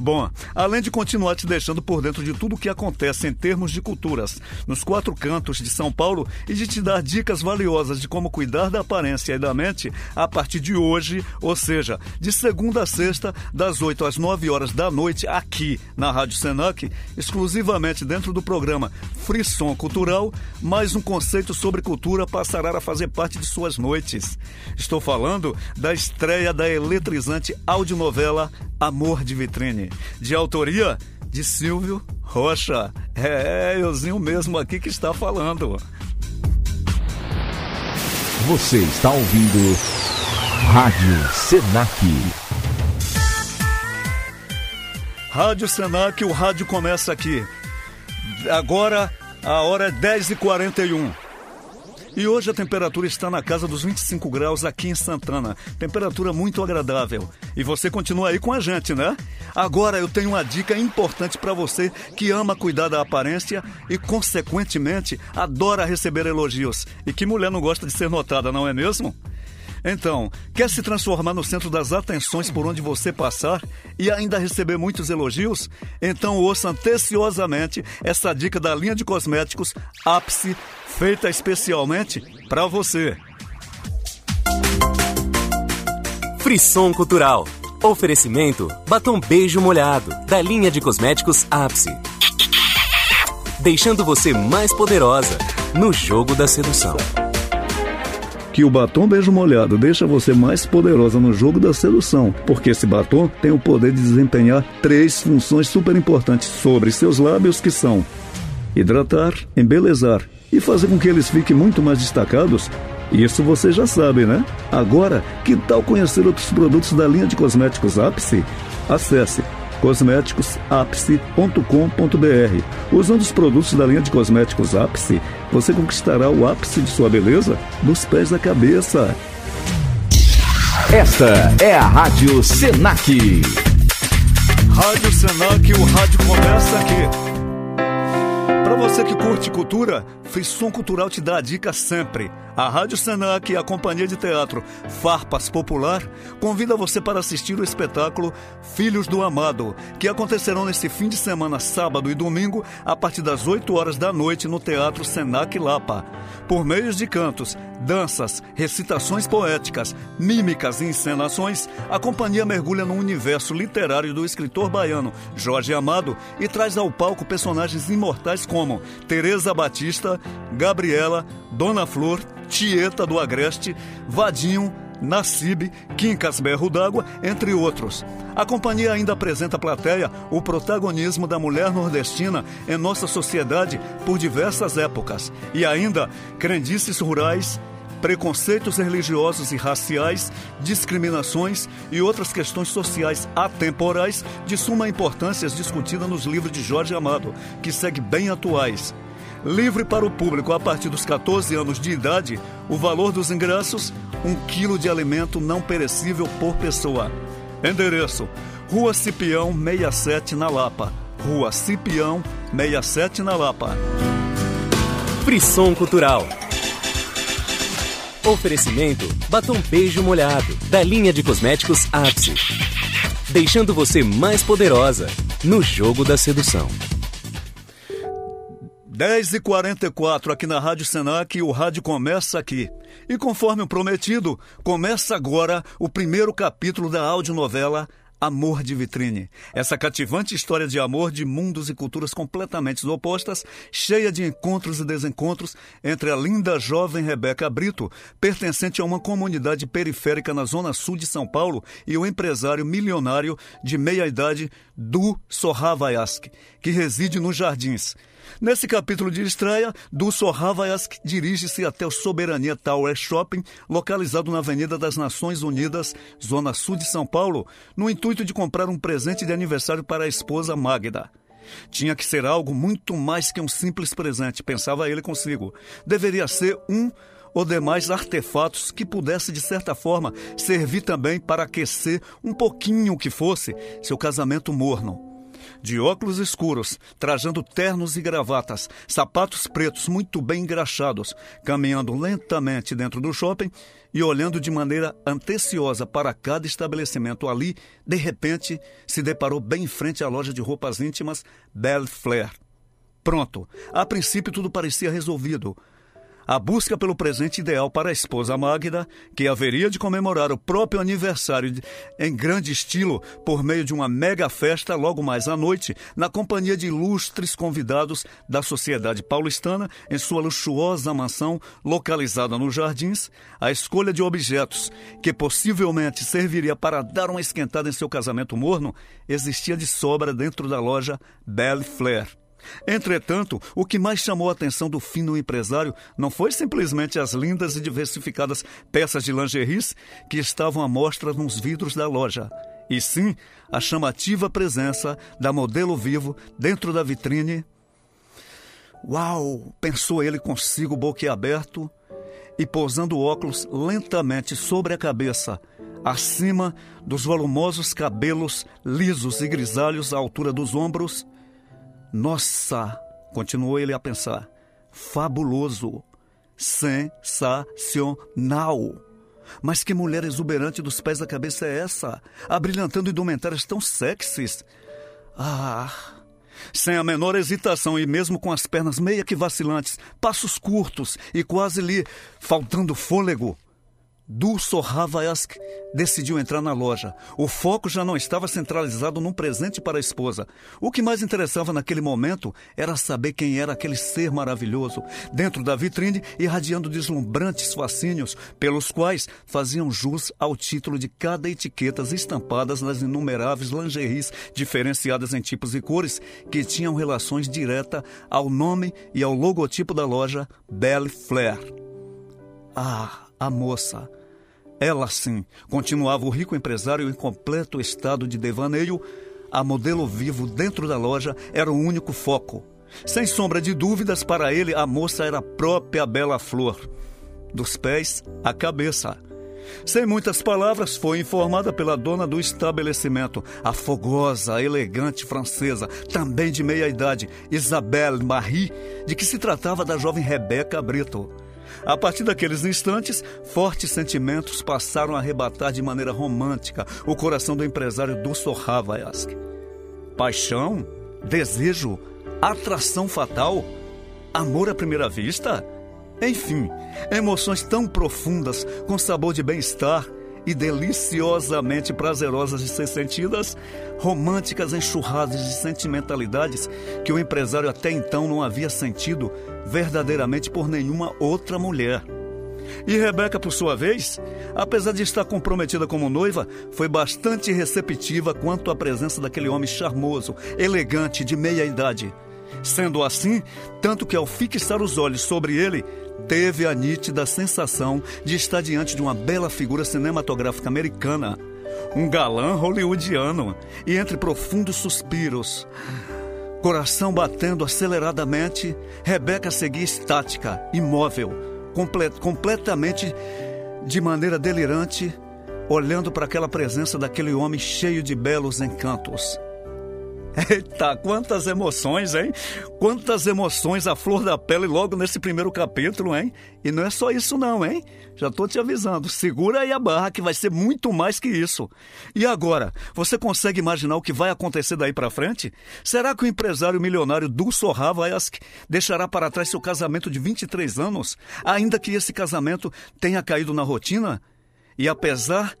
Bom, além de continuar te deixando por dentro de tudo o que acontece em termos de culturas nos quatro cantos de São Paulo e de te dar dicas valiosas de como cuidar da aparência e da mente a partir de hoje, ou seja, de segunda a sexta, das 8 às 9 horas da noite, aqui na Rádio Senac, exclusivamente dentro do programa Frisson Cultural, mais um conceito sobre cultura passará a fazer parte de suas noites. Estou falando da estreia da eletrizante audionovela Amor de Vitrine, de autoria de Silvio Rocha. É, euzinho mesmo aqui que está falando. Você está ouvindo Rádio Senac. Rádio Senac, o rádio começa aqui. Agora a hora é 10h41. E hoje a temperatura está na casa dos 25 graus aqui em Santana. Temperatura muito agradável. E você continua aí com a gente, né? Agora eu tenho uma dica importante para você que ama cuidar da aparência e, consequentemente, adora receber elogios. E que mulher não gosta de ser notada, não é mesmo? Então, quer se transformar no centro das atenções por onde você passar e ainda receber muitos elogios? Então ouça anteciosamente essa dica da linha de cosméticos Ápice, feita especialmente para você. Frisson Cultural. Oferecimento: batom beijo molhado, da linha de cosméticos Ápice. Deixando você mais poderosa no jogo da sedução. Que o batom beijo molhado deixa você mais poderosa no jogo da sedução, porque esse batom tem o poder de desempenhar três funções super importantes sobre seus lábios que são hidratar, embelezar e fazer com que eles fiquem muito mais destacados. Isso você já sabe, né? Agora, que tal conhecer outros produtos da linha de cosméticos Ápice? Acesse cosméticosápice.com.br. Usando os produtos da linha de cosméticos Ápice, você conquistará o ápice de sua beleza dos pés à cabeça. Esta é a Rádio Senac. Rádio Senac, o rádio começa aqui. Para você que curte cultura, Frisson Cultural te dá a dica sempre. A Rádio Senac e a companhia de teatro Farpas Popular convida você para assistir o espetáculo Filhos do Amado, que acontecerão nesse fim de semana, sábado e domingo, a partir das 8 horas da noite no Teatro Senac Lapa. Por meios de cantos, danças, recitações poéticas, mímicas e encenações, a companhia mergulha no universo literário do escritor baiano Jorge Amado e traz ao palco personagens imortais como Teresa Batista, Gabriela, Dona Flor, Tieta do Agreste, Vadinho, Nassib, Quincas Berro d'Água, entre outros. A companhia ainda apresenta à plateia o protagonismo da mulher nordestina em nossa sociedade por diversas épocas e ainda crendices rurais, preconceitos religiosos e raciais, discriminações e outras questões sociais atemporais de suma importância discutidas nos livros de Jorge Amado, que segue bem atuais. Livre para o público a partir dos 14 anos de idade, o valor dos ingressos, um quilo de alimento não perecível por pessoa. Endereço: Rua Cipião 67 na Lapa. Rua Cipião 67 na Lapa. Frisson Cultural. Oferecimento: batom beijo molhado, da linha de cosméticos Ápice. Deixando você mais poderosa no jogo da sedução. 10h44 aqui na Rádio Senac o rádio começa aqui. E conforme o prometido, começa agora o primeiro capítulo da audionovela Amor de Vitrine. Essa cativante história de amor de mundos e culturas completamente opostas, cheia de encontros e desencontros entre a linda jovem Rebeca Brito, pertencente a uma comunidade periférica na zona sul de São Paulo, e o empresário milionário de meia idade Du Sorravayask, que reside nos Jardins. Nesse capítulo de estreia, Du Sorravayask dirige-se até o Soberania Tower Shopping, localizado na Avenida das Nações Unidas, zona sul de São Paulo, no intuito de comprar um presente de aniversário para a esposa Magda. Tinha que ser algo muito mais que um simples presente, pensava ele consigo. Deveria ser um ou demais artefatos que pudesse, de certa forma, servir também para aquecer um pouquinho que fosse seu casamento morno de óculos escuros, trajando ternos e gravatas, sapatos pretos muito bem engraxados, caminhando lentamente dentro do shopping e olhando de maneira anteciosa para cada estabelecimento ali, de repente se deparou bem em frente à loja de roupas íntimas Belle Flair. Pronto, a princípio tudo parecia resolvido. A busca pelo presente ideal para a esposa Magda, que haveria de comemorar o próprio aniversário de- em grande estilo por meio de uma mega festa logo mais à noite, na companhia de ilustres convidados da sociedade paulistana em sua luxuosa mansão localizada nos Jardins, a escolha de objetos que possivelmente serviria para dar uma esquentada em seu casamento morno existia de sobra dentro da loja Belle Flair. Entretanto, o que mais chamou a atenção do fino empresário não foi simplesmente as lindas e diversificadas peças de lingeries que estavam à mostra nos vidros da loja, e sim a chamativa presença da modelo vivo dentro da vitrine. Uau! pensou ele consigo, boquiaberto, e pousando o óculos lentamente sobre a cabeça, acima dos volumosos cabelos lisos e grisalhos à altura dos ombros. Nossa! continuou ele a pensar. Fabuloso! Sensacional! Mas que mulher exuberante dos pés à cabeça é essa? Abrilhantando indumentárias tão sexys. Ah! Sem a menor hesitação e mesmo com as pernas meia que vacilantes, passos curtos e quase lhe faltando fôlego, Du Sorravayask decidiu entrar na loja. O foco já não estava centralizado num presente para a esposa. O que mais interessava naquele momento era saber quem era aquele ser maravilhoso, dentro da vitrine irradiando deslumbrantes fascínios, pelos quais faziam jus ao título de cada etiquetas estampadas nas inumeráveis lingeries diferenciadas em tipos e cores que tinham relações direta ao nome e ao logotipo da loja Belle Flair. Ah, a moça! Ela sim, continuava o rico empresário em completo estado de devaneio. A modelo vivo dentro da loja era o único foco. Sem sombra de dúvidas, para ele, a moça era a própria Bela Flor. Dos pés à cabeça. Sem muitas palavras, foi informada pela dona do estabelecimento, a fogosa, elegante francesa, também de meia idade, Isabelle Marie, de que se tratava da jovem Rebeca Brito. A partir daqueles instantes, fortes sentimentos passaram a arrebatar de maneira romântica o coração do empresário do Sorravayask. Paixão? Desejo? Atração fatal? Amor à primeira vista? Enfim, emoções tão profundas, com sabor de bem-estar e deliciosamente prazerosas de ser sentidas, românticas enxurradas de sentimentalidades que o empresário até então não havia sentido verdadeiramente por nenhuma outra mulher. E Rebeca, por sua vez, apesar de estar comprometida como noiva, foi bastante receptiva quanto à presença daquele homem charmoso, elegante, de meia idade. Sendo assim, tanto que ao fixar os olhos sobre ele, teve a nítida sensação de estar diante de uma bela figura cinematográfica americana, um galã hollywoodiano, e entre profundos suspiros, coração batendo aceleradamente, Rebeca seguia estática, imóvel, comple completamente de maneira delirante, olhando para aquela presença daquele homem cheio de belos encantos. Eita, quantas emoções, hein? Quantas emoções à flor da pele logo nesse primeiro capítulo, hein? E não é só isso não, hein? Já tô te avisando, segura aí a barra que vai ser muito mais que isso. E agora, você consegue imaginar o que vai acontecer daí pra frente? Será que o empresário milionário Dulce Havayask deixará para trás seu casamento de 23 anos, ainda que esse casamento tenha caído na rotina? E apesar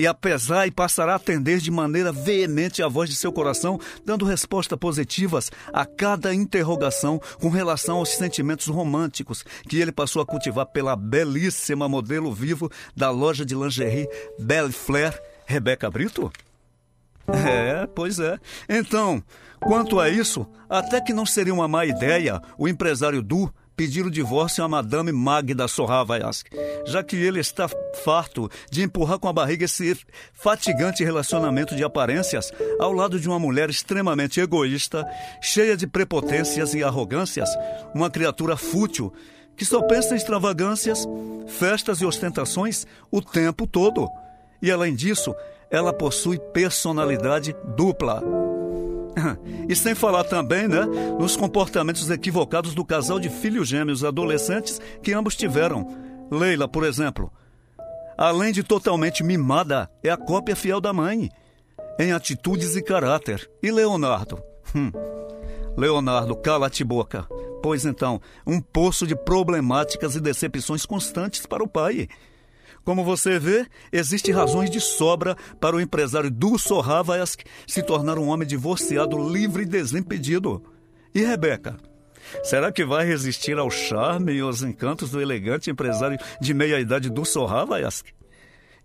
e apesar e passará a atender de maneira veemente a voz de seu coração, dando respostas positivas a cada interrogação com relação aos sentimentos românticos que ele passou a cultivar pela belíssima modelo vivo da loja de lingerie Belle Flair, Rebeca Brito? É, pois é. Então, quanto a isso, até que não seria uma má ideia o empresário Du pedir o divórcio a Madame Magda Sorravayask, já que ele está farto de empurrar com a barriga esse fatigante relacionamento de aparências ao lado de uma mulher extremamente egoísta, cheia de prepotências e arrogâncias, uma criatura fútil que só pensa em extravagâncias, festas e ostentações o tempo todo. E além disso, ela possui personalidade dupla. E sem falar também, né, nos comportamentos equivocados do casal de filhos gêmeos adolescentes que ambos tiveram. Leila, por exemplo. Além de totalmente mimada, é a cópia fiel da mãe, em atitudes e caráter. E Leonardo? Hum. Leonardo, cala-te boca. Pois então, um poço de problemáticas e decepções constantes para o pai. Como você vê, existem razões de sobra para o empresário Dulce Havayask se tornar um homem divorciado livre e desimpedido. E Rebeca? Será que vai resistir ao charme e aos encantos do elegante empresário de meia-idade Dulce Havayask?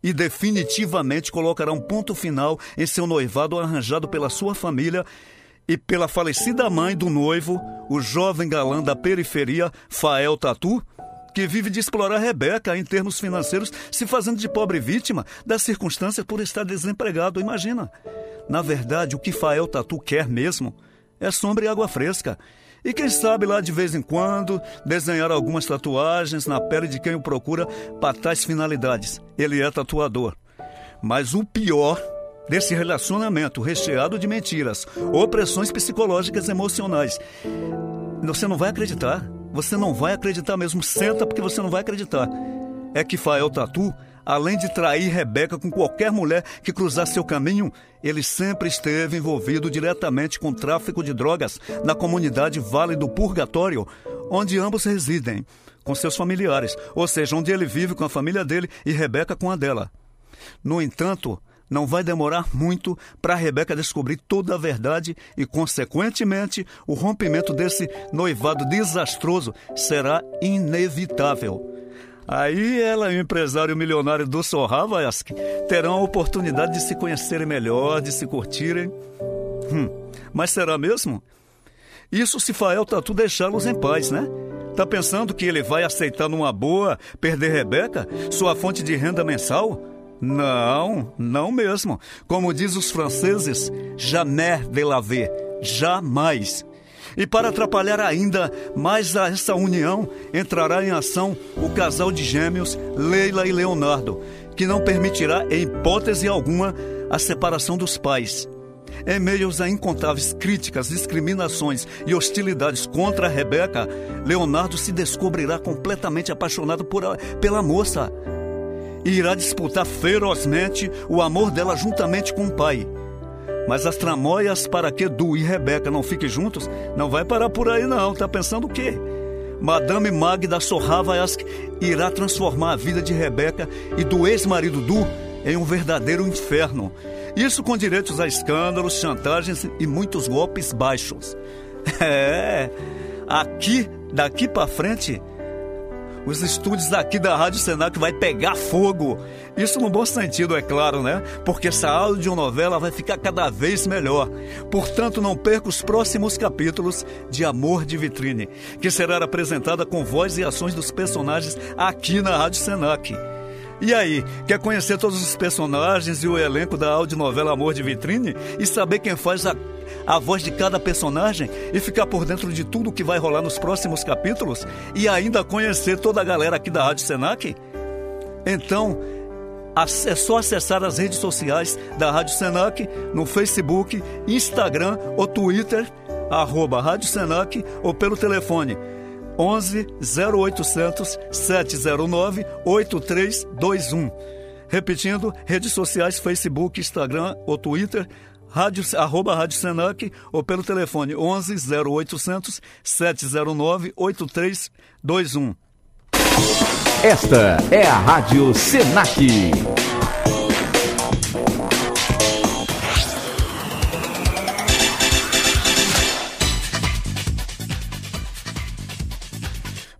E definitivamente colocará um ponto final em seu noivado arranjado pela sua família e pela falecida mãe do noivo, o jovem galã da periferia, Fael Tatu, que vive de explorar Rebeca em termos financeiros, se fazendo de pobre vítima das circunstâncias por estar desempregado. Imagina. Na verdade, o que Fael Tatu quer mesmo é sombra e água fresca. E quem sabe lá de vez em quando desenhar algumas tatuagens na pele de quem o procura para tais finalidades. Ele é tatuador. Mas o pior desse relacionamento recheado de mentiras, opressões psicológicas e emocionais, você não vai acreditar. Você não vai acreditar mesmo. Senta porque você não vai acreditar. É que Fael Tatu, além de trair Rebeca com qualquer mulher que cruzar seu caminho, ele sempre esteve envolvido diretamente com tráfico de drogas na comunidade Vale do Purgatório, onde ambos residem, com seus familiares, ou seja, onde ele vive com a família dele e Rebeca com a dela. No entanto, não vai demorar muito para Rebeca descobrir toda a verdade e, consequentemente, o rompimento desse noivado desastroso será inevitável. Aí ela e o empresário milionário do Sorravayask terão a oportunidade de se conhecerem melhor, de se curtirem. Hum, mas será mesmo? Isso se Fael Tatu deixá-los em paz, né? Tá pensando que ele vai aceitar numa boa perder Rebeca, sua fonte de renda mensal? Não, não mesmo. Como diz os franceses, jamais de la jamais. E para atrapalhar ainda mais essa união, entrará em ação o casal de gêmeos Leila e Leonardo, que não permitirá, em hipótese alguma, a separação dos pais. Em meio a incontáveis críticas, discriminações e hostilidades contra Rebeca, Leonardo se descobrirá completamente apaixonado por pela moça e irá disputar ferozmente o amor dela juntamente com o pai. Mas as tramóias para que Du e Rebeca não fiquem juntos não vai parar por aí não, tá pensando o quê? Madame Magda Sorravayask irá transformar a vida de Rebeca e do ex-marido Du em um verdadeiro inferno. Isso com direitos a escândalos, chantagens e muitos golpes baixos. É, aqui, daqui para frente, os estúdios aqui da Rádio Senac vai pegar fogo. Isso no bom sentido, é claro, né? Porque essa audionovela vai ficar cada vez melhor. Portanto, não perca os próximos capítulos de Amor de Vitrine, que será apresentada com voz e ações dos personagens aqui na Rádio Senac. E aí, quer conhecer todos os personagens e o elenco da audionovela Amor de Vitrine? E saber quem faz a, a voz de cada personagem? E ficar por dentro de tudo que vai rolar nos próximos capítulos? E ainda conhecer toda a galera aqui da Rádio Senac? Então, É só acessar as redes sociais da Rádio Senac no Facebook, Instagram ou Twitter, arroba Rádio Senac ou pelo telefone 11 0800 709 8321. Repetindo, redes sociais, Facebook, Instagram ou Twitter, rádio, arroba Rádio Senac ou pelo telefone 11 0800 709 8321. Esta é a Rádio Senac.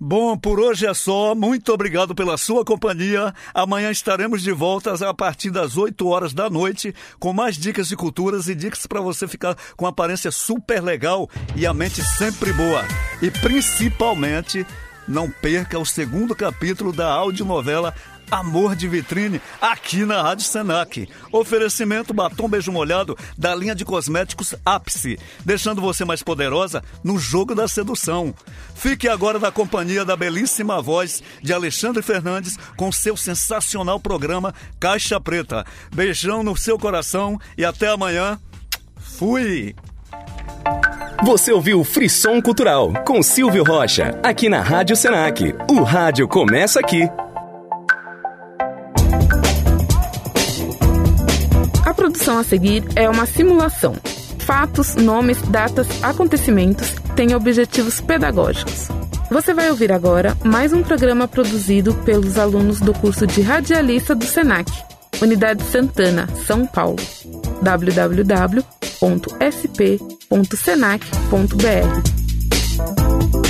Bom, por hoje é só. Muito obrigado pela sua companhia. Amanhã estaremos de volta a partir das 8 horas da noite com mais dicas de culturas e dicas para você ficar com aparência super legal e a mente sempre boa. E principalmente, não perca o segundo capítulo da audionovela Amor de Vitrine, aqui na Rádio Senac. Oferecimento batom beijo molhado da linha de cosméticos Ápice, deixando você mais poderosa no jogo da sedução. Fique agora na companhia da belíssima voz de Alexandre Fernandes com seu sensacional programa Caixa Preta. Beijão no seu coração e até amanhã. Fui! Você ouviu Frisson Cultural com Silvio Rocha, aqui na Rádio Senac. O rádio começa aqui. Produção a seguir é uma simulação. Fatos, nomes, datas, acontecimentos têm objetivos pedagógicos. Você vai ouvir agora mais um programa produzido pelos alunos do curso de radialista do SENAC, Unidade Santana, São Paulo. www.sp.senac.br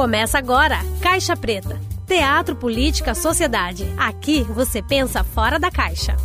Começa agora, Caixa Preta. Teatro, política, sociedade. Aqui você pensa fora da caixa.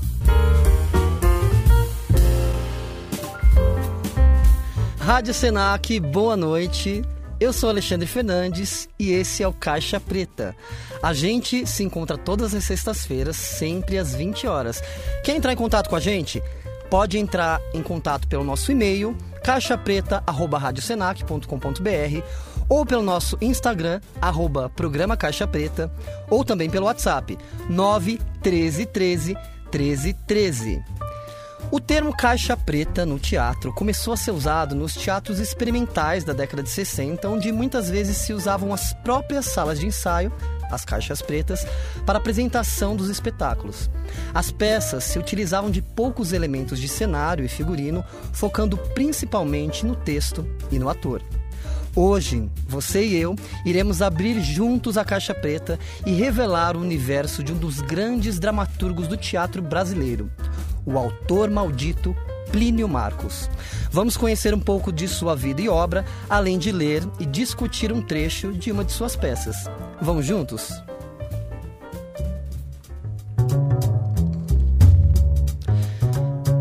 Rádio Senac, boa noite. Eu sou Alexandre Fernandes e esse é o Caixa Preta. A gente se encontra todas as sextas-feiras, sempre às 20 horas. Quer entrar em contato com a gente? Pode entrar em contato pelo nosso e-mail caixapreta@radiosenac.com.br ou pelo nosso Instagram arroba programa Caixa Preta ou também pelo WhatsApp 91313 1313. O termo caixa preta no teatro começou a ser usado nos teatros experimentais da década de 60, onde muitas vezes se usavam as próprias salas de ensaio, as caixas pretas, para apresentação dos espetáculos. As peças se utilizavam de poucos elementos de cenário e figurino, focando principalmente no texto e no ator. Hoje, você e eu iremos abrir juntos a caixa preta e revelar o universo de um dos grandes dramaturgos do teatro brasileiro, o autor maldito Plínio Marcos. Vamos conhecer um pouco de sua vida e obra, além de ler e discutir um trecho de uma de suas peças. Vamos juntos?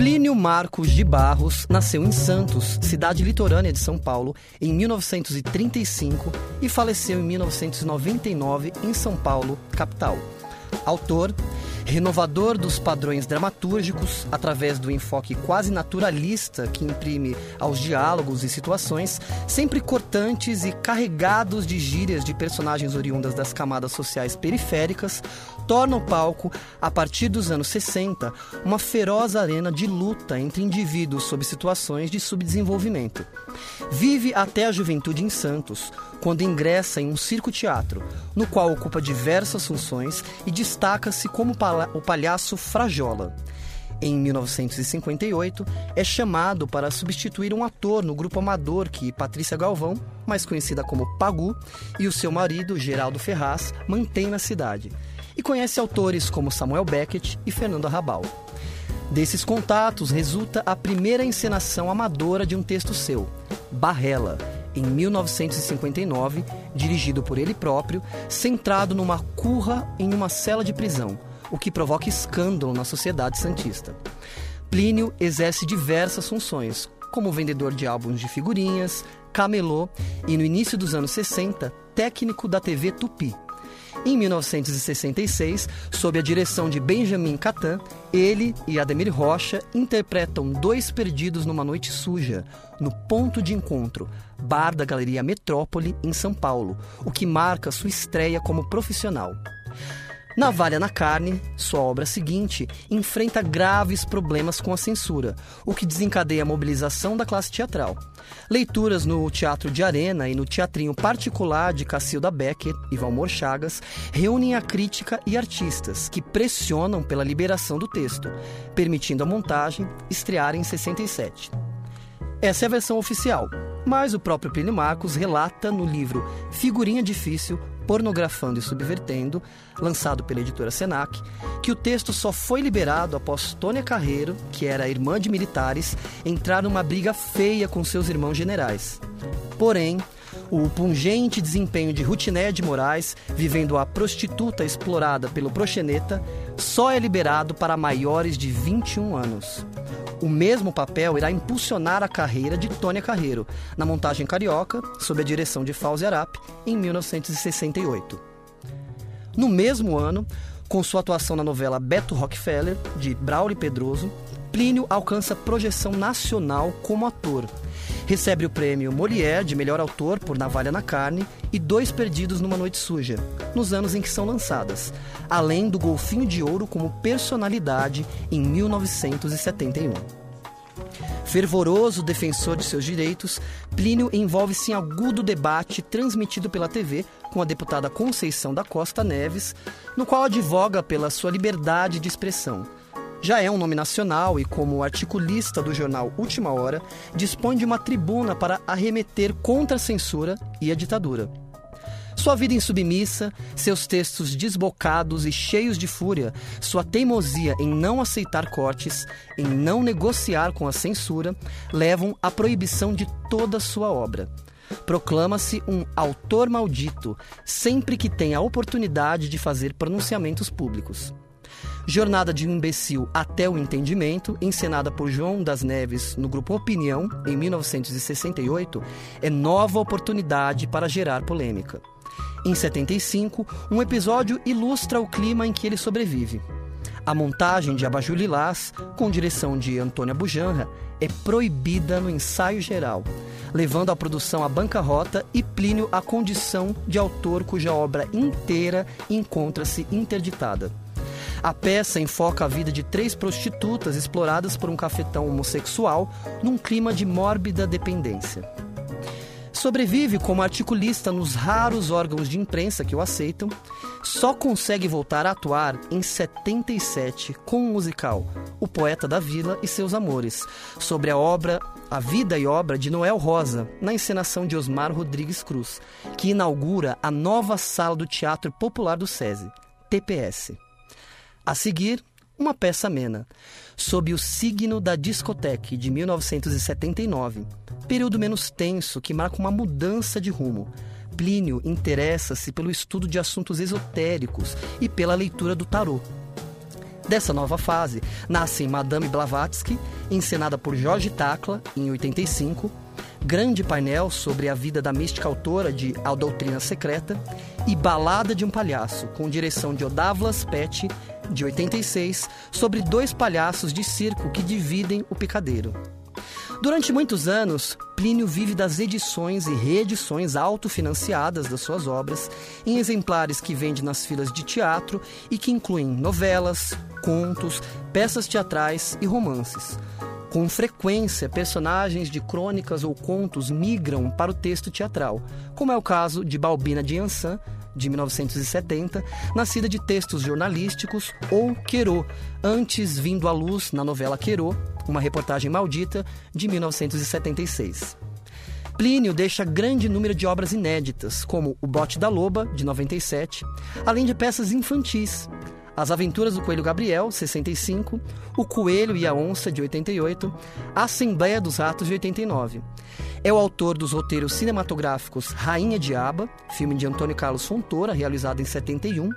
Plínio Marcos de Barros nasceu em Santos, cidade litorânea de São Paulo, em 1935 e faleceu em 1999 em São Paulo, capital. Autor, renovador dos padrões dramatúrgicos através do enfoque quase naturalista que imprime aos diálogos e situações, sempre cortantes e carregados de gírias de personagens oriundas das camadas sociais periféricas, torna o palco, a partir dos anos 60, uma feroz arena de luta entre indivíduos sob situações de subdesenvolvimento. Vive até a juventude em Santos, quando ingressa em um circo-teatro, no qual ocupa diversas funções e destaca-se como o palhaço Frajola. Em 1958, é chamado para substituir um ator no grupo amador que Patrícia Galvão, mais conhecida como Pagu, e o seu marido, Geraldo Ferraz, mantém na cidade. E conhece autores como Samuel Beckett e Fernando Arrabal. Desses contatos resulta a primeira encenação amadora de um texto seu, Barrela, em 1959, dirigido por ele próprio, centrado numa curra em uma cela de prisão, o que provoca escândalo na sociedade santista. Plínio exerce diversas funções, como vendedor de álbuns de figurinhas, camelô e, no início dos anos 60, técnico da TV Tupi. Em 1966, sob a direção de Benjamin Catan, ele e Ademir Rocha interpretam Dois Perdidos numa Noite Suja, no Ponto de Encontro, bar da Galeria Metrópole, em São Paulo, o que marca sua estreia como profissional. Navalha na Carne, sua obra seguinte, enfrenta graves problemas com a censura, o que desencadeia a mobilização da classe teatral. Leituras no Teatro de Arena e no Teatrinho Particular de Cacilda Becker e Valmor Chagas reúnem a crítica e artistas que pressionam pela liberação do texto, permitindo a montagem estrear em 67. Essa é a versão oficial, mas o próprio Plínio Marcos relata no livro Figurinha Difícil, Pornografando e Subvertendo, lançado pela editora Senac, que o texto só foi liberado após Tônia Carreiro, que era irmã de militares, entrar numa briga feia com seus irmãos generais. Porém, o pungente desempenho de Rutiné de Moraes, vivendo a prostituta explorada pelo proxeneta, só é liberado para maiores de 21 anos. O mesmo papel irá impulsionar a carreira de Tônia Carreiro, na montagem carioca, sob a direção de Fauzi Arap, em 1968. No mesmo ano, com sua atuação na novela Beto Rockefeller, de Braulio Pedroso, Plínio alcança projeção nacional como ator. Recebe o prêmio Molière de melhor autor por Navalha na Carne e Dois Perdidos numa Noite Suja, nos anos em que são lançadas, além do Golfinho de Ouro como personalidade em 1971. Fervoroso defensor de seus direitos, Plínio envolve-se em agudo debate transmitido pela TV com a deputada Conceição da Costa Neves, no qual advoga pela sua liberdade de expressão. Já é um nome nacional e, como articulista do jornal Última Hora, dispõe de uma tribuna para arremeter contra a censura e a ditadura. Sua vida insubmissa, seus textos desbocados e cheios de fúria, sua teimosia em não aceitar cortes, em não negociar com a censura, levam à proibição de toda sua obra. Proclama-se um autor maldito sempre que tem a oportunidade de fazer pronunciamentos públicos. Jornada de um Imbecil até o Entendimento, encenada por João das Neves no grupo Opinião, em 1968, é nova oportunidade para gerar polêmica. Em 75, um episódio ilustra o clima em que ele sobrevive. A montagem de Abajur Lilás, com direção de Antônia Bujanra, é proibida no ensaio geral, levando a produção à bancarrota e Plínio à condição de autor cuja obra inteira encontra-se interditada. A peça enfoca a vida de três prostitutas exploradas por um cafetão homossexual num clima de mórbida dependência. Sobrevive como articulista nos raros órgãos de imprensa que o aceitam, só consegue voltar a atuar em 77 com o musical O Poeta da Vila e Seus Amores, sobre a obra A Vida e Obra de Noel Rosa, na encenação de Osmar Rodrigues Cruz, que inaugura a nova sala do Teatro Popular do SESI, TPS. A seguir, uma peça amena, sob o signo da discoteque de 1979, período menos tenso que marca uma mudança de rumo. Plínio interessa-se pelo estudo de assuntos esotéricos e pela leitura do tarô. Dessa nova fase, nascem Madame Blavatsky, encenada por Jorge Tacla, em 85, grande painel sobre a vida da mística autora de A Doutrina Secreta, e Balada de um Palhaço, com direção de Odavlas Pet, de 86, sobre dois palhaços de circo que dividem o picadeiro. Durante muitos anos, Plínio vive das edições e reedições autofinanciadas das suas obras, em exemplares que vende nas filas de teatro e que incluem novelas, contos, peças teatrais e romances. Com frequência, personagens de crônicas ou contos migram para o texto teatral, como é o caso de Balbina de Ansan, de 1970, nascida de textos jornalísticos, ou Querô, antes vindo à luz na novela Querô, uma reportagem maldita, de 1976. Plínio deixa grande número de obras inéditas, como O Bote da Loba, de 97, além de peças infantis. As Aventuras do Coelho Gabriel, 65, O Coelho e a Onça, de 88, A Assembleia dos Ratos, de 89. É o autor dos roteiros cinematográficos Rainha Diaba, filme de Antônio Carlos Fontoura, realizado em 71,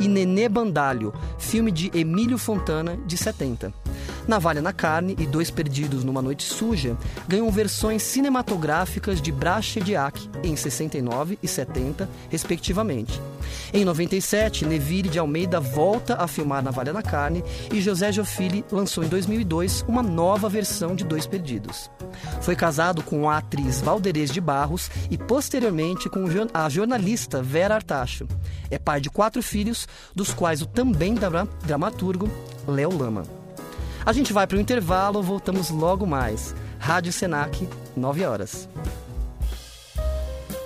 e Nenê Bandalho, filme de Emílio Fontana, de 70. Navalha na Carne e Dois Perdidos numa Noite Suja ganham versões cinematográficas de Bracha Diak em 69 e 70, respectivamente. Em 97, Neville de Almeida volta a filmar Navalha na Carne e José Jofili lançou em 2002 uma nova versão de Dois Perdidos. Foi casado com a atriz Valderez de Barros e posteriormente com a jornalista Vera Artacho. É pai de quatro filhos, dos quais o também dra- dramaturgo Léo Lama. A gente vai para o intervalo, voltamos logo mais. Rádio Senac, 9 horas.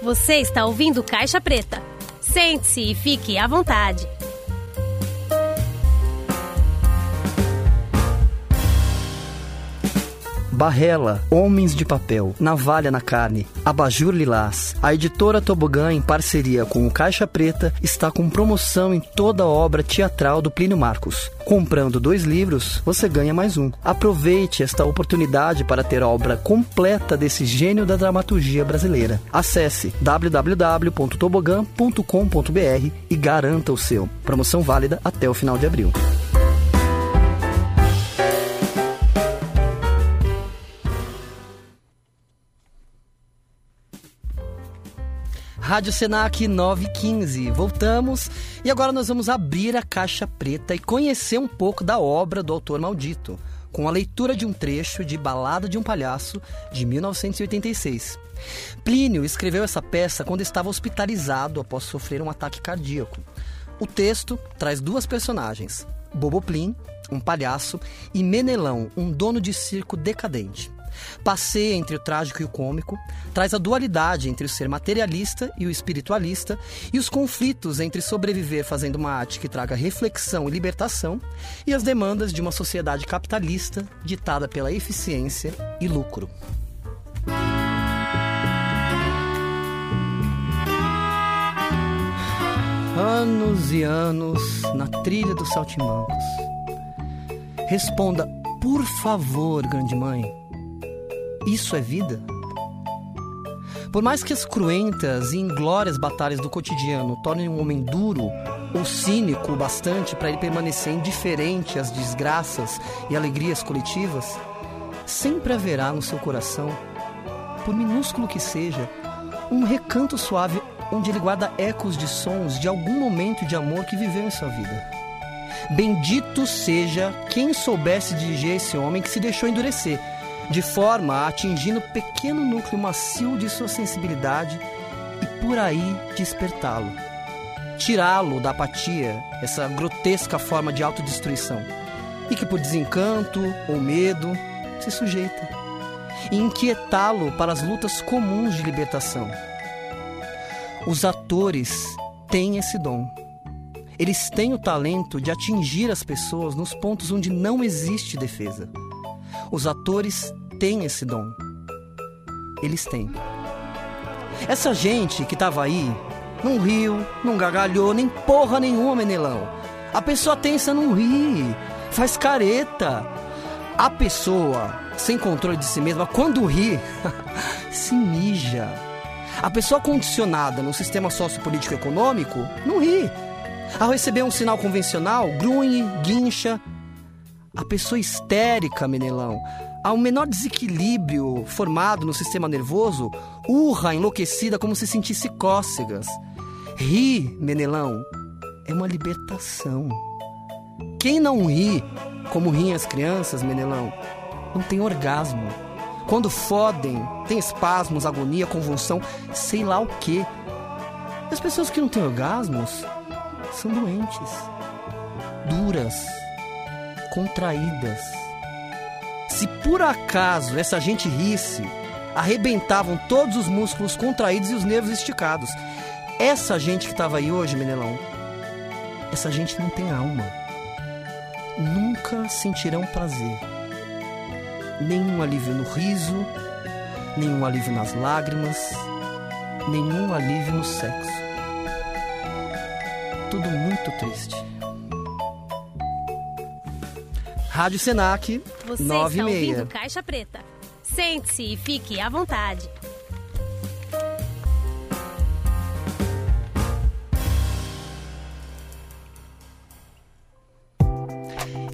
Você está ouvindo Caixa Preta. Sente-se e fique à vontade. Barrela, Homens de Papel, Navalha na Carne, Abajur Lilás. A editora Tobogã, em parceria com o Caixa Preta, está com promoção em toda a obra teatral do Plínio Marcos. Comprando dois livros, você ganha mais um. Aproveite esta oportunidade para ter a obra completa desse gênio da dramaturgia brasileira. Acesse www.tobogan.com.br e garanta o seu. Promoção válida até o final de abril. Rádio Senac 915. Voltamos e agora nós vamos abrir a caixa preta e conhecer um pouco da obra do autor maldito, com a leitura de um trecho de Balada de um Palhaço, de 1986. Plínio escreveu essa peça quando estava hospitalizado após sofrer um ataque cardíaco. O texto traz duas personagens, Bobo Plim, um palhaço, e Menelão, um dono de circo decadente. Passeia entre o trágico e o cômico, traz a dualidade entre o ser materialista e o espiritualista e os conflitos entre sobreviver fazendo uma arte que traga reflexão e libertação e as demandas de uma sociedade capitalista ditada pela eficiência e lucro. Anos e anos na trilha dos saltimbancos. Responda, por favor, grande mãe. Isso é vida? Por mais que as cruentas e inglórias batalhas do cotidiano tornem um homem duro ou cínico o bastante para ele permanecer indiferente às desgraças e alegrias coletivas, sempre haverá no seu coração, por minúsculo que seja, um recanto suave onde ele guarda ecos de sons de algum momento de amor que viveu em sua vida. Bendito seja quem soubesse dirigir esse homem que se deixou endurecer, de forma a atingir no pequeno núcleo macio de sua sensibilidade e por aí despertá-lo. Tirá-lo da apatia, essa grotesca forma de autodestruição, e que por desencanto ou medo se sujeita, e inquietá-lo para as lutas comuns de libertação. Os atores têm esse dom. Eles têm o talento de atingir as pessoas nos pontos onde não existe defesa. Os atores têm esse dom. Eles têm. Essa gente que tava aí não riu, não gargalhou, nem porra nenhuma, Menelão. A pessoa tensa não ri, faz careta. A pessoa sem controle de si mesma, quando ri, se mija. A pessoa condicionada no sistema sociopolítico econômico não ri. Ao receber um sinal convencional, grunhe, guincha. A pessoa histérica, Menelão, ao menor desequilíbrio formado no sistema nervoso, urra enlouquecida como se sentisse cócegas. Ri, Menelão, é uma libertação. Quem não ri, como riem as crianças, Menelão, não tem orgasmo. Quando fodem, tem espasmos, agonia, convulsão, sei lá o quê. As pessoas que não têm orgasmos são doentes, duras, contraídas. Se por acaso essa gente risse, arrebentavam todos os músculos contraídos e os nervos esticados. Essa gente que estava aí hoje, Menelão, essa gente não tem alma. Nunca sentirão prazer. Nenhum alívio no riso, nenhum alívio nas lágrimas, nenhum alívio no sexo. Tudo muito triste. Rádio Senac, Você 9 está ouvindo Caixa Preta. Sente-se e fique à vontade.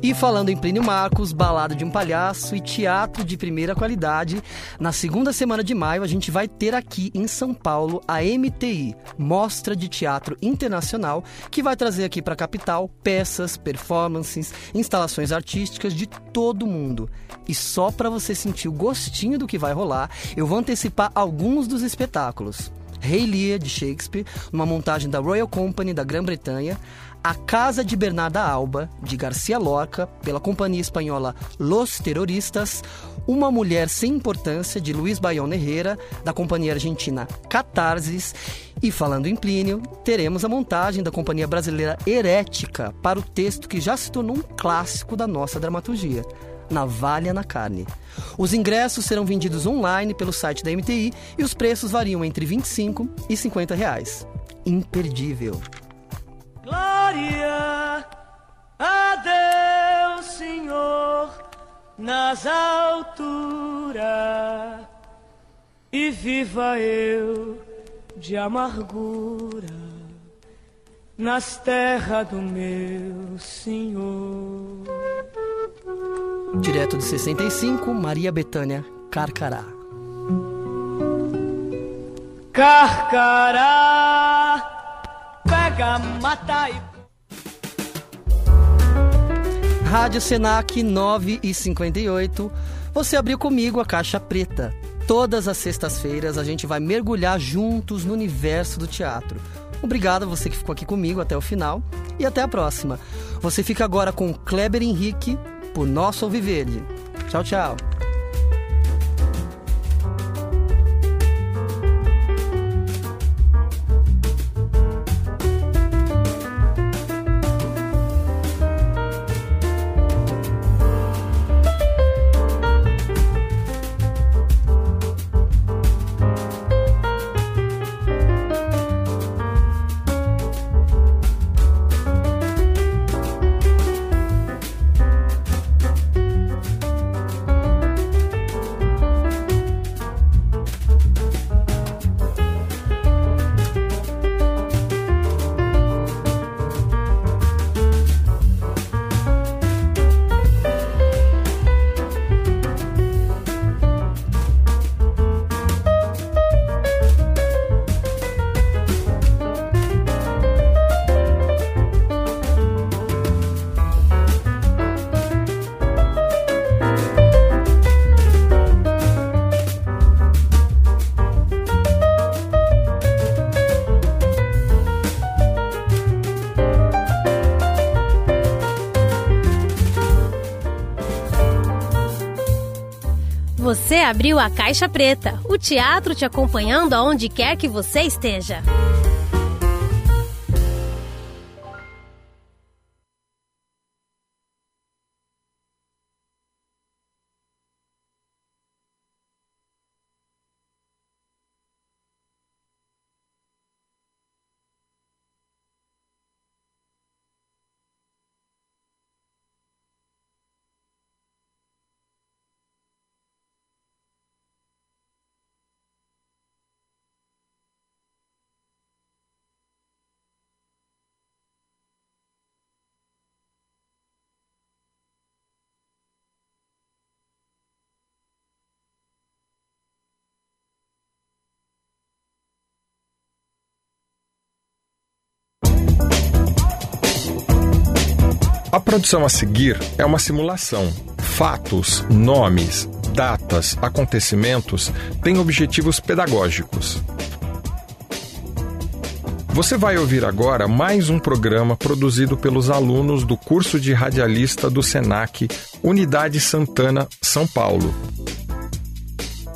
E falando em Plínio Marcos, Balada de um Palhaço e Teatro de Primeira Qualidade, na segunda semana de maio a gente vai ter aqui em São Paulo a MTI, Mostra de Teatro Internacional, que vai trazer aqui para a capital peças, performances, instalações artísticas de todo mundo. E só para você sentir o gostinho do que vai rolar, eu vou antecipar alguns dos espetáculos. Rei Lear, de Shakespeare, numa montagem da Royal Company da Grã-Bretanha, A Casa de Bernarda Alba, de Garcia Lorca, pela companhia espanhola Los Terroristas, Uma Mulher Sem Importância, de Luiz Bayona Herrera, da companhia argentina Catarsis, e falando em Plínio, teremos a montagem da companhia brasileira Herética para o texto que já se tornou um clássico da nossa dramaturgia. Navalha na Carne. Os ingressos serão vendidos online pelo site da MTI e os preços variam entre 25 e 50 reais. Imperdível. Glória a Deus, Senhor, nas alturas, e viva eu de amargura nas terras do meu Senhor. Direto de 65, Maria Bethânia Carcará. Carcará, pega, mata e Rádio Senac 9 e 58. Você abriu comigo a caixa preta. Todas as sextas-feiras a gente vai mergulhar juntos no universo do teatro. Obrigado a você que ficou aqui comigo até o final e até a próxima. Você fica agora com Kleber Henrique por Nosso Alviverde. Tchau, tchau. Você abriu a Caixa Preta, o teatro te acompanhando aonde quer que você esteja. Produção a seguir é uma simulação. Fatos, nomes, datas, acontecimentos têm objetivos pedagógicos. Você vai ouvir agora mais um programa produzido pelos alunos do curso de radialista do SENAC, Unidade Santana, São Paulo.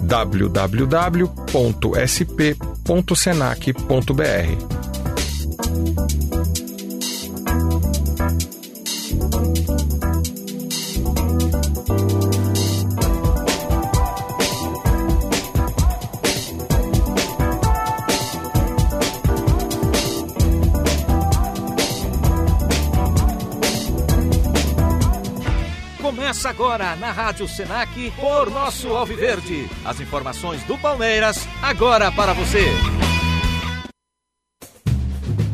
www.sp.senac.br Agora na Rádio Senac por nosso Alviverde. As informações do Palmeiras agora para você.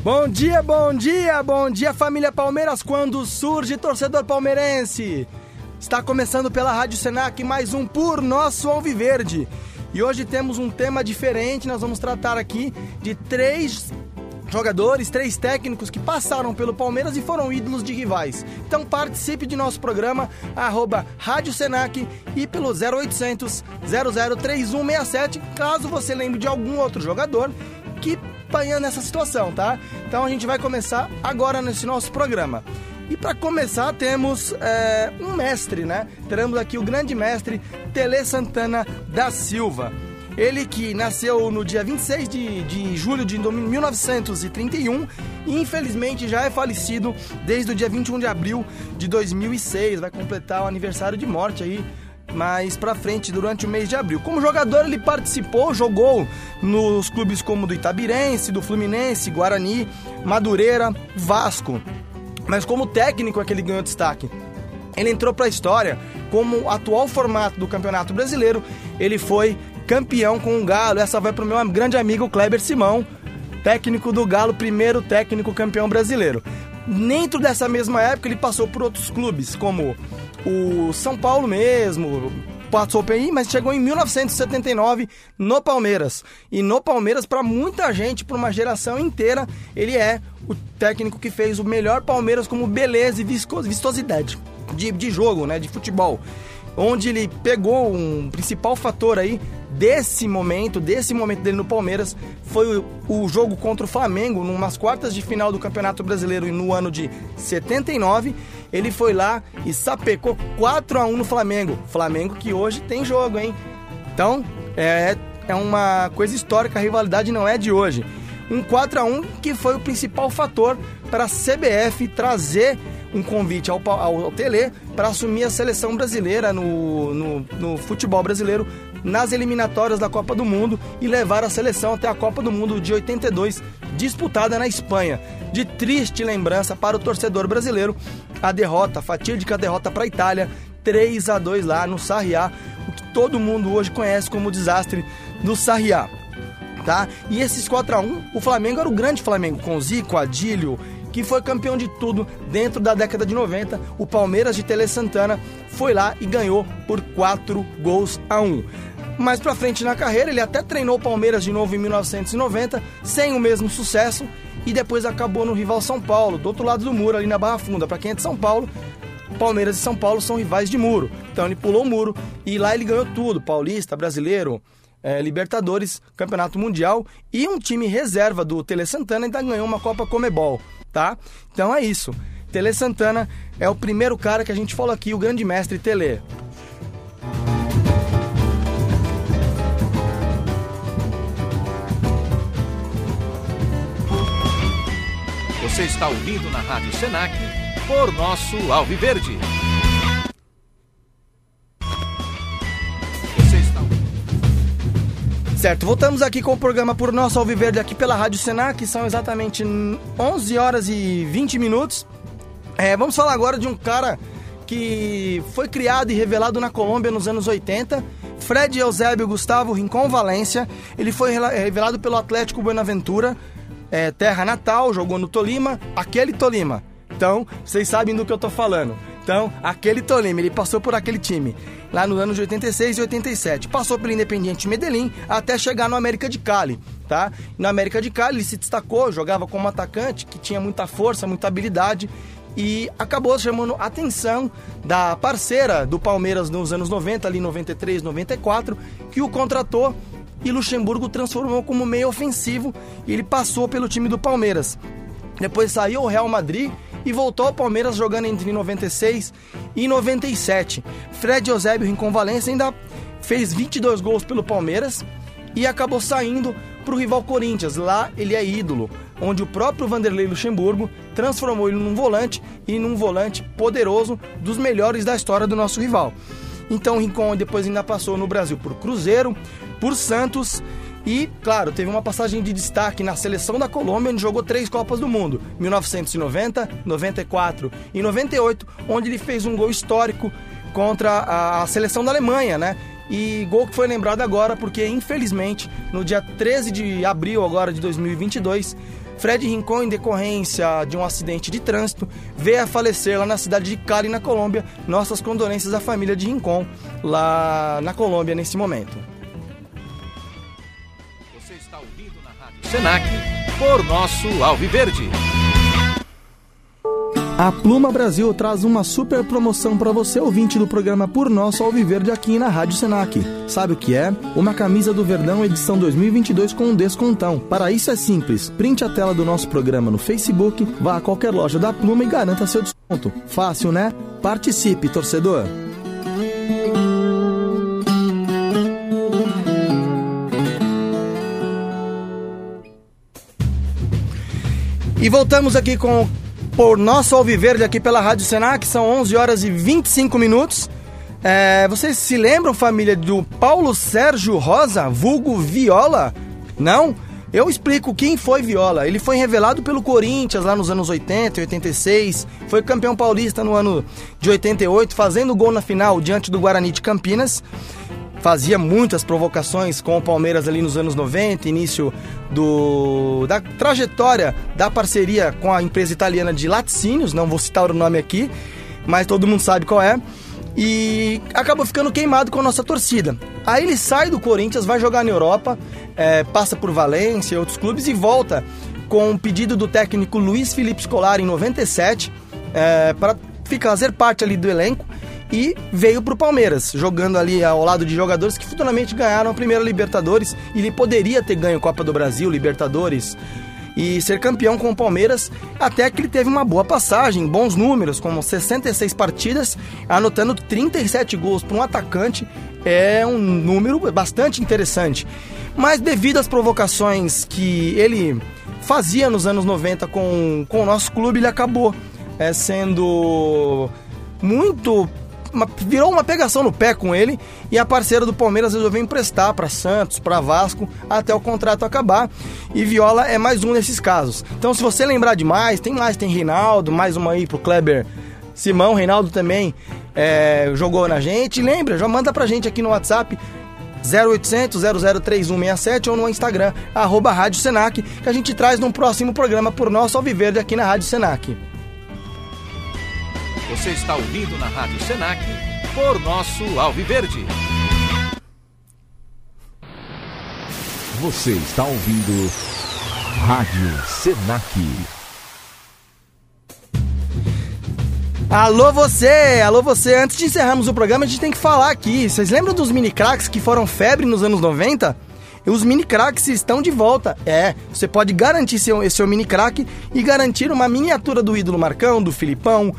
Bom dia, bom dia, bom dia família Palmeiras quando surge torcedor palmeirense. Está começando pela Rádio Senac mais um Por Nosso Alviverde. E hoje temos um tema diferente, nós vamos tratar aqui de três jogadores, três técnicos que passaram pelo Palmeiras e foram ídolos de rivais. Então participe de nosso programa, arroba Rádio Senac e pelo 0800 003167, caso você lembre de algum outro jogador que apanha nessa situação, tá? Então a gente vai começar agora nesse nosso programa. E para começar temos é, um mestre, né? Teremos aqui o grande mestre Tele Santana da Silva. Ele que nasceu no dia 26 de, de julho de 1931 e infelizmente já é falecido desde o dia 21 de abril de 2006. Vai completar o aniversário de morte aí mais pra frente durante o mês de abril. Como jogador, ele participou, jogou nos clubes como do Itabirense, do Fluminense, Guarani, Madureira, Vasco. Mas como técnico é que ele ganhou destaque. Ele entrou para a história como atual formato do Campeonato Brasileiro. Ele foi campeão com o Galo. Essa vai para o meu grande amigo Kleber Simão, técnico do Galo, primeiro técnico campeão brasileiro. Dentro dessa mesma época, ele passou por outros clubes, como o São Paulo mesmo, passou aí, mas chegou em 1979 no Palmeiras. E no Palmeiras, para muita gente, para uma geração inteira, ele é o técnico que fez o melhor Palmeiras como beleza e vistosidade de, de jogo, né, de futebol. Onde ele pegou um principal fator aí desse momento, desse momento dele no Palmeiras, foi o, o jogo contra o Flamengo, numas quartas de final do Campeonato Brasileiro no ano de 79. Ele foi lá e sapecou 4 a 1 no Flamengo. Flamengo que hoje tem jogo, hein? Então, é, é uma coisa histórica, a rivalidade não é de hoje. Um 4 a 1 que foi o principal fator para a CBF trazer um convite ao, ao, ao Tele para assumir a seleção brasileira no, no, no futebol brasileiro nas eliminatórias da Copa do Mundo e levar a seleção até a Copa do Mundo de 82, disputada na Espanha. De triste lembrança para o torcedor brasileiro, a derrota, a fatídica derrota para a Itália, 3 a 2 lá no Sarriá, o que todo mundo hoje conhece como o desastre do Sarriá. Tá? E esses 4 a 1 o Flamengo era o grande Flamengo, com Zico, Adílio, que foi campeão de tudo dentro da década de 90. O Palmeiras de Tele Santana foi lá e ganhou por 4 gols a 1. Mais pra frente na carreira, ele até treinou o Palmeiras de novo em 1990, sem o mesmo sucesso, e depois acabou no rival São Paulo, do outro lado do muro, ali na Barra Funda. Pra quem é de São Paulo, Palmeiras e São Paulo são rivais de muro. Então ele pulou o muro e lá ele ganhou tudo: Paulista, Brasileiro, eh, Libertadores, Campeonato Mundial e um time reserva do Tele Santana ainda ganhou uma Copa Comebol, tá? Então é isso. Tele Santana é o primeiro cara que a gente falou aqui, o grande mestre Tele. Você está ouvindo na Rádio Senac por nosso Alviverde. Certo, voltamos aqui com o programa por nosso Alviverde aqui pela Rádio Senac, são exatamente 11 horas e 20 minutos. É, vamos falar agora de um cara que foi criado e revelado na Colômbia nos anos 80, Fred Eusébio Gustavo Rincon Valência. Ele foi revelado pelo Atlético Buenaventura, é, terra natal, jogou no Tolima, aquele Tolima. Então, vocês sabem do que eu tô falando. Então, aquele Tolima, ele passou por aquele time lá no ano de 86 e 87. Passou pelo Independiente Medellín até chegar no América de Cali, tá? No América de Cali ele se destacou, jogava como atacante, que tinha muita força, muita habilidade e acabou chamando a atenção da parceira do Palmeiras nos anos 90, ali 93, 94, que o contratou e Luxemburgo transformou como meio ofensivo e ele passou pelo time do Palmeiras. Depois saiu o Real Madrid e voltou ao Palmeiras jogando entre 96 e 97. Fred Eusébio Rincon Valência ainda fez 22 gols pelo Palmeiras e acabou saindo para o rival Corinthians. Lá ele é ídolo, onde o próprio Vanderlei Luxemburgo transformou ele num volante e num volante poderoso dos melhores da história do nosso rival. Então o Rincon depois ainda passou no Brasil por Cruzeiro, por Santos E, claro, teve uma passagem de destaque na seleção da Colômbia, onde jogou três Copas do Mundo: 1990, 94 e 98, onde ele fez um gol histórico contra a seleção da Alemanha, né? E gol que foi lembrado agora porque, infelizmente, no dia 13 de abril agora de 2022, Fred Rincon, em decorrência de um acidente de trânsito, veio a falecer lá na cidade de Cali, na Colômbia. Nossas condolências à família de Rincon, lá na Colômbia, nesse momento. Senac por nosso Alviverde. A Pluma Brasil traz uma super promoção para você ouvinte do programa Por Nosso Alviverde aqui na Rádio Senac. Sabe o que é? Uma camisa do Verdão edição 2022 com um descontão. Para isso é simples, printe a tela do nosso programa no Facebook, vá a qualquer loja da Pluma e garanta seu desconto. Fácil, né? Participe, torcedor! E voltamos aqui com por nosso Alviverde aqui pela Rádio Senac, são 11 horas e 25 minutos. É, vocês se lembram, família, do Paulo Sérgio Rosa, vulgo Viola? Não? Eu explico quem foi Viola. Ele foi revelado pelo Corinthians lá nos anos 80 e 86, foi campeão paulista no ano de 88, fazendo gol na final diante do Guarani de Campinas fazia muitas provocações com o Palmeiras ali nos anos 90, início do da trajetória da parceria com a empresa italiana de laticínios, não vou citar o nome aqui, mas todo mundo sabe qual é. E acabou ficando queimado com a nossa torcida. Aí ele sai do Corinthians, vai jogar na Europa, é, passa por Valência e outros clubes e volta com o pedido do técnico Luiz Felipe Scolari em 97 é, para fazer parte ali do elenco e veio para o Palmeiras, jogando ali ao lado de jogadores que futuramente ganharam a primeira Libertadores. E ele poderia ter ganho Copa do Brasil, Libertadores e ser campeão com o Palmeiras, até que ele teve uma boa passagem, bons números, como 66 partidas, anotando 37 gols para um atacante, é um número bastante interessante. Mas devido às provocações que ele fazia nos anos 90 com, com o nosso clube, ele acabou é, sendo muito uma, virou uma pegação no pé com ele e a parceira do Palmeiras resolveu emprestar para Santos, para Vasco, até o contrato acabar. E Viola é mais um desses casos. Então, se você lembrar de mais, tem mais, tem Reinaldo, mais uma aí pro Kleber Simão, Reinaldo também é, jogou na gente. Lembra, já manda pra gente aqui no WhatsApp 0800 003167 ou no Instagram, arroba Rádio Senac, que a gente traz num próximo programa por nosso Alviverde aqui na Rádio Senac. Você está ouvindo na Rádio Senac por nosso Alviverde. Você está ouvindo Rádio Senac. Alô você, alô você. Antes de encerrarmos o programa, a gente tem que falar aqui. Vocês lembram dos mini cracks que foram febre nos anos 90? Os mini cracks estão de volta. É, você pode garantir seu, esse seu mini crack e garantir uma miniatura do ídolo Marcão, do Filipão,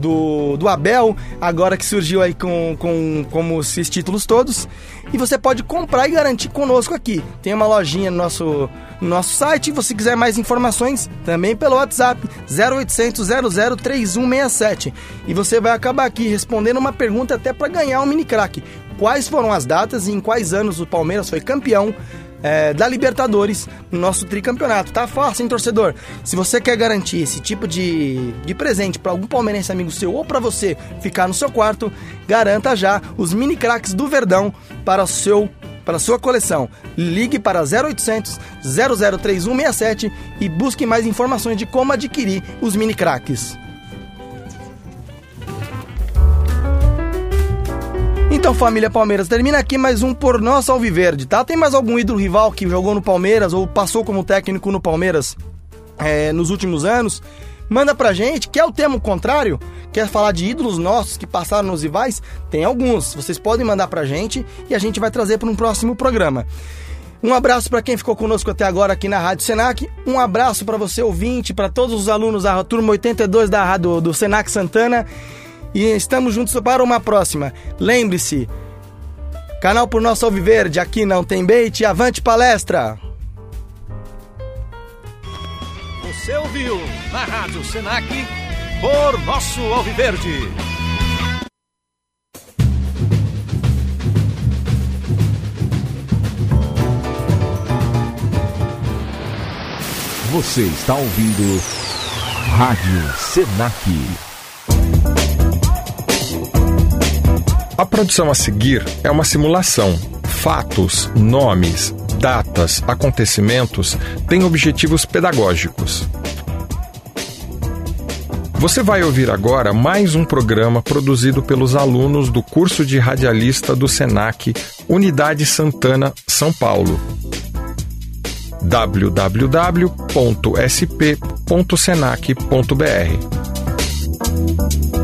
do, do Abel, agora que surgiu aí com, com, com esses títulos todos. E você pode comprar e garantir conosco aqui. Tem uma lojinha no nosso, no nosso site. Se você quiser mais informações, também pelo WhatsApp 0800 003167. E você vai acabar aqui respondendo uma pergunta até para ganhar um mini crack. Quais foram as datas e em quais anos o Palmeiras foi campeão é, da Libertadores no nosso tricampeonato. Tá fácil, hein, torcedor? Se você quer garantir esse tipo de, de presente para algum palmeirense amigo seu ou para você ficar no seu quarto, garanta já os mini craques do Verdão para o seu para sua coleção. Ligue para 0800 003167 e busque mais informações de como adquirir os mini craques. Então, família Palmeiras, termina aqui mais um Por Nosso Alviverde, tá? Tem mais algum ídolo rival que jogou no Palmeiras ou passou como técnico no Palmeiras é, nos últimos anos? Manda pra gente, quer o termo contrário? Quer falar de ídolos nossos que passaram nos rivais? Tem alguns, vocês podem mandar pra gente e a gente vai trazer para um próximo programa. Um abraço para quem ficou conosco até agora aqui na Rádio Senac. Um abraço para você ouvinte, para todos os alunos da turma 82 da do, do Senac Santana e estamos juntos para uma próxima. Lembre-se, canal por nosso Alviverde, aqui não tem bait, avante palestra! Você ouviu na Rádio Senac por nosso Alviverde. Você está ouvindo Rádio Senac. A produção a seguir é uma simulação. Fatos, nomes, datas, acontecimentos têm objetivos pedagógicos. Você vai ouvir agora mais um programa produzido pelos alunos do curso de radialista do SENAC, Unidade Santana, São Paulo. www.sp.senac.br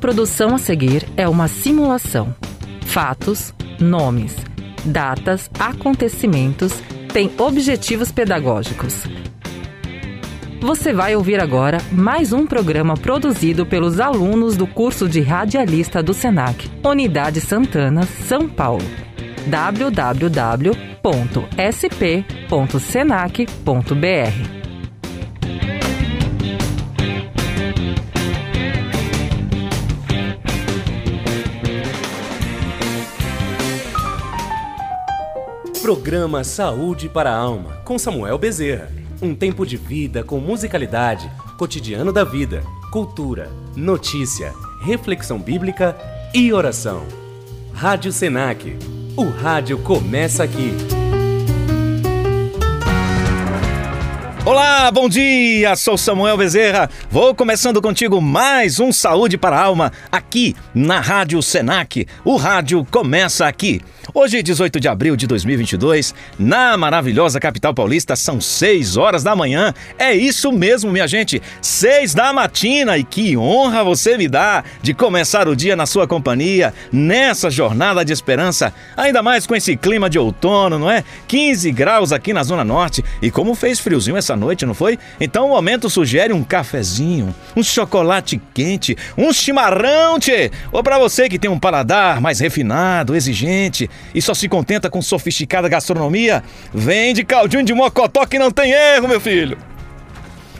produção a seguir é uma simulação. Fatos, nomes, datas, acontecimentos têm objetivos pedagógicos. Você vai ouvir agora mais um programa produzido pelos alunos do curso de radialista do SENAC, Unidade Santana, São Paulo. www.sp.senac.br Programa Saúde para a Alma, com Samuel Bezerra. Um tempo de vida com musicalidade, cotidiano da vida, cultura, notícia, reflexão bíblica e oração. Rádio Senac. O rádio começa aqui. Olá, bom dia! Sou Samuel Bezerra. Vou começando contigo mais um Saúde para a Alma aqui na Rádio Senac. O rádio começa aqui. Hoje, 18 de abril de 2022, na maravilhosa capital paulista, são 6 horas da manhã. É isso mesmo, minha gente, 6 da matina. E que honra você me dá de começar o dia na sua companhia, nessa jornada de esperança, ainda mais com esse clima de outono, não é? 15 graus aqui na Zona Norte. E como fez friozinho essa noite, não foi? Então o momento sugere um cafezinho, um chocolate quente, um chimarrão, tchê. Ou para você que tem um paladar mais refinado, exigente e só se contenta com sofisticada gastronomia, vem de caldinho de mocotó que não tem erro, meu filho.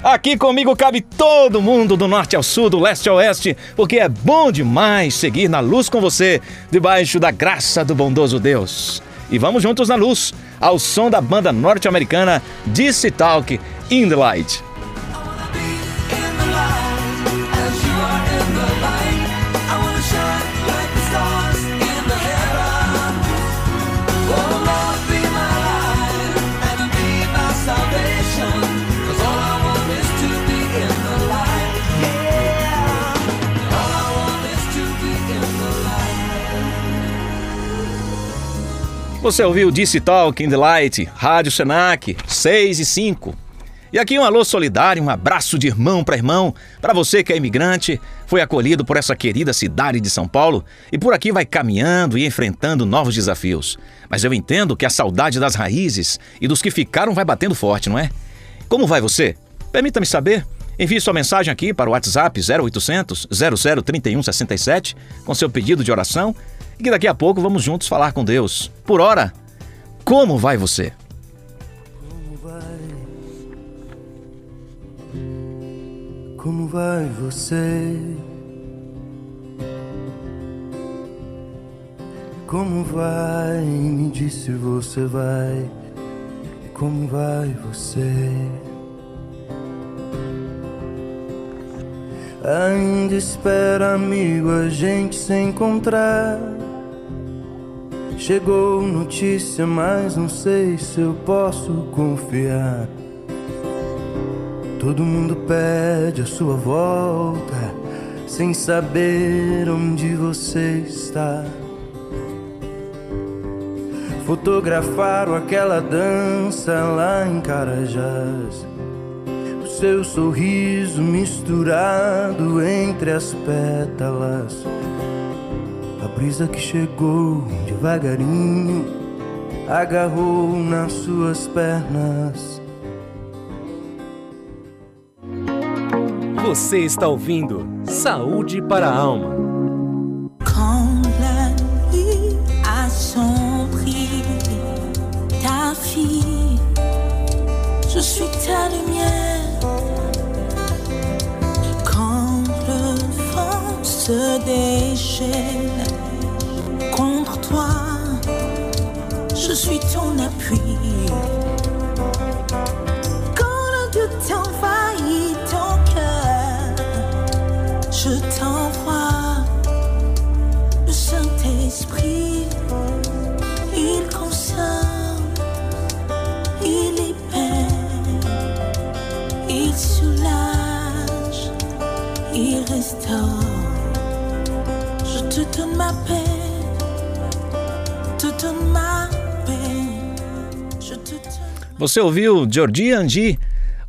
Aqui comigo cabe todo mundo do norte ao sul, do leste ao oeste, porque é bom demais seguir na luz com você, debaixo da graça do bondoso Deus. E vamos juntos na luz, ao som da banda norte-americana DC Talk In The Light. Você ouviu DC Talk in the Light, Rádio Senac, 6 e 5. E aqui um alô solidário, um abraço de irmão para irmão, para você que é imigrante, foi acolhido por essa querida cidade de São Paulo e por aqui vai caminhando e enfrentando novos desafios. Mas eu entendo que a saudade das raízes e dos que ficaram vai batendo forte, não é? Como vai você? Permita-me saber. Envie sua mensagem aqui para o WhatsApp 0800 003167 com seu pedido de oração e que daqui a pouco vamos juntos falar com Deus. Por hora, como vai você? Como vai você? Como vai? Me disse você vai. Como vai você? Ainda espera, amigo, a gente se encontrar. Chegou notícia, mas não sei se eu posso confiar. Todo mundo pede a sua volta, sem saber onde você está. Fotografaram aquela dança lá em Carajás. O seu sorriso misturado entre as pétalas. A brisa que chegou devagarinho agarrou nas suas pernas. Você está ouvindo Saúde para a Alma. Quand la nuit assombrit ta fille, je suis ta lumière. Quand le vent se déchaîne je suis ton appui. Quand le doute envahit ton cœur, je t'envoie le Saint-Esprit. Il console, il libère, il soulage, il restaure. Je te donne ma paix, Você ouviu Jordi Angi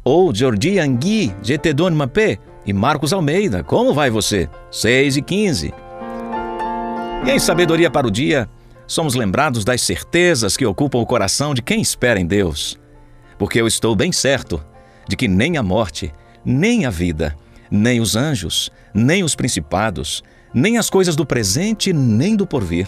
ou Jordi Angui, Dona P e Marcos Almeida. Como vai você? 6 e 15. E em Sabedoria para o Dia, somos lembrados das certezas que ocupam o coração de quem espera em Deus. Porque eu estou bem certo de que nem a morte, nem a vida, nem os anjos, nem os principados, nem as coisas do presente, nem do porvir,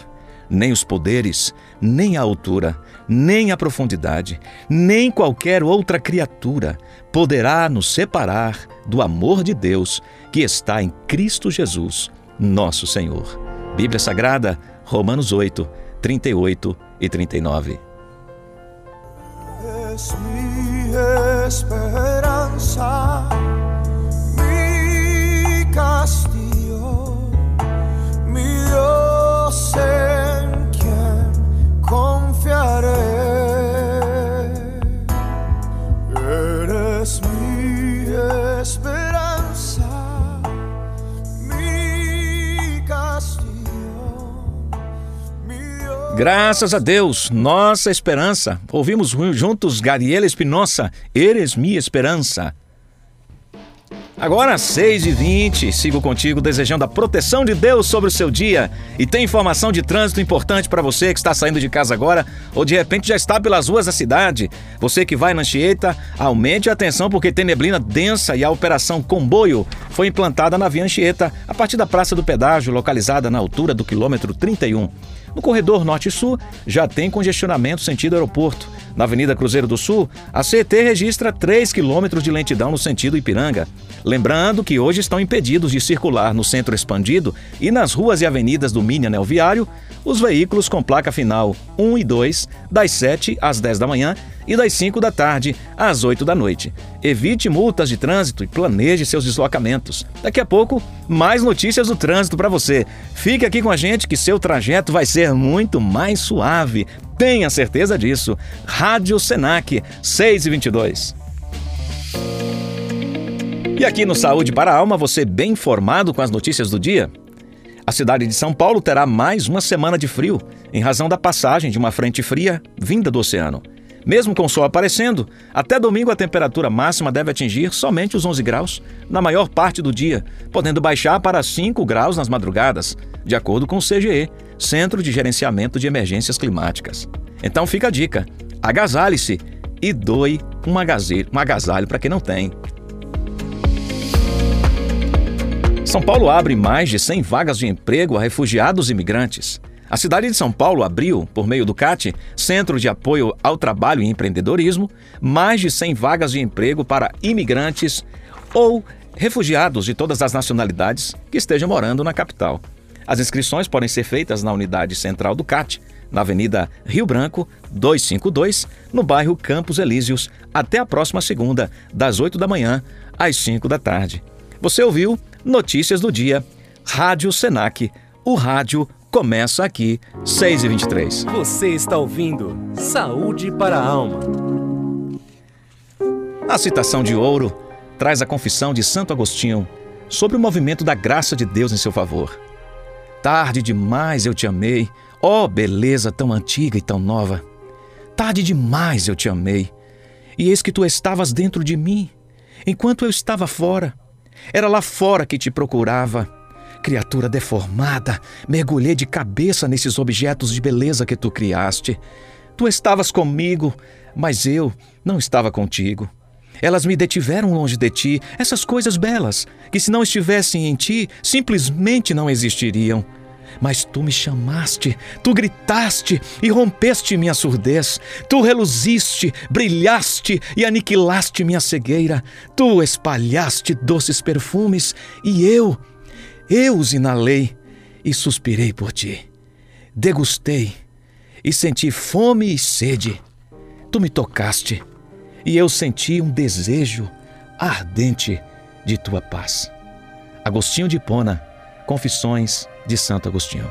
nem os poderes, nem a altura, nem a profundidade, nem qualquer outra criatura poderá nos separar do amor de Deus que está em Cristo Jesus, nosso Senhor. Bíblia Sagrada, Romanos 8, 38 e 39. Es mi esperanza, mi castillo, mi Dios Graças a Deus, nossa esperança. Ouvimos juntos Gariela Espinosa, Eres minha esperança. Agora, 6 e 20 sigo contigo desejando a proteção de Deus sobre o seu dia. E tem informação de trânsito importante para você que está saindo de casa agora ou de repente já está pelas ruas da cidade. Você que vai na Anchieta, aumente a atenção porque tem neblina densa e a operação Comboio foi implantada na Via Anchieta a partir da Praça do Pedágio, localizada na altura do quilômetro 31. No corredor norte-sul já tem congestionamento sentido aeroporto. Na Avenida Cruzeiro do Sul, a CET registra 3 quilômetros de lentidão no sentido Ipiranga. Lembrando que hoje estão impedidos de circular no centro expandido e nas ruas e avenidas do mini anel viário os veículos com placa final 1 e 2, das 7 às 10 da manhã e das 5 da tarde às 8 da noite. Evite multas de trânsito e planeje seus deslocamentos. Daqui a pouco, mais notícias do trânsito para você. Fique aqui com a gente que seu trajeto vai ser muito mais suave. Tenha certeza disso. Rádio Senac 6 e 22. E aqui no Saúde para a Alma, você bem informado com as notícias do dia? A cidade de São Paulo terá mais uma semana de frio, em razão da passagem de uma frente fria vinda do oceano. Mesmo com o sol aparecendo, até domingo a temperatura máxima deve atingir somente os 11 graus na maior parte do dia, podendo baixar para 5 graus nas madrugadas, de acordo com o CGE, Centro de Gerenciamento de Emergências Climáticas. Então fica a dica: agasalhe-se e doe um agasalho, um agasalho para quem não tem. São Paulo abre mais de 100 vagas de emprego a refugiados e imigrantes. A cidade de São Paulo abriu, por meio do CAT, Centro de Apoio ao Trabalho e Empreendedorismo, mais de 100 vagas de emprego para imigrantes ou refugiados de todas as nacionalidades que estejam morando na capital. As inscrições podem ser feitas na unidade central do CAT, na Avenida Rio Branco, 252, no bairro Campos Elíseos, até a próxima segunda, das 8 da manhã às 5 da tarde. Você ouviu Notícias do Dia, Rádio Senac. O rádio começa aqui, 6 e 23 Você está ouvindo Saúde para a Alma. A citação de ouro traz a confissão de Santo Agostinho sobre o movimento da graça de Deus em seu favor. Tarde demais eu te amei, Ó beleza tão antiga e tão nova! Tarde demais eu te amei, e eis que tu estavas dentro de mim, enquanto eu estava fora. Era lá fora que te procurava. Criatura deformada, mergulhei de cabeça nesses objetos de beleza que tu criaste. Tu estavas comigo, mas eu não estava contigo. Elas me detiveram longe de ti, essas coisas belas, que se não estivessem em ti, simplesmente não existiriam. Mas tu me chamaste, tu gritaste e rompeste minha surdez. Tu reluziste, brilhaste e aniquilaste minha cegueira. Tu espalhaste doces perfumes e eu, eu os inalei e suspirei por ti. Degustei e senti fome e sede. Tu me tocaste e eu senti um desejo ardente de tua paz. Agostinho de Hipona, Confissões de Santo Agostinho.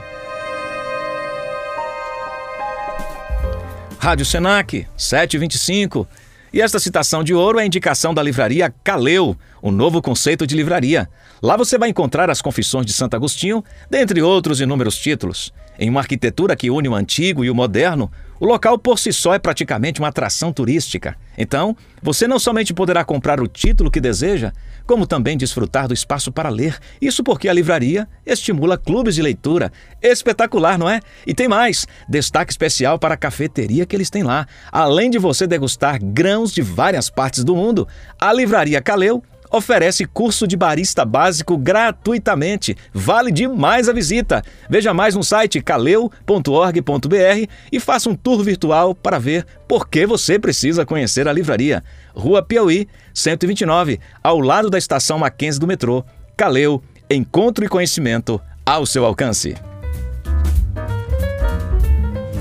Rádio Senac, 725. E esta citação de ouro é a indicação da livraria Caleu, o novo conceito de livraria. Lá você vai encontrar as Confissões de Santo Agostinho, dentre outros inúmeros títulos. Em uma arquitetura que une o antigo e o moderno, o local por si só é praticamente uma atração turística. Então, você não somente poderá comprar o título que deseja, como também desfrutar do espaço para ler. Isso porque a livraria estimula clubes de leitura. Espetacular, não é? E tem mais: destaque especial para a cafeteria que eles têm lá. Além de você degustar grãos de várias partes do mundo, a livraria Caleu oferece curso de barista básico gratuitamente. Vale demais a visita. Veja mais no site caleu.org.br e faça um tour virtual para ver por que você precisa conhecer a livraria. Rua Piauí, 129, ao lado da estação Mackenzie do metrô. Caleu, encontro e conhecimento ao seu alcance.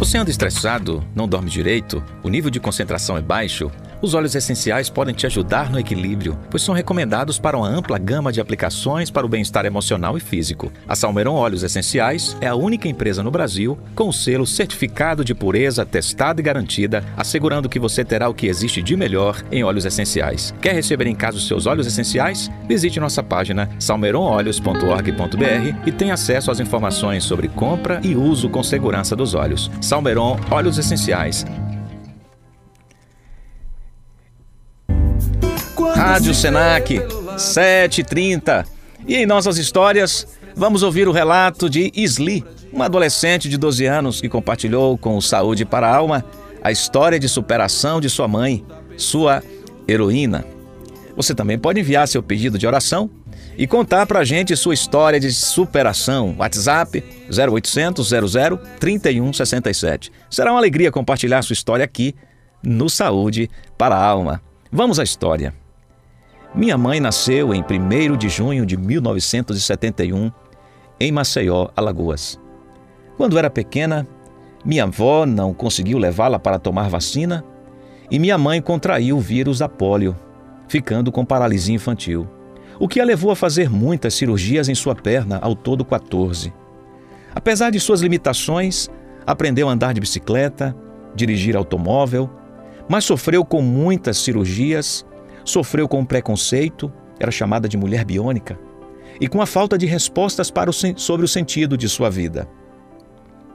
Você anda estressado, não dorme direito, o nível de concentração é baixo? Os óleos essenciais podem te ajudar no equilíbrio, pois são recomendados para uma ampla gama de aplicações para o bem-estar emocional e físico. A Salmeron Óleos Essenciais é a única empresa no Brasil com o selo certificado de pureza testada e garantida, assegurando que você terá o que existe de melhor em óleos essenciais. Quer receber em casa os seus óleos essenciais? Visite nossa página salmeronolhos.org.br e tenha acesso às informações sobre compra e uso com segurança dos óleos. Salmeron Óleos Essenciais Rádio Senac, 7h30. E em nossas histórias, vamos ouvir o relato de Isli, uma adolescente de 12 anos que compartilhou com o Saúde para a Alma a história de superação de sua mãe, sua heroína. Você também pode enviar seu pedido de oração e contar pra gente sua história de superação. WhatsApp 0800 00 3167. Será uma alegria compartilhar sua história aqui no Saúde para a Alma. Vamos à história. Minha mãe nasceu em 1 de junho de 1971 em Maceió, Alagoas. Quando era pequena, minha avó não conseguiu levá-la para tomar vacina e minha mãe contraiu o vírus da polio, ficando com paralisia infantil, o que a levou a fazer muitas cirurgias em sua perna, ao todo 14. Apesar de suas limitações, aprendeu a andar de bicicleta, dirigir automóvel, mas sofreu com muitas cirurgias Sofreu com preconceito, era chamada de mulher biônica, e com a falta de respostas para o, sobre o sentido de sua vida.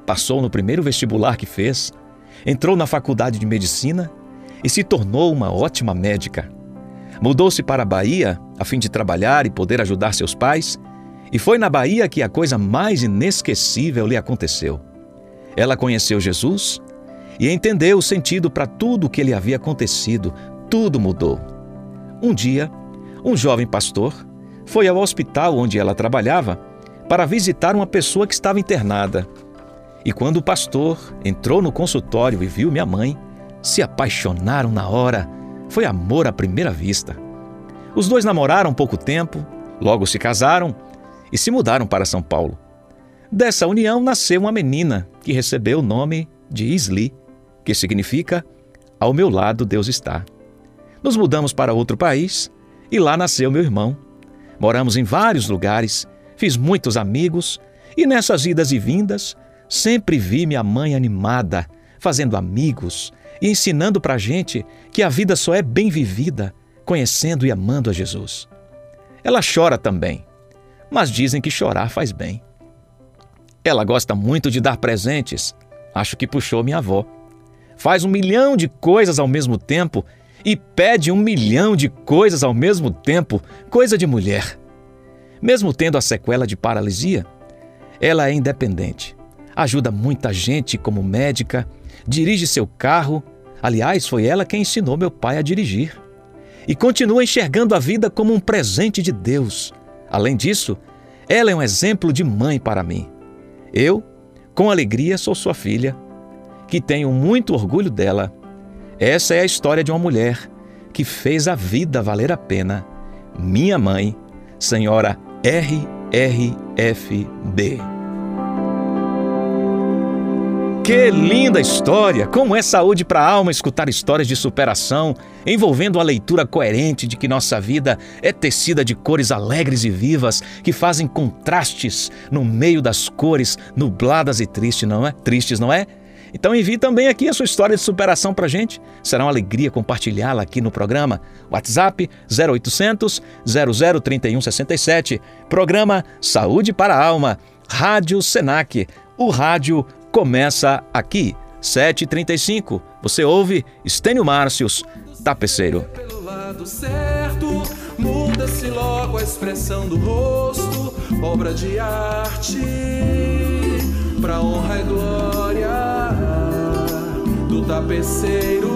Passou no primeiro vestibular que fez, entrou na faculdade de medicina e se tornou uma ótima médica. Mudou-se para a Bahia a fim de trabalhar e poder ajudar seus pais, e foi na Bahia que a coisa mais inesquecível lhe aconteceu. Ela conheceu Jesus e entendeu o sentido para tudo o que lhe havia acontecido. Tudo mudou. Um dia, um jovem pastor foi ao hospital onde ela trabalhava para visitar uma pessoa que estava internada. E quando o pastor entrou no consultório e viu minha mãe, se apaixonaram na hora. Foi amor à primeira vista. Os dois namoraram pouco tempo, logo se casaram e se mudaram para São Paulo. Dessa união nasceu uma menina que recebeu o nome de Isli, que significa Ao meu lado Deus está. Nos mudamos para outro país e lá nasceu meu irmão. Moramos em vários lugares, fiz muitos amigos e nessas idas e vindas sempre vi minha mãe animada, fazendo amigos e ensinando para a gente que a vida só é bem vivida conhecendo e amando a Jesus. Ela chora também, mas dizem que chorar faz bem. Ela gosta muito de dar presentes. Acho que puxou minha avó. Faz um milhão de coisas ao mesmo tempo e pede um milhão de coisas ao mesmo tempo, coisa de mulher. Mesmo tendo a sequela de paralisia, ela é independente. Ajuda muita gente como médica, dirige seu carro. Aliás, foi ela quem ensinou meu pai a dirigir. E continua enxergando a vida como um presente de Deus. Além disso, ela é um exemplo de mãe para mim. Eu, com alegria, sou sua filha, que tenho muito orgulho dela. Essa é a história de uma mulher que fez a vida valer a pena. Minha mãe, senhora RRFB. Que linda história! Como é saúde para a alma escutar histórias de superação, envolvendo a leitura coerente de que nossa vida é tecida de cores alegres e vivas que fazem contrastes no meio das cores nubladas e tristes, não é? Tristes, não é? Então envie também aqui a sua história de superação para gente. Será uma alegria compartilhá-la aqui no programa. WhatsApp 0800 003167. Programa Saúde para a Alma. Rádio Senac. O rádio começa aqui. 7h35. Você ouve Estênio Márcios, tapeceiro. Pelo lado certo, muda-se logo a expressão do rosto, obra de arte, pra honra e glória do tapeceiro.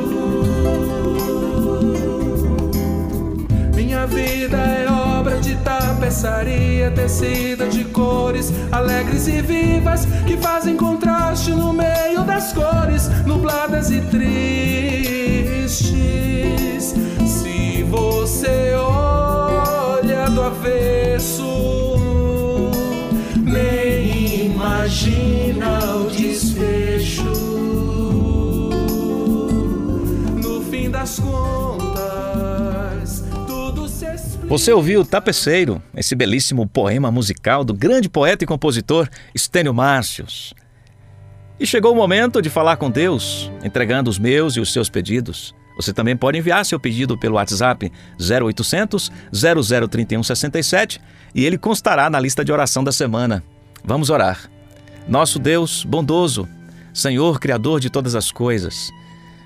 Minha vida é obra de tapeçaria, tecida de cores alegres e vivas que fazem contraste no meio das cores nubladas e tristes. Se você olha do avesso, nem imagina o desfecho. Das contas, tudo se explica. Você ouviu Tapeceiro, esse belíssimo poema musical do grande poeta e compositor Estênio Márcios. E chegou o momento de falar com Deus, entregando os meus e os seus pedidos. Você também pode enviar seu pedido pelo WhatsApp 0800 003167 e ele constará na lista de oração da semana. Vamos orar. Nosso Deus bondoso, Senhor Criador de todas as coisas,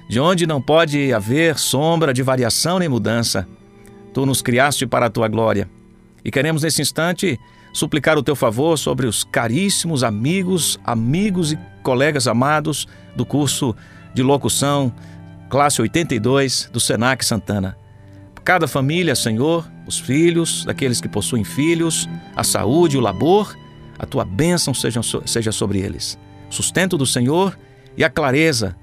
de onde não pode haver sombra de variação nem mudança, Tu nos criaste para a tua glória. E queremos nesse instante suplicar o teu favor sobre os caríssimos amigos, amigos e colegas amados do curso de locução classe 82 do Senac Santana. Cada família, Senhor, os filhos, daqueles que possuem filhos, a saúde, o labor, a tua bênção seja, seja sobre eles. Sustento do Senhor e a clareza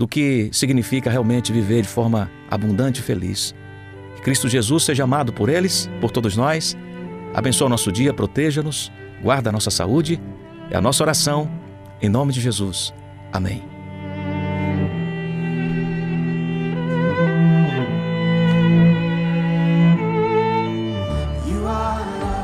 do que significa realmente viver de forma abundante e feliz. Que Cristo Jesus seja amado por eles, por todos nós. Abençoa o nosso dia, proteja-nos, guarda a nossa saúde. É a nossa oração, em nome de Jesus. Amém.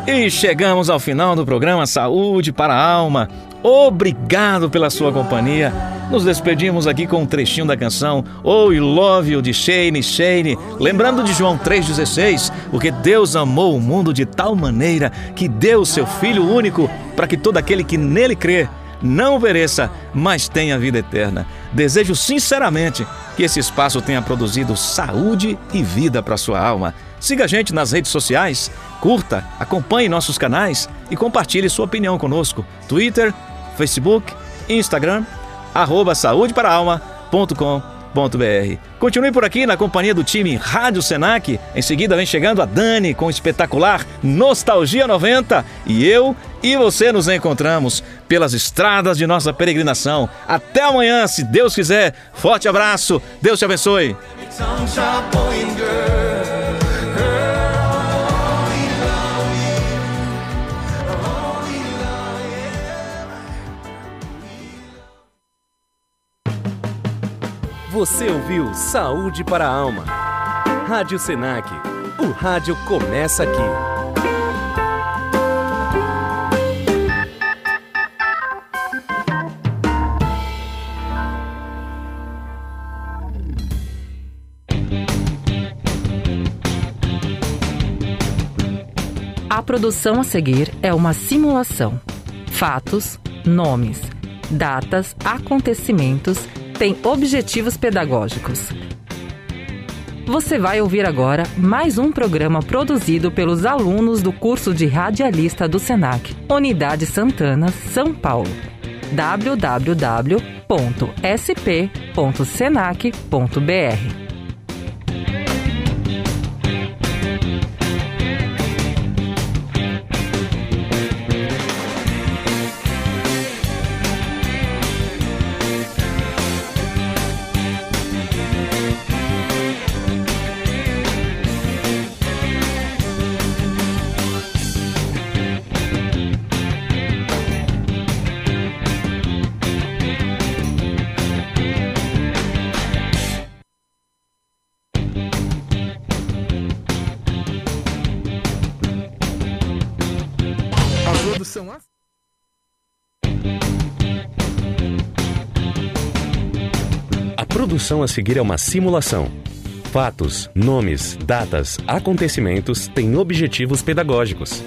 E chegamos ao final do programa Saúde para a Alma. Obrigado pela sua companhia. Nos despedimos aqui com um trechinho da canção Oh I Love You de Shane Shane, lembrando de João 3,16, porque Deus amou o mundo de tal maneira que deu o seu Filho único para que todo aquele que nele crê não pereça, mas tenha vida eterna. Desejo sinceramente que esse espaço tenha produzido saúde e vida para sua alma. Siga a gente nas redes sociais, curta, acompanhe nossos canais e compartilhe sua opinião conosco. Twitter, Facebook, Instagram, arroba. Continue por aqui na companhia do time Rádio Senac. Em seguida vem chegando a Dani com o espetacular Nostalgia 90 e eu e você nos encontramos pelas estradas de nossa peregrinação. Até amanhã, se Deus quiser. Forte abraço. Deus te abençoe. Você ouviu Saúde para a Alma. Rádio Senac. O rádio começa aqui. A produção a seguir é uma simulação. Fatos, nomes, datas, acontecimentos, têm objetivos pedagógicos. Você vai ouvir agora mais um programa produzido pelos alunos do curso de radialista do SENAC, Unidade Santana, São Paulo. www.sp.senac.br Produção a seguir é uma simulação. Fatos, nomes, datas, acontecimentos têm objetivos pedagógicos.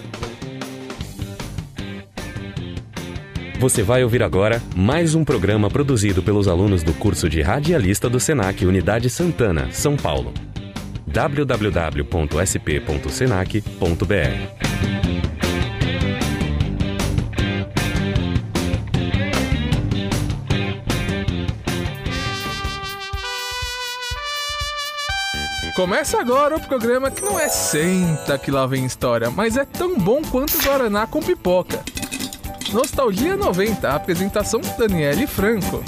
Você vai ouvir agora mais um programa produzido pelos alunos do curso de radialista do Senac Unidade Santana, São Paulo. www.sp.senac.br Começa agora o programa que não é senta que lá vem história, mas é tão bom quanto Guaraná com pipoca. Nostalgia 90, apresentação Daniele Franco.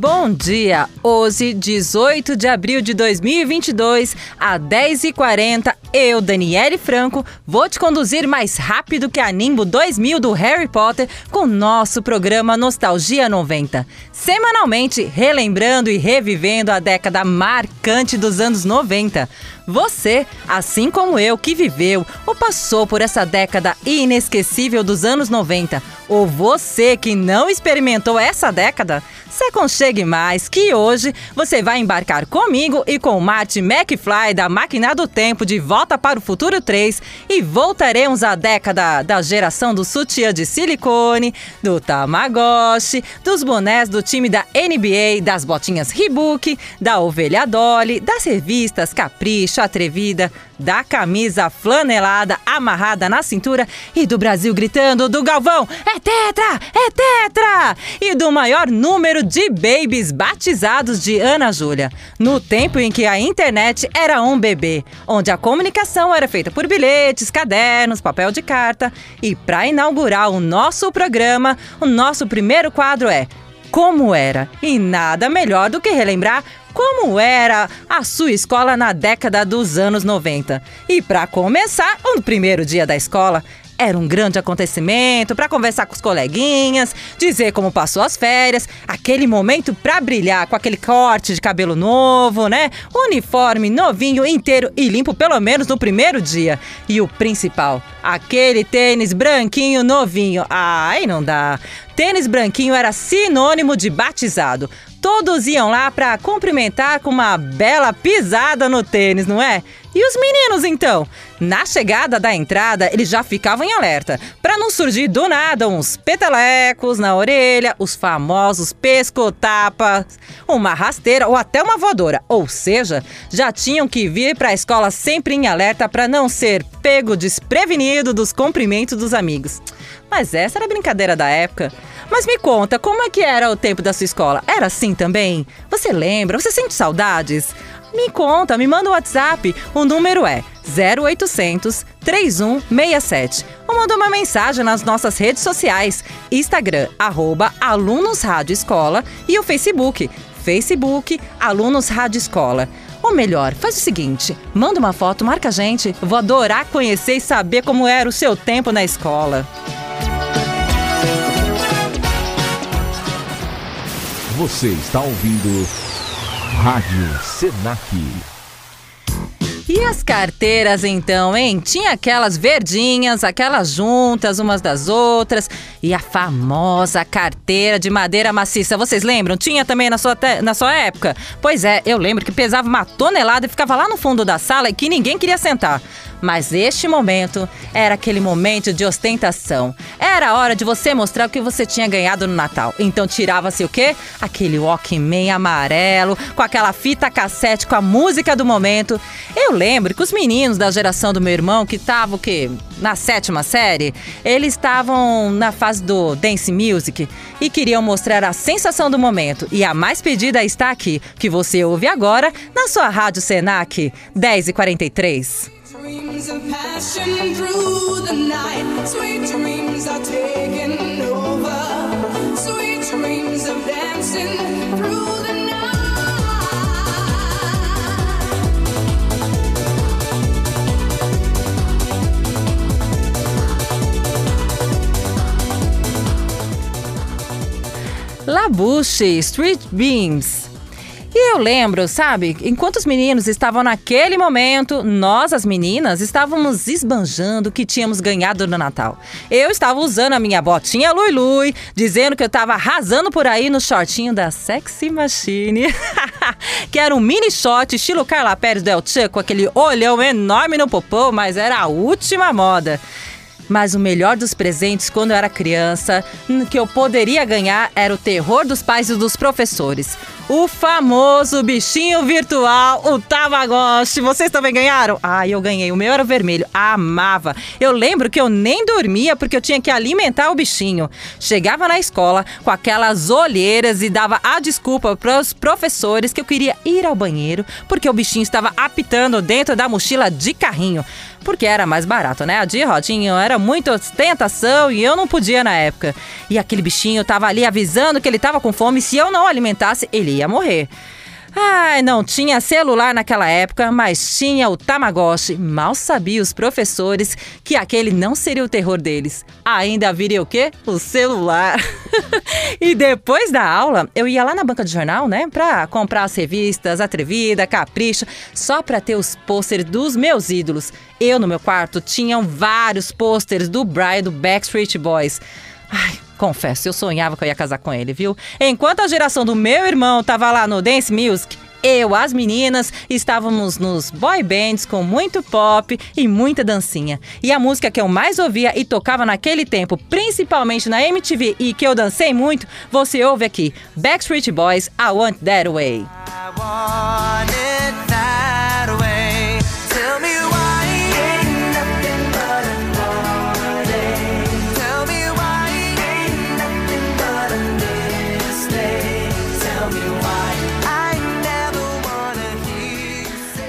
Bom dia! Hoje, 18 de abril de 2022, às 10h40, eu, Daniele Franco, vou te conduzir mais rápido que a Nimbo 2000 do Harry Potter com nosso programa Nostalgia 90. Semanalmente, relembrando e revivendo a década marcante dos anos 90. Você, assim como eu, que viveu ou passou por essa década inesquecível dos anos 90, ou você que não experimentou essa década, se aconchegue mais que hoje você vai embarcar comigo e com Marty McFly da Máquina do Tempo de Volta para o Futuro 3 e voltaremos à década da geração do sutiã de silicone, do Tamagotchi, dos bonés do time da NBA, das botinhas Reebok, da ovelha Dolly, das revistas Capricho, Atrevida, da camisa flanelada amarrada na cintura e do Brasil gritando do Galvão: é tetra! É tetra! E do maior número de babies batizados de Ana Júlia, no tempo em que a internet era um bebê, onde a comunicação era feita por bilhetes, cadernos, papel de carta. E para inaugurar o nosso programa, o nosso primeiro quadro é Como Era. E nada melhor do que relembrar como era a sua escola na década dos anos 90. E para começar, o primeiro dia da escola era um grande acontecimento para conversar com os coleguinhas, dizer como passou as férias, aquele momento para brilhar com aquele corte de cabelo novo, né? Uniforme novinho, inteiro e limpo pelo menos no primeiro dia. E o principal, aquele tênis branquinho novinho. Ai, não dá. Tênis branquinho era sinônimo de batizado. Todos iam lá para cumprimentar com uma bela pisada no tênis, não é? E os meninos então? Na chegada da entrada, eles já ficavam em alerta, para não surgir do nada uns petelecos na orelha, os famosos pescotapas, uma rasteira ou até uma voadora. Ou seja, já tinham que vir para a escola sempre em alerta para não ser pego desprevenido dos cumprimentos dos amigos. Mas essa era a brincadeira da época. Mas me conta, como é que era o tempo da sua escola? Era assim também? Você lembra? Você sente saudades? Me conta, me manda o um WhatsApp. O número é 0800 3167. Ou manda uma mensagem nas nossas redes sociais: Instagram, arroba Alunos Rádio Escola e o Facebook, Facebook Alunos Rádio Escola. Ou melhor, faz o seguinte: manda uma foto, marca a gente. Vou adorar conhecer e saber como era o seu tempo na escola. Você está ouvindo Rádio Senac. E as carteiras então, hein? Tinha aquelas verdinhas, aquelas juntas umas das outras. E a famosa carteira de madeira maciça, vocês lembram? Tinha também na sua, na sua época? Pois é, eu lembro que pesava uma tonelada e ficava lá no fundo da sala e que ninguém queria sentar. Mas este momento era aquele momento de ostentação. Era a hora de você mostrar o que você tinha ganhado no Natal. Então tirava-se o quê? Aquele Walkman amarelo, com aquela fita cassete com a música do momento. Eu lembro que os meninos da geração do meu irmão, que estavam o quê? Na sétima série, eles estavam na fase do Dance Music e queriam mostrar a sensação do momento. E a mais pedida está aqui, que você ouve agora na sua Rádio Senac 10h43. Dreams of passion through the night. Sweet dreams are taking over. Sweet dreams of dancing through the night. Labuche, Street Beams. E eu lembro, sabe, enquanto os meninos estavam naquele momento, nós, as meninas, estávamos esbanjando o que tínhamos ganhado no Natal. Eu estava usando a minha botinha Lui Lui, dizendo que eu estava arrasando por aí no shortinho da Sexy Machine, que era um mini short estilo Carla Pérez Del Che, com aquele olhão enorme no popô, mas era a última moda. Mas o melhor dos presentes quando eu era criança, que eu poderia ganhar, era o terror dos pais e dos professores. O famoso bichinho virtual, o Tamagotchi. Vocês também ganharam? Ah, eu ganhei. O meu era vermelho. Amava. Eu lembro que eu nem dormia porque eu tinha que alimentar o bichinho. Chegava na escola com aquelas olheiras e dava a desculpa para os professores que eu queria ir ao banheiro porque o bichinho estava apitando dentro da mochila de carrinho porque era mais barato, né? A de rodinho era muita ostentação e eu não podia na época. E aquele bichinho tava ali avisando que ele tava com fome, se eu não alimentasse, ele ia morrer. Ai, não tinha celular naquela época, mas tinha o Tamagotchi. Mal sabia os professores que aquele não seria o terror deles. Ainda viria o quê? O celular. e depois da aula, eu ia lá na banca de jornal, né, pra comprar as revistas Atrevida, Capricho, só pra ter os pôsteres dos meus ídolos. Eu, no meu quarto, tinham vários pôsteres do Brian do Backstreet Boys. Ai, confesso, eu sonhava que eu ia casar com ele, viu? Enquanto a geração do meu irmão tava lá no Dance Music, eu, as meninas, estávamos nos boy bands com muito pop e muita dancinha. E a música que eu mais ouvia e tocava naquele tempo, principalmente na MTV e que eu dancei muito, você ouve aqui: Backstreet Boys, I Want That Way. Tell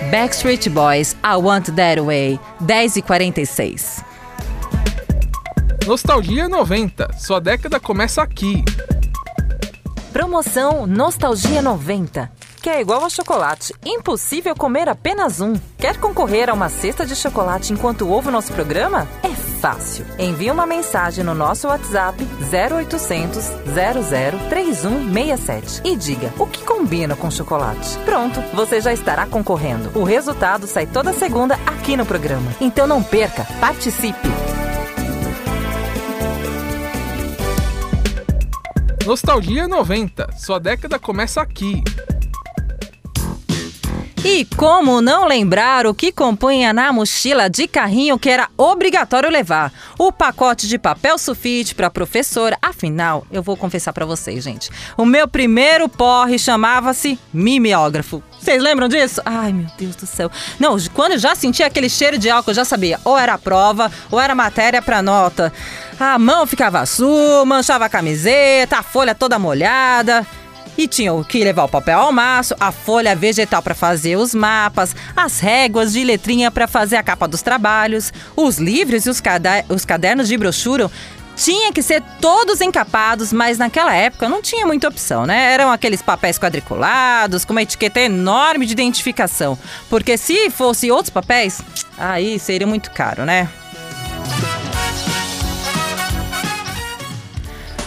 Backstreet Boys, I Want That Way, 10 e 46. Nostalgia 90. Sua década começa aqui. Promoção Nostalgia 90. Que é igual a chocolate. Impossível comer apenas um. Quer concorrer a uma cesta de chocolate enquanto ouve o nosso programa? É fácil. Envie uma mensagem no nosso WhatsApp 0800 00 3167 e diga o que combina com chocolate. Pronto, você já estará concorrendo. O resultado sai toda segunda aqui no programa. Então não perca, participe! Nostalgia 90. Sua década começa aqui. E como não lembrar o que compunha na mochila de carrinho que era obrigatório levar? O pacote de papel sulfite para professora. Afinal, eu vou confessar para vocês, gente. O meu primeiro porre chamava-se mimeógrafo. Vocês lembram disso? Ai, meu Deus do céu. Não, quando eu já sentia aquele cheiro de álcool, eu já sabia. Ou era prova, ou era matéria para nota. A mão ficava azul, manchava a camiseta, a folha toda molhada. E tinha que levar o papel ao maço, a folha vegetal para fazer os mapas, as réguas de letrinha para fazer a capa dos trabalhos, os livros e os, os cadernos de brochura. Tinha que ser todos encapados, mas naquela época não tinha muita opção, né? Eram aqueles papéis quadriculados, com uma etiqueta enorme de identificação. Porque se fosse outros papéis, aí seria muito caro, né?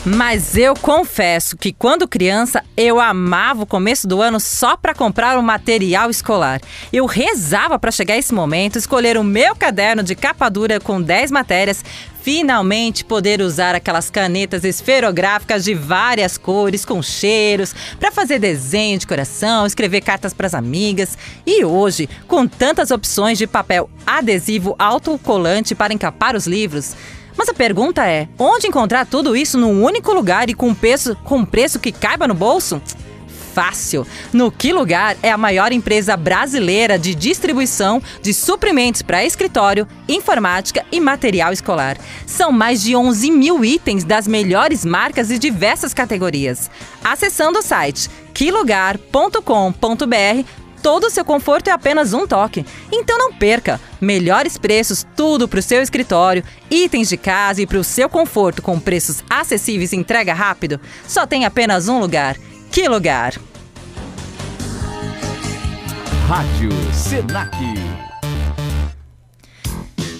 Mas eu confesso que quando criança eu amava o começo do ano só para comprar o material escolar. Eu rezava para chegar esse momento, escolher o meu caderno de capa dura com 10 matérias, finalmente poder usar aquelas canetas esferográficas de várias cores, com cheiros, para fazer desenho de coração, escrever cartas para as amigas. E hoje, com tantas opções de papel adesivo autocolante para encapar os livros, mas a pergunta é: onde encontrar tudo isso num único lugar e com preço, com preço que caiba no bolso? Fácil. No Que Lugar é a maior empresa brasileira de distribuição de suprimentos para escritório, informática e material escolar. São mais de 11 mil itens das melhores marcas e diversas categorias. Acessando o site quilugar.com.br, todo o seu conforto é apenas um toque. Então não perca! Melhores preços, tudo para o seu escritório, itens de casa e para o seu conforto com preços acessíveis e entrega rápido. Só tem apenas um lugar. Que lugar? Rádio Senac.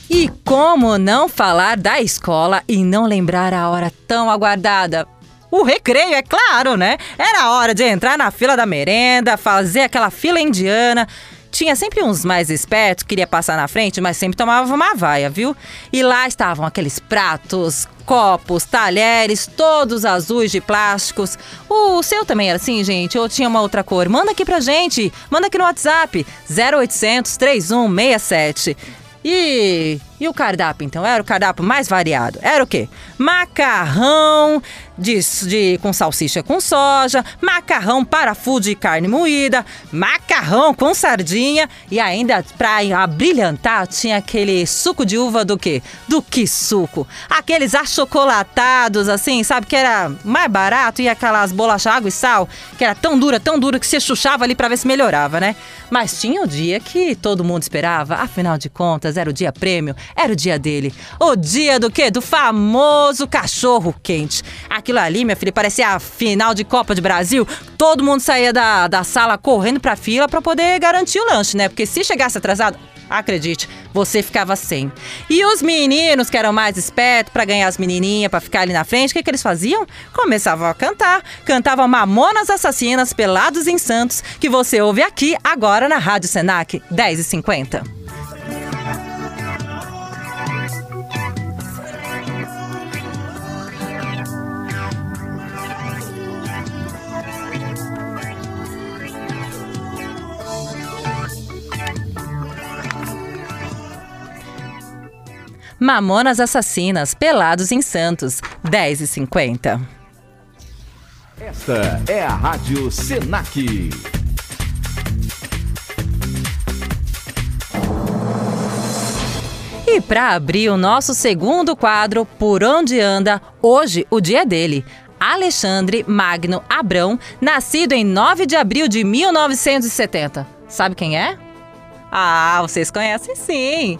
E como não falar da escola e não lembrar a hora tão aguardada? O recreio, é claro, né? Era hora de entrar na fila da merenda, fazer aquela fila indiana. Tinha sempre uns mais espertos, queria passar na frente, mas sempre tomava uma vaia, viu? E lá estavam aqueles pratos, copos, talheres, todos azuis de plásticos. O seu também era assim, gente? Ou tinha uma outra cor? Manda aqui pra gente, manda aqui no WhatsApp, 0800 3167. E, e o cardápio, então? Era o cardápio mais variado. Era o quê? Macarrão de, de, com salsicha com soja, macarrão parafuso de carne moída, macarrão com sardinha e ainda, pra abrilhantar, tinha aquele suco de uva do quê? Do que suco? Aqueles achocolatados, assim, sabe? Que era mais barato e aquelas bolachas água e sal, que era tão dura, tão dura que você chuchava ali pra ver se melhorava, né? Mas tinha o dia que todo mundo esperava, afinal de contas, era o dia prêmio, era o dia dele. O dia do quê? Do famoso cachorro quente. Aquilo ali, minha filha, parecia a final de Copa de Brasil. Todo mundo saía da, da sala correndo pra fila pra poder garantir o lanche, né? Porque se chegasse atrasado, acredite, você ficava sem. E os meninos que eram mais espertos para ganhar as menininhas, para ficar ali na frente, o que, que eles faziam? Começavam a cantar. Cantavam Mamonas Assassinas, Pelados em Santos, que você ouve aqui agora na Rádio Senac, 10h50. Mamonas Assassinas, Pelados em Santos, 10h50. Esta é a Rádio Senac. E para abrir o nosso segundo quadro, Por Onde Anda, hoje o dia dele. Alexandre Magno Abrão, nascido em 9 de abril de 1970. Sabe quem é? Ah, vocês conhecem sim.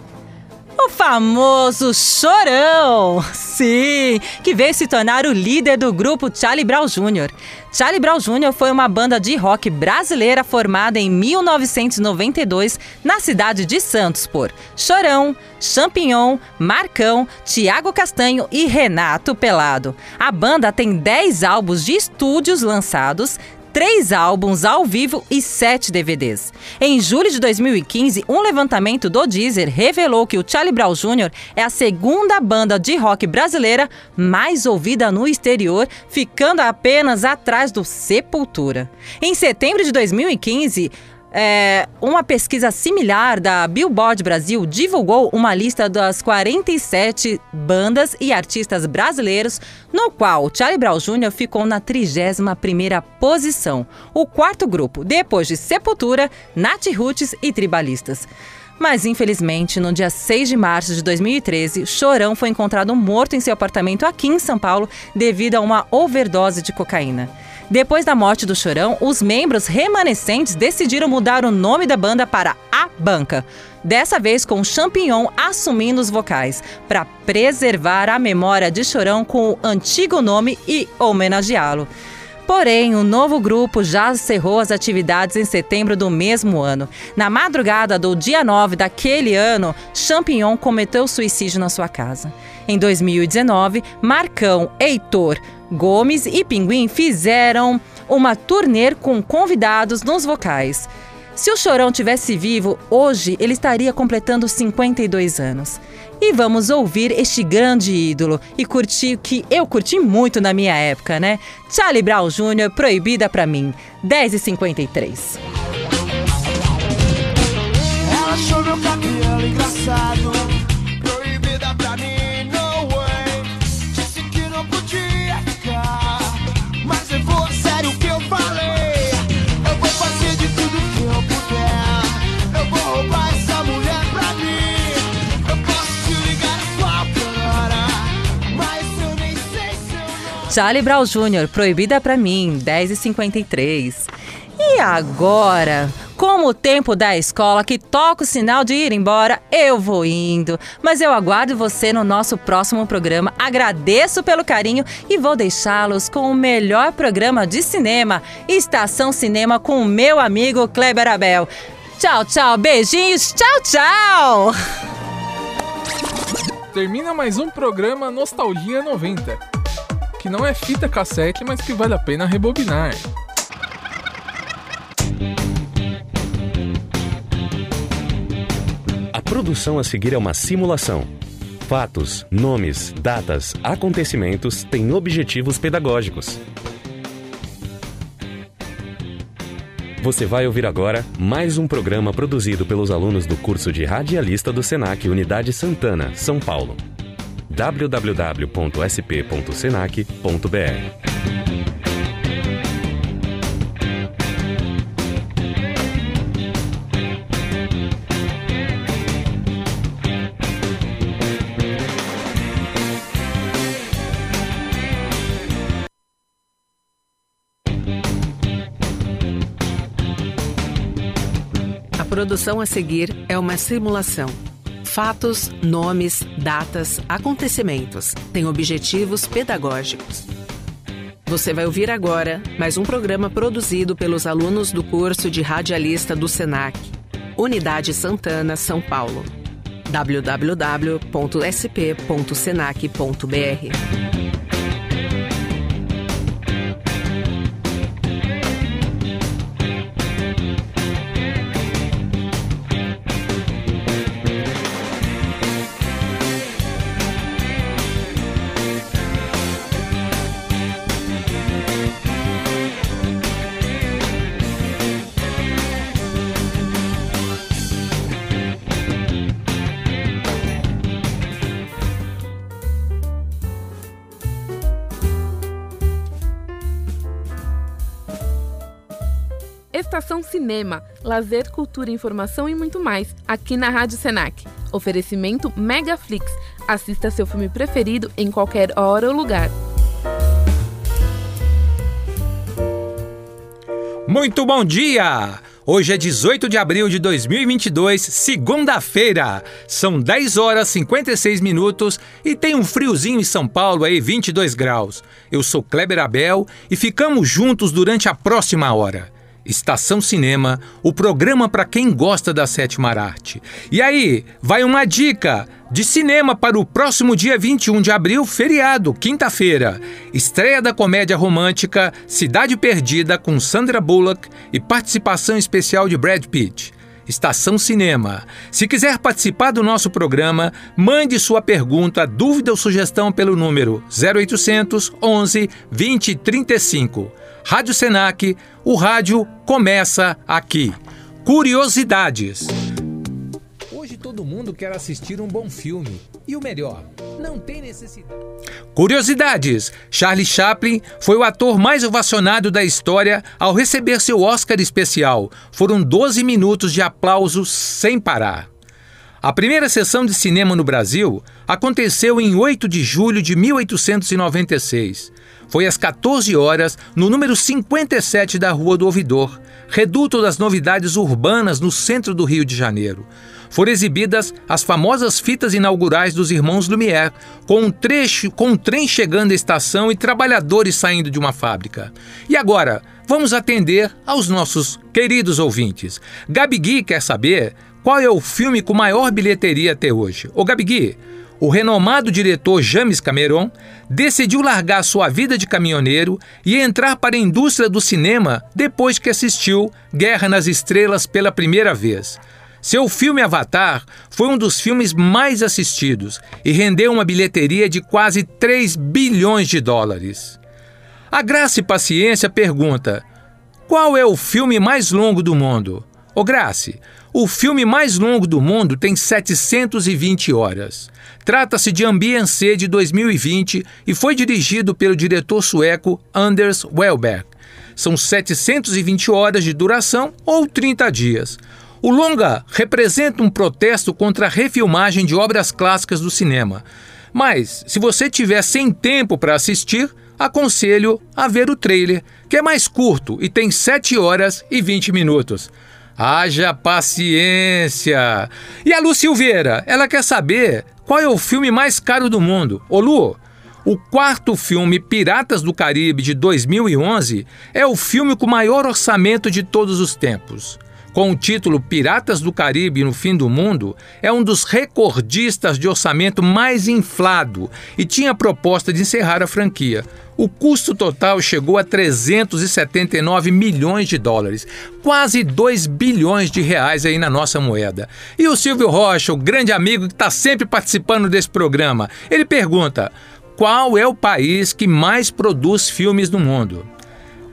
O famoso Chorão! Sim, que veio se tornar o líder do grupo Charlie Brown Jr. Charlie Brown Jr. foi uma banda de rock brasileira formada em 1992 na cidade de Santos por Chorão, Champignon, Marcão, Tiago Castanho e Renato Pelado. A banda tem 10 álbuns de estúdios lançados, três álbuns ao vivo e sete DVDs. Em julho de 2015, um levantamento do Deezer revelou que o Charlie Brown Jr. é a segunda banda de rock brasileira mais ouvida no exterior, ficando apenas atrás do Sepultura. Em setembro de 2015, é, uma pesquisa similar da Billboard Brasil divulgou uma lista das 47 bandas e artistas brasileiros, no qual Charlie Brown Jr. ficou na 31ª posição, o quarto grupo, depois de Sepultura, Nat Roots e Tribalistas. Mas, infelizmente, no dia 6 de março de 2013, Chorão foi encontrado morto em seu apartamento aqui em São Paulo devido a uma overdose de cocaína. Depois da morte do Chorão, os membros remanescentes decidiram mudar o nome da banda para A Banca. Dessa vez com Champignon assumindo os vocais, para preservar a memória de Chorão com o antigo nome e homenageá-lo. Porém, o novo grupo já encerrou as atividades em setembro do mesmo ano. Na madrugada do dia 9 daquele ano, Champignon cometeu suicídio na sua casa. Em 2019, Marcão, Heitor, Gomes e Pinguim fizeram uma turnê com convidados nos vocais. Se o Chorão tivesse vivo, hoje ele estaria completando 52 anos. E vamos ouvir este grande ídolo e curtir que eu curti muito na minha época, né? Charlie Brown Jr., Proibida Pra Mim, 10h53. Ela achou meu cabelo engraçado, Charlie Brown Jr., Proibida Pra Mim, 10h53. E agora, como o tempo da escola que toca o sinal de ir embora, eu vou indo. Mas eu aguardo você no nosso próximo programa. Agradeço pelo carinho e vou deixá-los com o melhor programa de cinema, Estação Cinema com o meu amigo Kleber Abel. Tchau, tchau, beijinhos, tchau, tchau! Termina mais um programa Nostalgia 90, que não é fita cassete, mas que vale a pena rebobinar. A produção a seguir é uma simulação. Fatos, nomes, datas, acontecimentos têm objetivos pedagógicos. Você vai ouvir agora mais um programa produzido pelos alunos do curso de Radialista do Senac Unidade Santana, São Paulo. www.sp.senac.br A produção a seguir é uma simulação. Fatos, nomes, datas, acontecimentos têm objetivos pedagógicos. Você vai ouvir agora mais um programa produzido pelos alunos do curso de radialista do SENAC, Unidade Santana, São Paulo. www.sp.senac.br Cinema, lazer, cultura, informação e muito mais, aqui na Rádio Senac. Oferecimento Megaflix. Assista seu filme preferido em qualquer hora ou lugar. Muito bom dia! Hoje é 18 de abril de 2022, segunda-feira. São 10 horas 56 minutos e tem um friozinho em São Paulo aí, 22 graus. Eu sou Kleber Abel e ficamos juntos durante a próxima hora. Estação Cinema, o programa para quem gosta da sétima arte. E aí, vai uma dica de cinema para o próximo dia 21 de abril, feriado, quinta-feira. Estreia da comédia romântica Cidade Perdida com Sandra Bullock e participação especial de Brad Pitt. Estação Cinema. Se quiser participar do nosso programa, mande sua pergunta, dúvida ou sugestão pelo número 0800 11 20 35. Rádio Senac, o rádio começa aqui. Curiosidades. Hoje todo mundo quer assistir um bom filme. E o melhor, não tem necessidade. Curiosidades: Charlie Chaplin foi o ator mais ovacionado da história ao receber seu Oscar especial. Foram 12 minutos de aplausos sem parar. A primeira sessão de cinema no Brasil aconteceu em 8 de julho de 1896. Foi às 14 horas, no número 57 da Rua do Ouvidor, reduto das novidades urbanas no centro do Rio de Janeiro. Foram exibidas as famosas fitas inaugurais dos irmãos Lumière, com um trecho, com um trem chegando à estação e trabalhadores saindo de uma fábrica. E agora, vamos atender aos nossos queridos ouvintes. Gabi Gui quer saber qual é o filme com maior bilheteria até hoje? Ô Gabigui, o renomado diretor James Cameron decidiu largar sua vida de caminhoneiro e entrar para a indústria do cinema depois que assistiu Guerra nas Estrelas pela primeira vez. Seu filme Avatar foi um dos filmes mais assistidos e rendeu uma bilheteria de quase 3 bilhões de dólares. A Graça e Paciência pergunta: qual é o filme mais longo do mundo? Ô Grace, o filme mais longo do mundo tem 720 horas. Trata-se de Ambience de 2020 e foi dirigido pelo diretor sueco Anders Welberg. São 720 horas de duração ou 30 dias. O longa representa um protesto contra a refilmagem de obras clássicas do cinema. Mas, se você tiver sem tempo para assistir, aconselho a ver o trailer, que é mais curto e tem 7 horas e 20 minutos. Haja paciência! E a Lu Silveira, ela quer saber qual é o filme mais caro do mundo. Ô Lu, o quarto filme Piratas do Caribe de 2011 é o filme com maior orçamento de todos os tempos. Com o título Piratas do Caribe no Fim do Mundo, é um dos recordistas de orçamento mais inflado e tinha a proposta de encerrar a franquia. O custo total chegou a 379 milhões de dólares, quase 2 bilhões de reais aí na nossa moeda. E o Silvio Rocha, o grande amigo que está sempre participando desse programa, ele pergunta: qual é o país que mais produz filmes no mundo?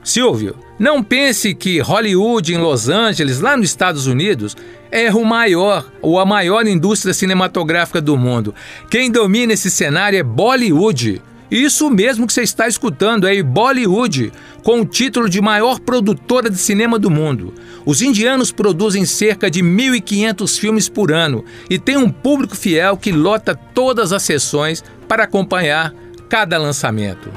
Silvio, não pense que Hollywood em Los Angeles, lá nos Estados Unidos, é o maior ou a maior indústria cinematográfica do mundo. Quem domina esse cenário é Bollywood. Isso mesmo que você está escutando é Bollywood, com o título de maior produtora de cinema do mundo. Os indianos produzem cerca de 1.500 filmes por ano e tem um público fiel que lota todas as sessões para acompanhar cada lançamento.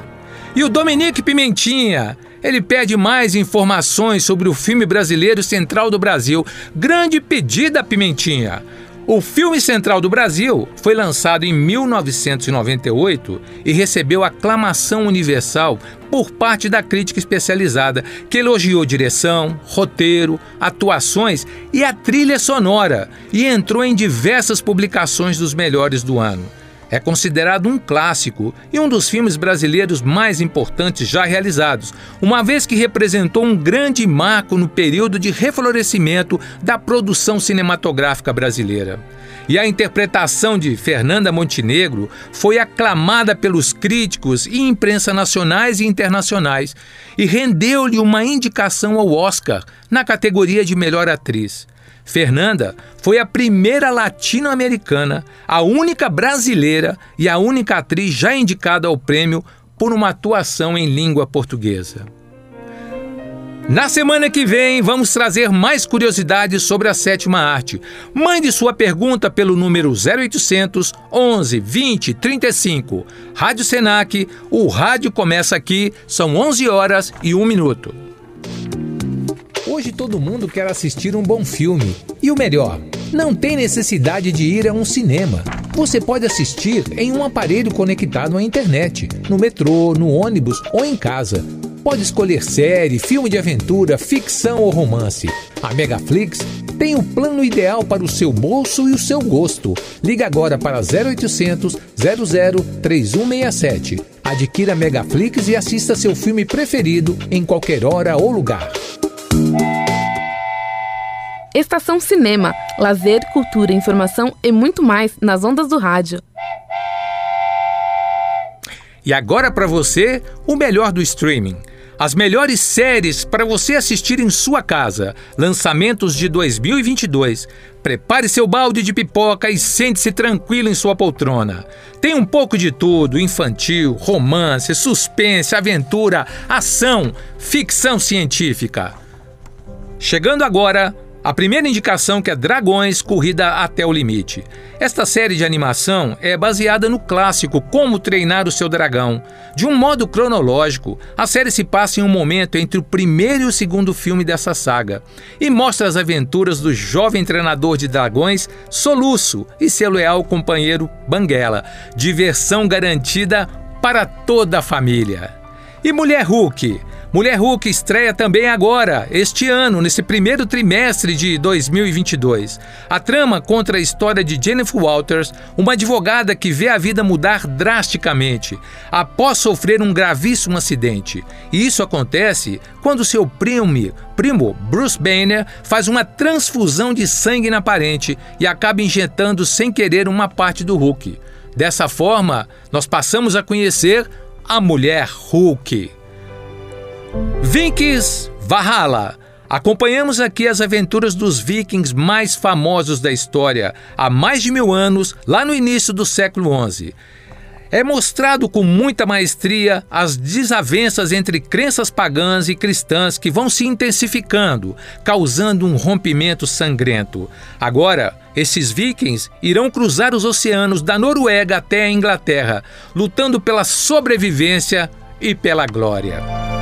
E o Dominique Pimentinha, ele pede mais informações sobre o filme brasileiro Central do Brasil. Grande pedida, Pimentinha! O filme Central do Brasil foi lançado em 1998 e recebeu aclamação universal por parte da crítica especializada, que elogiou direção, roteiro, atuações e a trilha sonora e entrou em diversas publicações dos melhores do ano. É considerado um clássico e um dos filmes brasileiros mais importantes já realizados, uma vez que representou um grande marco no período de reflorescimento da produção cinematográfica brasileira. E a interpretação de Fernanda Montenegro foi aclamada pelos críticos e imprensa nacionais e internacionais e rendeu-lhe uma indicação ao Oscar na categoria de melhor atriz. Fernanda foi a primeira latino-americana, a única brasileira e a única atriz já indicada ao prêmio por uma atuação em língua portuguesa. Na semana que vem, vamos trazer mais curiosidades sobre a sétima arte. Mande sua pergunta pelo número 0800 11 20 35. Rádio Senac, o rádio começa aqui, são 11 horas e 1 minuto. Hoje todo mundo quer assistir um bom filme. E o melhor, não tem necessidade de ir a um cinema. Você pode assistir em um aparelho conectado à internet, no metrô, no ônibus ou em casa. Pode escolher série, filme de aventura, ficção ou romance. A Megaflix tem o plano ideal para o seu bolso e o seu gosto. Liga agora para 0800 00 3167. Adquira a Megaflix e assista seu filme preferido em qualquer hora ou lugar. Estação Cinema, lazer, cultura, informação e muito mais nas ondas do rádio. E agora para você, o melhor do streaming. As melhores séries para você assistir em sua casa. Lançamentos de 2022. Prepare seu balde de pipoca e sente-se tranquilo em sua poltrona. Tem um pouco de tudo: infantil, romance, suspense, aventura, ação, ficção científica. Chegando agora, a primeira indicação que é Dragões Corrida até o Limite. Esta série de animação é baseada no clássico Como Treinar o Seu Dragão. De um modo cronológico, a série se passa em um momento entre o primeiro e o segundo filme dessa saga e mostra as aventuras do jovem treinador de dragões Soluço e seu leal companheiro Banguela. Diversão garantida para toda a família. E Mulher Hulk? Mulher Hulk estreia também agora, este ano, nesse primeiro trimestre de 2022. A trama contra a história de Jennifer Walters, uma advogada que vê a vida mudar drasticamente após sofrer um gravíssimo acidente. E isso acontece quando seu primo, primo Bruce Banner faz uma transfusão de sangue na parente e acaba injetando sem querer uma parte do Hulk. Dessa forma, nós passamos a conhecer a mulher Hulk. Vikings Valhalla. Acompanhamos aqui as aventuras dos vikings mais famosos da história, há mais de mil anos, lá no início do século XI. É mostrado com muita maestria as desavenças entre crenças pagãs e cristãs que vão se intensificando, causando um rompimento sangrento. Agora, esses vikings irão cruzar os oceanos da Noruega até a Inglaterra, lutando pela sobrevivência e pela glória.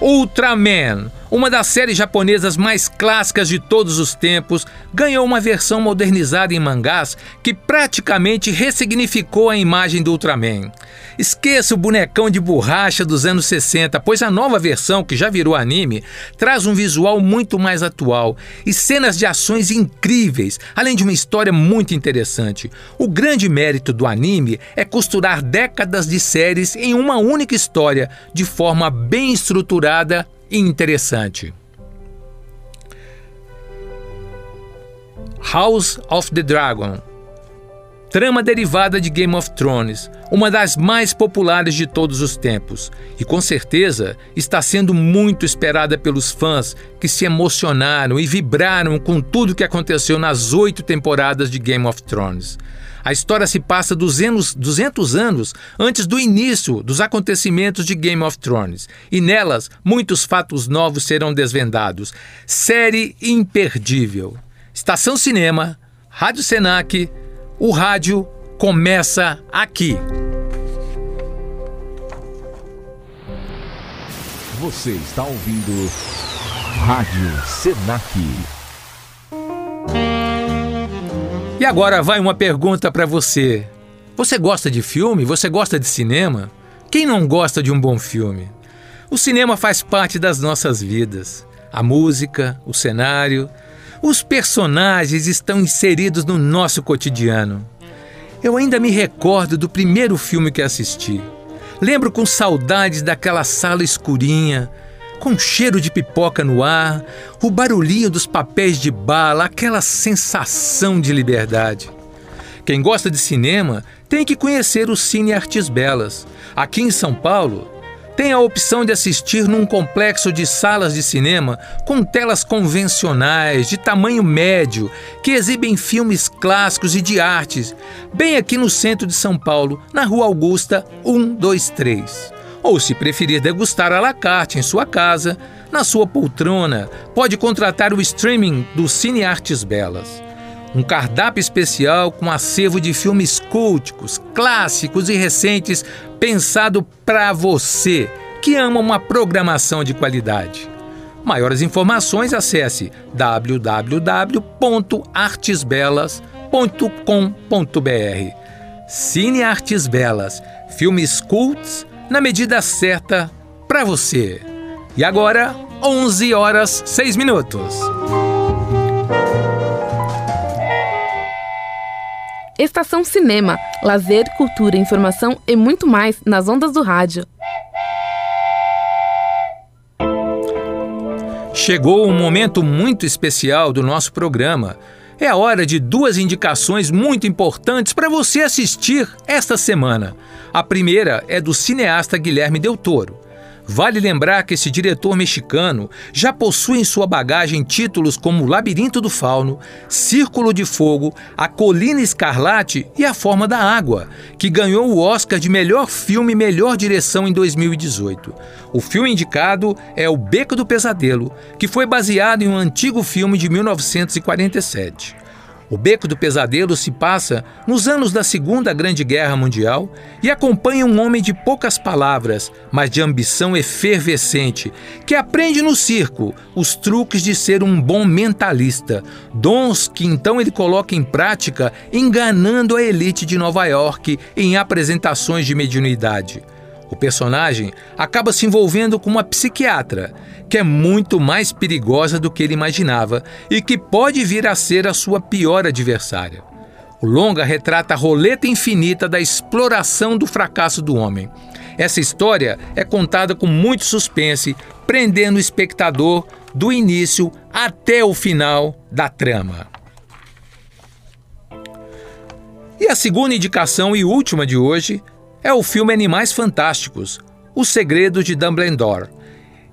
Ultraman, uma das séries japonesas mais clássicas de todos os tempos, ganhou uma versão modernizada em mangás que praticamente ressignificou a imagem do Ultraman. Esqueça o bonecão de borracha dos anos 60, pois a nova versão, que já virou anime, traz um visual muito mais atual e cenas de ações incríveis, além de uma história muito interessante. O grande mérito do anime é costurar décadas de séries em uma única história, de forma bem estruturada interessante. House of the Dragon Trama derivada de Game of Thrones, uma das mais populares de todos os tempos, e com certeza está sendo muito esperada pelos fãs que se emocionaram e vibraram com tudo que aconteceu nas oito temporadas de Game of Thrones. A história se passa 200, 200 anos antes do início dos acontecimentos de Game of Thrones, e nelas muitos fatos novos serão desvendados. Série imperdível. Estação Cinema, Rádio Senac, o rádio começa aqui. Você está ouvindo Rádio Senac. E agora vai uma pergunta para você. Você gosta de filme? Você gosta de cinema? Quem não gosta de um bom filme? O cinema faz parte das nossas vidas. A música, o cenário, os personagens estão inseridos no nosso cotidiano. Eu ainda me recordo do primeiro filme que assisti. Lembro com saudades daquela sala escurinha, com cheiro de pipoca no ar, o barulhinho dos papéis de bala, aquela sensação de liberdade. Quem gosta de cinema tem que conhecer o Cine Artes Belas. Aqui em São Paulo, tem a opção de assistir num complexo de salas de cinema com telas convencionais, de tamanho médio, que exibem filmes clássicos e de artes, bem aqui no centro de São Paulo, na Rua Augusta 123. Ou, se preferir degustar à la carte em sua casa, na sua poltrona, pode contratar o streaming do Cine Artes Belas. Um cardápio especial com acervo de filmes culticos, clássicos e recentes pensado para você que ama uma programação de qualidade. Maiores informações acesse www.artesbelas.com.br. Cine Artes Belas, filmes cults na medida certa para você. E agora, 11 horas 6 minutos. Estação Cinema, lazer, cultura, informação e muito mais nas ondas do rádio. Chegou um momento muito especial do nosso programa. É a hora de duas indicações muito importantes para você assistir esta semana. A primeira é do cineasta Guilherme Del Toro. Vale lembrar que esse diretor mexicano já possui em sua bagagem títulos como Labirinto do Fauno, Círculo de Fogo, A Colina Escarlate e A Forma da Água, que ganhou o Oscar de melhor filme e melhor direção em 2018. O filme indicado é O Beco do Pesadelo, que foi baseado em um antigo filme de 1947. O Beco do Pesadelo se passa nos anos da Segunda Grande Guerra Mundial e acompanha um homem de poucas palavras, mas de ambição efervescente, que aprende no circo os truques de ser um bom mentalista, dons que então ele coloca em prática enganando a elite de Nova York em apresentações de mediunidade. O personagem acaba se envolvendo com uma psiquiatra, que é muito mais perigosa do que ele imaginava e que pode vir a ser a sua pior adversária. O longa retrata a roleta infinita da exploração do fracasso do homem. Essa história é contada com muito suspense, prendendo o espectador do início até o final da trama. E a segunda indicação e última de hoje é o filme Animais Fantásticos, O Segredo de Dumbledore.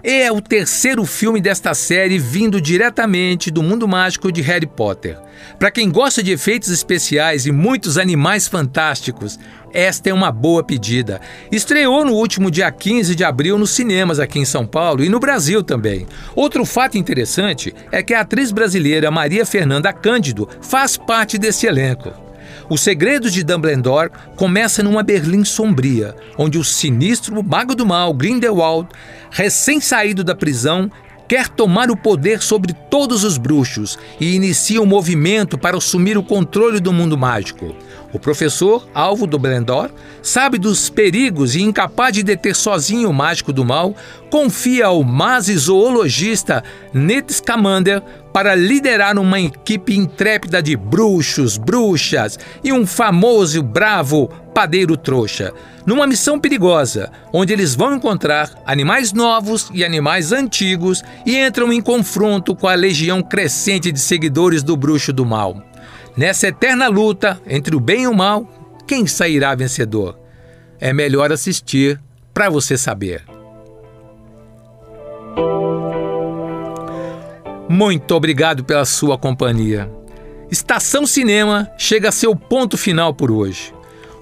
É o terceiro filme desta série vindo diretamente do mundo mágico de Harry Potter. Para quem gosta de efeitos especiais e muitos animais fantásticos, esta é uma boa pedida. Estreou no último dia 15 de abril nos cinemas aqui em São Paulo e no Brasil também. Outro fato interessante é que a atriz brasileira Maria Fernanda Cândido faz parte desse elenco. O Segredo de Dumbledore começa numa Berlim sombria, onde o sinistro mago do mal Grindelwald, recém-saído da prisão, quer tomar o poder sobre todos os bruxos e inicia um movimento para assumir o controle do mundo mágico. O professor, alvo do Blendor, sabe dos perigos e incapaz de deter sozinho o mágico do mal, confia ao mase zoologista Ned Scamander para liderar uma equipe intrépida de bruxos, bruxas e um famoso bravo padeiro trouxa, numa missão perigosa, onde eles vão encontrar animais novos e animais antigos e entram em confronto com a legião crescente de seguidores do bruxo do mal. Nessa eterna luta entre o bem e o mal, quem sairá vencedor? É melhor assistir para você saber. Muito obrigado pela sua companhia. Estação Cinema chega a seu ponto final por hoje.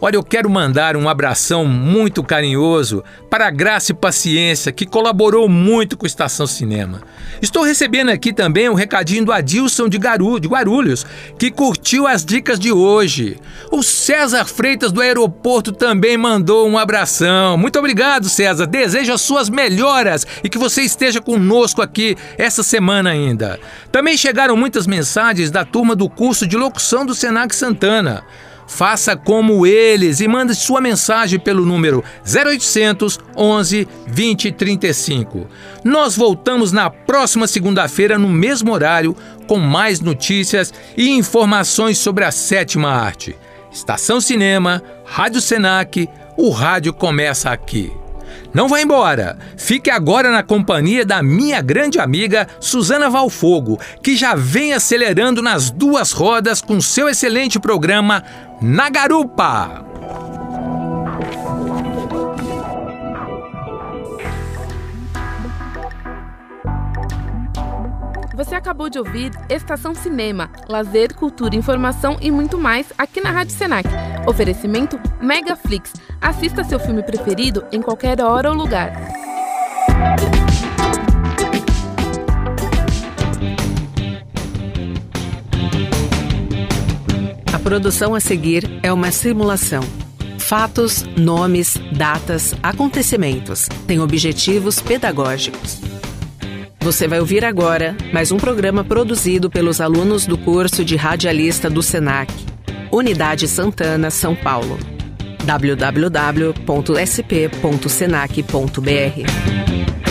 Olha, eu quero mandar um abração muito carinhoso para a Graça e Paciência, que colaborou muito com Estação Cinema. Estou recebendo aqui também um recadinho do Adilson de, Garu, de Guarulhos, que curtiu as dicas de hoje. O César Freitas do aeroporto também mandou um abração. Muito obrigado, César. Desejo as suas melhoras e que você esteja conosco aqui essa semana ainda. Também chegaram muitas mensagens da turma do curso de locução do Senac Santana. Faça como eles e mande sua mensagem pelo número 0800 11 20 35. Nós voltamos na próxima segunda-feira no mesmo horário com mais notícias e informações sobre a sétima arte. Estação Cinema, Rádio Senac, o rádio começa aqui. Não vá embora. Fique agora na companhia da minha grande amiga Suzana Valfogo, que já vem acelerando nas duas rodas com seu excelente programa Na Garupa. Você acabou de ouvir Estação Cinema, lazer, cultura, informação e muito mais aqui na Rádio Senac. Oferecimento Megaflix. Assista seu filme preferido em qualquer hora ou lugar. A produção a seguir é uma simulação. Fatos, nomes, datas, acontecimentos têm objetivos pedagógicos. Você vai ouvir agora mais um programa produzido pelos alunos do curso de radialista do SENAC, Unidade Santana, São Paulo. www.sp.senac.br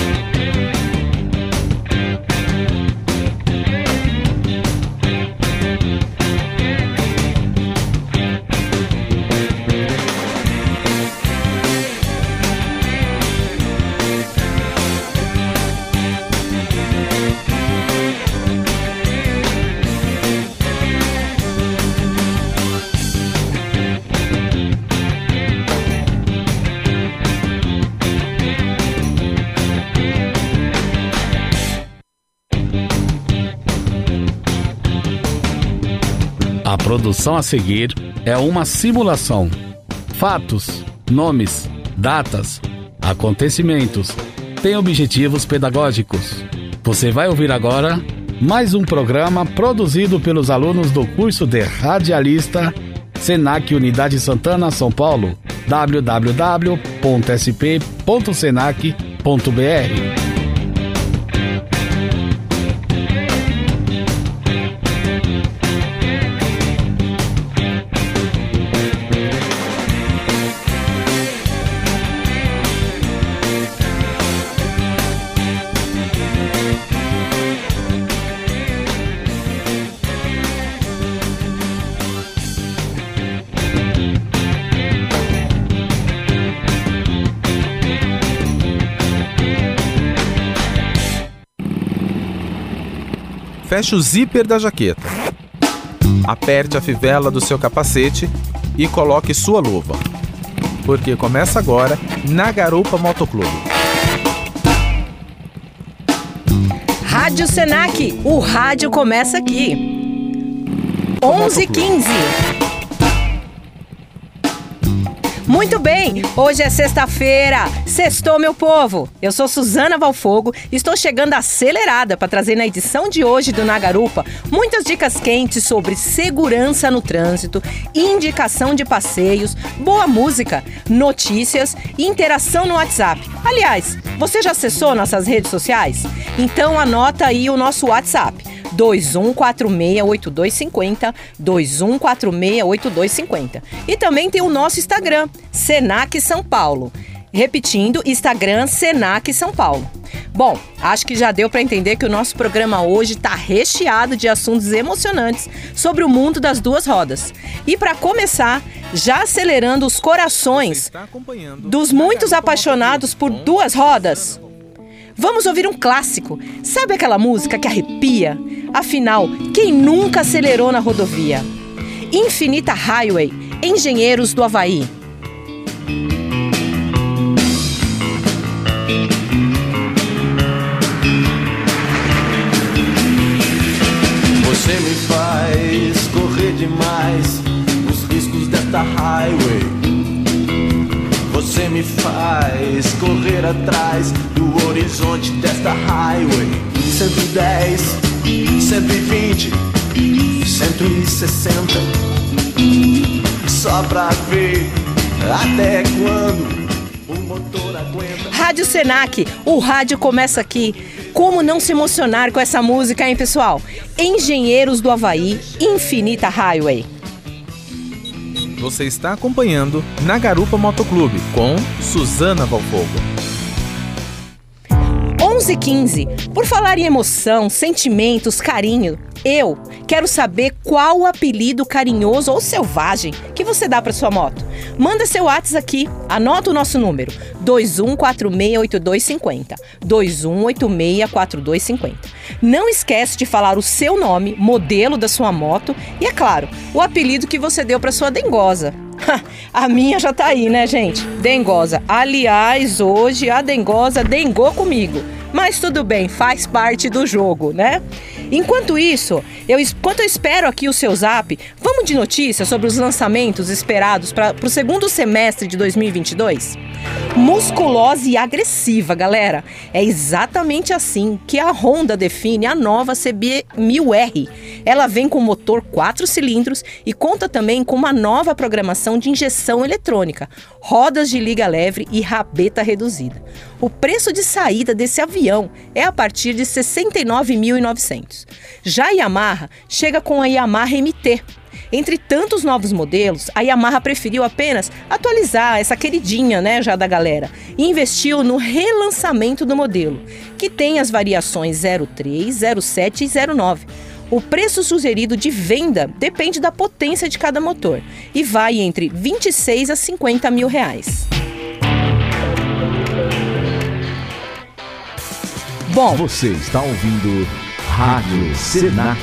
produção a seguir é uma simulação. Fatos, nomes, datas, acontecimentos têm objetivos pedagógicos. Você vai ouvir agora mais um programa produzido pelos alunos do curso de radialista Senac Unidade Santana, São Paulo. www.sp.senac.br feche o zíper da jaqueta. Aperte a fivela do seu capacete e coloque sua luva. Porque começa agora na Garupa Motoclube. Rádio Senac, o rádio começa aqui. 11h15. Muito bem, hoje é sexta-feira. Sextou, meu povo. Eu sou Suzana Valfogo e estou chegando acelerada para trazer na edição de hoje do Nagarupa muitas dicas quentes sobre segurança no trânsito, indicação de passeios, boa música, notícias e interação no WhatsApp. Aliás, você já acessou nossas redes sociais? Então anota aí o nosso WhatsApp. 21468250, 21468250. E também tem o nosso Instagram, Senac São Paulo. Repetindo, Instagram Senac São Paulo. Bom, acho que já deu para entender que o nosso programa hoje está recheado de assuntos emocionantes sobre o mundo das duas rodas. E para começar, já acelerando os corações dos muitos apaixonados por duas rodas. Vamos ouvir um clássico. Sabe aquela música que arrepia? Afinal, quem nunca acelerou na rodovia? Infinita Highway, Engenheiros do Havaí. Você me faz correr demais os riscos desta highway. Você me faz correr atrás do horizonte desta highway. 110, 120, 160. Só pra ver até quando o motor aguenta. Rádio Senac, o rádio começa aqui. Como não se emocionar com essa música, hein, pessoal? Engenheiros do Havaí, Infinita Highway. Você está acompanhando na Garupa Motoclube com Suzana Valfogo. 11:15. Por falar em emoção, sentimentos, carinho, eu quero saber qual o apelido carinhoso ou selvagem que você dá para sua moto. Manda seu WhatsApp aqui, anota o nosso número: 21468250. 21864250. Não esquece de falar o seu nome, modelo da sua moto e, é claro, o apelido que você deu para sua dengosa. A minha já tá aí, né, gente? Dengosa. Aliás, hoje a dengosa dengou comigo. Mas tudo bem, faz parte do jogo, né? Enquanto isso, eu, enquanto eu espero aqui o seu zap, vamos de notícias sobre os lançamentos esperados para o segundo semestre de 2022? Musculosa e agressiva, galera. É exatamente assim que a Honda define a nova CB1000R. Ela vem com motor 4 cilindros e conta também com uma nova programação de injeção eletrônica, rodas de liga leve e rabeta reduzida. O preço de saída desse avião é a partir de 69.900. Já a Yamaha chega com a Yamaha MT, entre tantos novos modelos, a Yamaha preferiu apenas atualizar essa queridinha, né, já da galera, e investiu no relançamento do modelo, que tem as variações 03, 07 e 09. O preço sugerido de venda depende da potência de cada motor e vai entre 26 a 50 mil reais. Bom, Você está ouvindo Rádio Senac.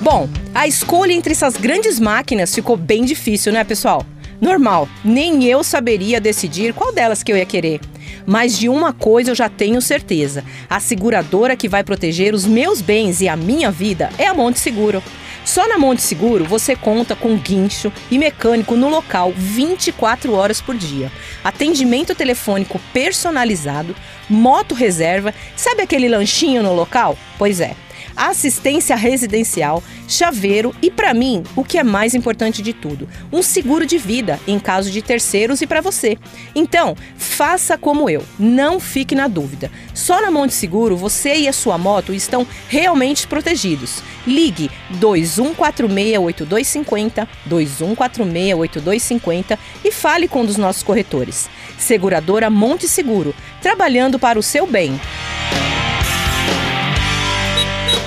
Bom, a escolha entre essas grandes máquinas ficou bem difícil, né, pessoal? Normal, nem eu saberia decidir qual delas que eu ia querer. Mas de uma coisa eu já tenho certeza: a seguradora que vai proteger os meus bens e a minha vida é a Monte Seguro. Só na Monte Seguro você conta com guincho e mecânico no local 24 horas por dia. Atendimento telefônico personalizado, moto reserva, sabe aquele lanchinho no local? Pois é assistência residencial, chaveiro e, para mim, o que é mais importante de tudo, um seguro de vida em caso de terceiros e para você. Então, faça como eu, não fique na dúvida. Só na Monte Seguro você e a sua moto estão realmente protegidos. Ligue 21468250, 21468250 e fale com um dos nossos corretores. Seguradora Monte Seguro, trabalhando para o seu bem.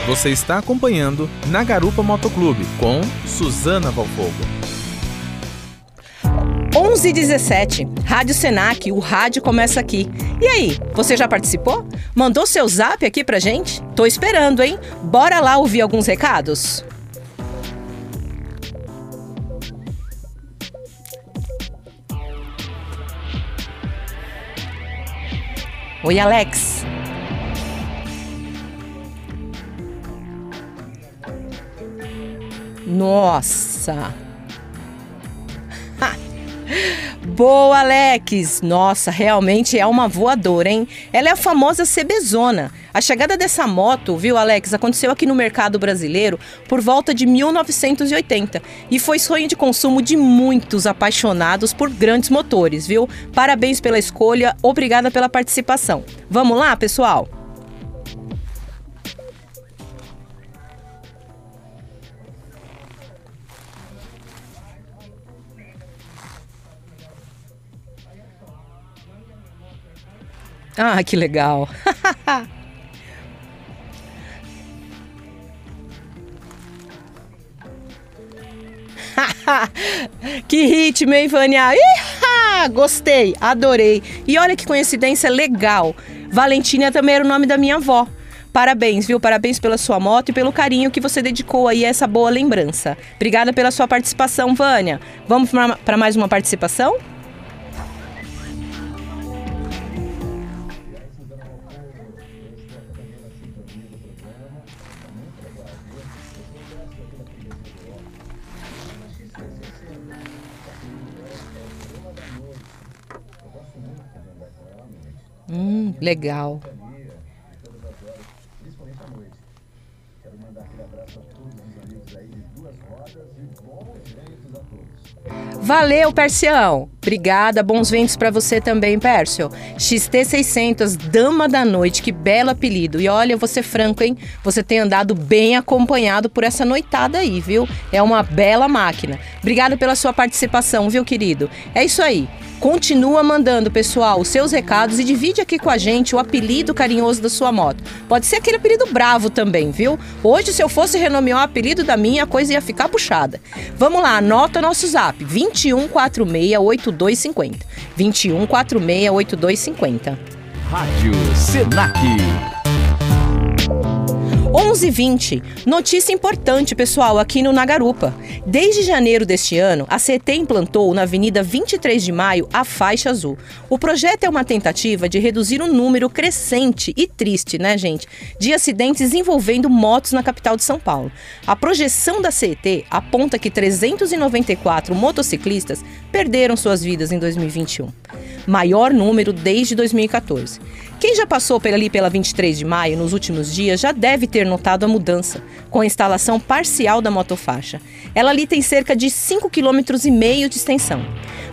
Você está acompanhando na Garupa Motoclube com Suzana Valfogo. 11 17 Rádio Senac, o rádio começa aqui. E aí, você já participou? Mandou seu zap aqui pra gente? Tô esperando, hein? Bora lá ouvir alguns recados? Oi, Alex. Nossa. Boa, Alex! Nossa, realmente é uma voadora, hein? Ela é a famosa CBzona. A chegada dessa moto, viu, Alex, aconteceu aqui no mercado brasileiro por volta de 1980 e foi sonho de consumo de muitos apaixonados por grandes motores, viu? Parabéns pela escolha, obrigada pela participação. Vamos lá, pessoal? Ah, que legal. que ritmo, hein, Vânia? Iha! Gostei, adorei. E olha que coincidência legal. Valentina também era o nome da minha avó. Parabéns, viu? Parabéns pela sua moto e pelo carinho que você dedicou aí a essa boa lembrança. Obrigada pela sua participação, Vânia. Vamos para mais uma participação? Hum, legal. Valeu, Persião. Obrigada, bons ventos para você também, Pércio. XT600, Dama da Noite, que belo apelido. E olha, ser franco, hein? Você tem andado bem acompanhado por essa noitada aí, viu? É uma bela máquina. Obrigada pela sua participação, viu, querido? É isso aí. Continua mandando, pessoal, os seus recados e divide aqui com a gente o apelido carinhoso da sua moto. Pode ser aquele apelido bravo também, viu? Hoje, se eu fosse renomear o apelido da minha, a coisa ia ficar puxada. Vamos lá, anota nosso zap: 21468250. 21468250. Rádio Senac. 11:20. Notícia importante, pessoal, aqui no Nagarupa. Desde janeiro deste ano, a CT implantou na Avenida 23 de Maio a faixa azul. O projeto é uma tentativa de reduzir o número crescente e triste, né, gente, de acidentes envolvendo motos na capital de São Paulo. A projeção da CET aponta que 394 motociclistas perderam suas vidas em 2021, maior número desde 2014. Quem já passou ali pela 23 de maio nos últimos dias já deve ter notado a mudança, com a instalação parcial da motofaixa. Ela ali tem cerca de 5,5 km de extensão.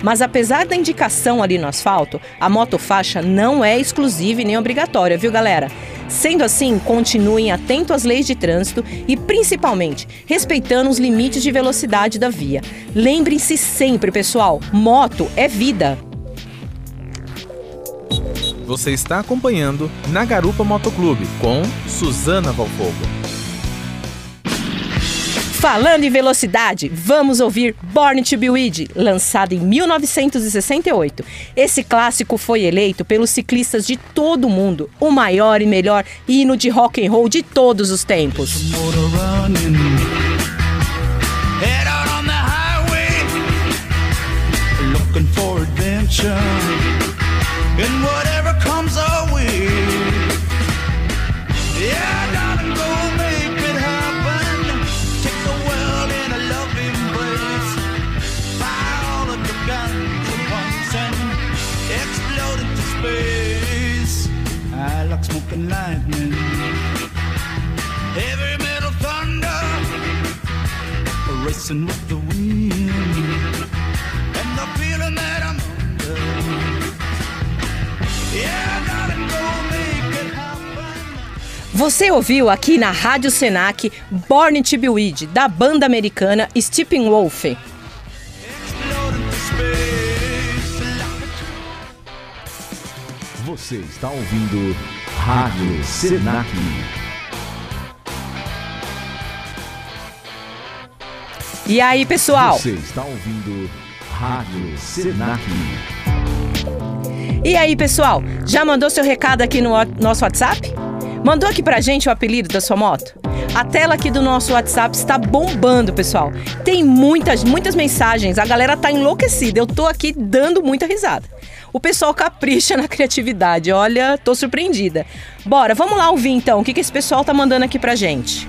Mas apesar da indicação ali no asfalto, a motofaixa não é exclusiva e nem obrigatória, viu galera? Sendo assim, continuem atentos às leis de trânsito e, principalmente, respeitando os limites de velocidade da via. Lembrem-se sempre, pessoal: moto é vida. Você está acompanhando Na Garupa Motoclube com Suzana Valfogo. Falando em velocidade, vamos ouvir Born to Be Wild, lançado em 1968. Esse clássico foi eleito pelos ciclistas de todo o mundo o maior e melhor hino de rock and roll de todos os tempos. motor running. Racing with the wind and the feeling that I'm under. Yeah, darling, go make it happen. Você ouviu aqui na Rádio Senac Born to Be Wild, da banda americana Steppenwolf. Você está ouvindo Rádio Senac. E aí, pessoal? Você está ouvindo Rádio Senac. E aí, pessoal, já mandou seu recado aqui no nosso WhatsApp? Mandou aqui pra gente o apelido da sua moto? A tela aqui do nosso WhatsApp está bombando, pessoal. Tem muitas, muitas mensagens. A galera tá enlouquecida. Eu tô aqui dando muita risada. O pessoal capricha na criatividade. Olha, tô surpreendida. Bora, vamos lá ouvir então o que, que esse pessoal tá mandando aqui pra gente.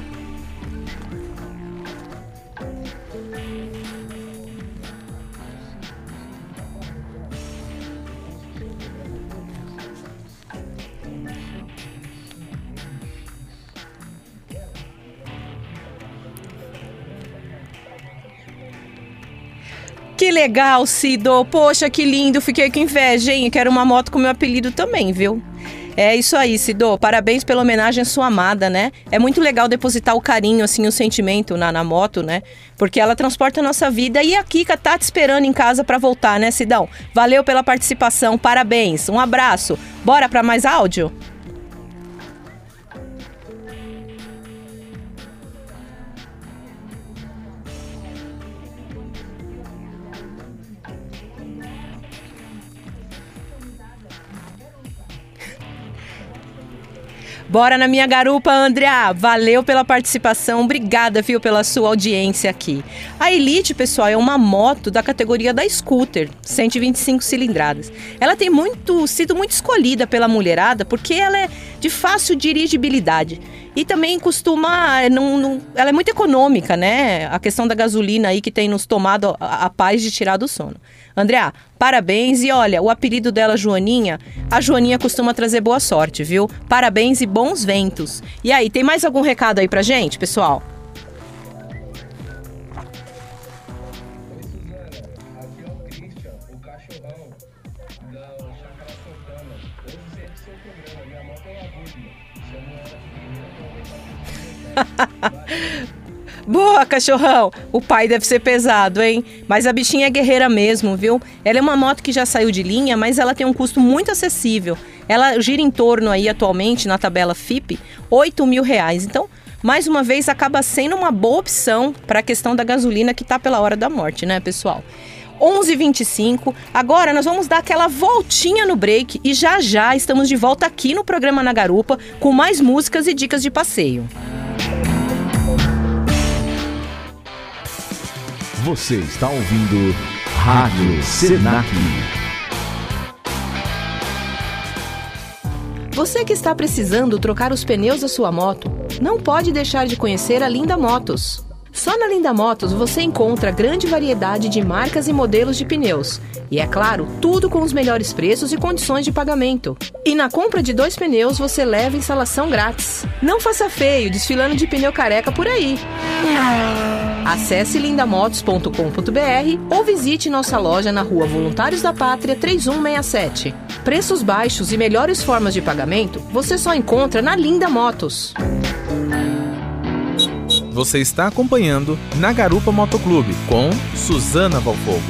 Que legal, Cido. Poxa, que lindo. Fiquei com inveja, hein? Quero uma moto com meu apelido também, viu? É isso aí, Cido. Parabéns pela homenagem à sua amada, né? É muito legal depositar o carinho, assim, o sentimento na, na moto, né? Porque ela transporta a nossa vida e a Kika tá te esperando em casa pra voltar, né, Sidão? Valeu pela participação, parabéns. Um abraço. Bora pra mais áudio? Bora na minha garupa, Andrea. Valeu pela participação. Obrigada, viu, pela sua audiência aqui. A Elite, pessoal, é uma moto da categoria da scooter, 125 cilindradas. Ela tem muito sido muito escolhida pela mulherada porque ela é de fácil dirigibilidade. E também costuma. Não, não- ela é muito econômica, né? A questão da gasolina aí que tem nos tomado a, a paz de tirar do sono. Andrea, parabéns e olha, o apelido dela, Joaninha, a Joaninha costuma trazer boa sorte, viu? Parabéns e bons ventos. E aí, tem mais algum recado aí pra gente, pessoal? Boa, cachorrão! O pai deve ser pesado, hein? Mas a bichinha é guerreira mesmo, viu? Ela é uma moto que já saiu de linha, mas ela tem um custo muito acessível. Ela gira em torno aí, atualmente, na tabela FIP, 8 mil reais. Então, mais uma vez, acaba sendo uma boa opção para a questão da gasolina que tá pela hora da morte, né, pessoal? 11h25. Agora nós vamos dar aquela voltinha no break e já já estamos de volta aqui no programa Na Garupa com mais músicas e dicas de passeio. Você está ouvindo Rádio Senac. Você que está precisando trocar os pneus da sua moto, não pode deixar de conhecer a Linda Motos. Só na Linda Motos você encontra grande variedade de marcas e modelos de pneus. E é claro, tudo com os melhores preços e condições de pagamento. E na compra de dois pneus você leva instalação grátis. Não faça feio desfilando de pneu careca por aí. Acesse lindamotos.com.br ou visite nossa loja na rua Voluntários da Pátria 3167. Preços baixos e melhores formas de pagamento você só encontra na Linda Motos. Você está acompanhando Na Garupa Motoclube com Suzana Valfogo.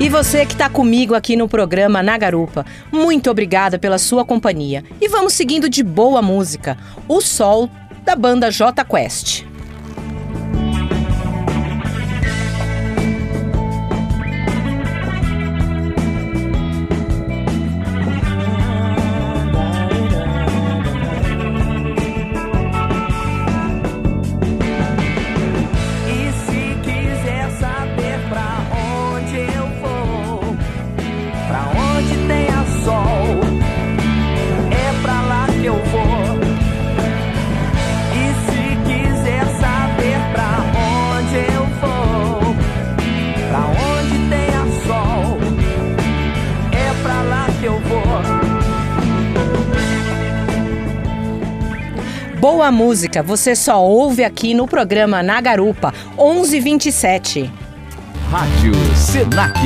E você que está comigo aqui no programa Na Garupa, muito obrigada pela sua companhia. E vamos seguindo de boa música, O Sol, da banda J Quest. Música, você só ouve aqui no programa Na Garupa, 1127. Rádio Senac.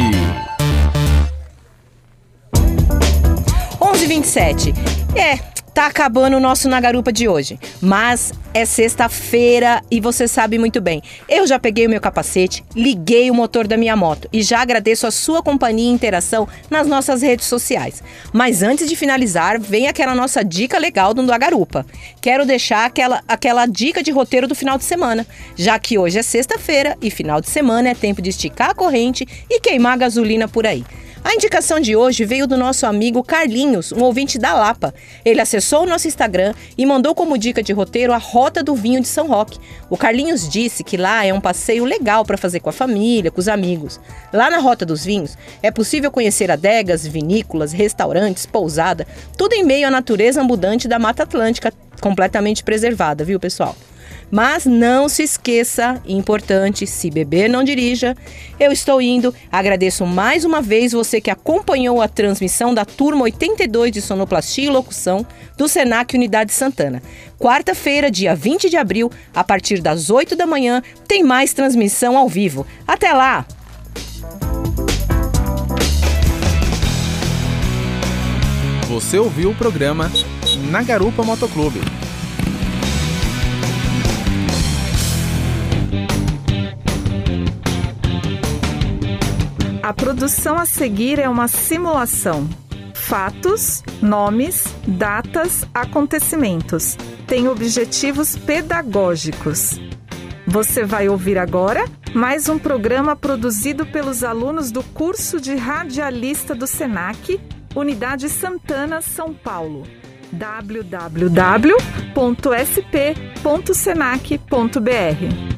1127. É, Tá acabando o nosso Na Garupa de hoje, mas é sexta-feira e você sabe muito bem. Eu já peguei o meu capacete, liguei o motor da minha moto e já agradeço a sua companhia e interação nas nossas redes sociais. Mas antes de finalizar, vem aquela nossa dica legal do Na Garupa. Quero deixar aquela, aquela dica de roteiro do final de semana, já que hoje é sexta-feira e final de semana é tempo de esticar a corrente e queimar gasolina por aí. A indicação de hoje veio do nosso amigo Carlinhos, um ouvinte da Lapa. Ele acessou o nosso Instagram e mandou como dica de roteiro a Rota do Vinho de São Roque. O Carlinhos disse que lá é um passeio legal para fazer com a família, com os amigos. Lá na Rota dos Vinhos é possível conhecer adegas, vinícolas, restaurantes, pousada, tudo em meio à natureza abundante da Mata Atlântica, completamente preservada, viu, pessoal? Mas não se esqueça, importante, se beber não dirija. Eu estou indo. Agradeço mais uma vez você que acompanhou a transmissão da turma 82 de sonoplastia e locução do Senac Unidade Santana. Quarta-feira, dia 20 de abril, a partir das 8 da manhã, tem mais transmissão ao vivo. Até lá. Você ouviu o programa Na Garupa Motoclube. A produção a seguir é uma simulação. Fatos, nomes, datas, acontecimentos. Tem objetivos pedagógicos. Você vai ouvir agora mais um programa produzido pelos alunos do curso de radialista do SENAC, Unidade Santana, São Paulo. www.sp.senac.br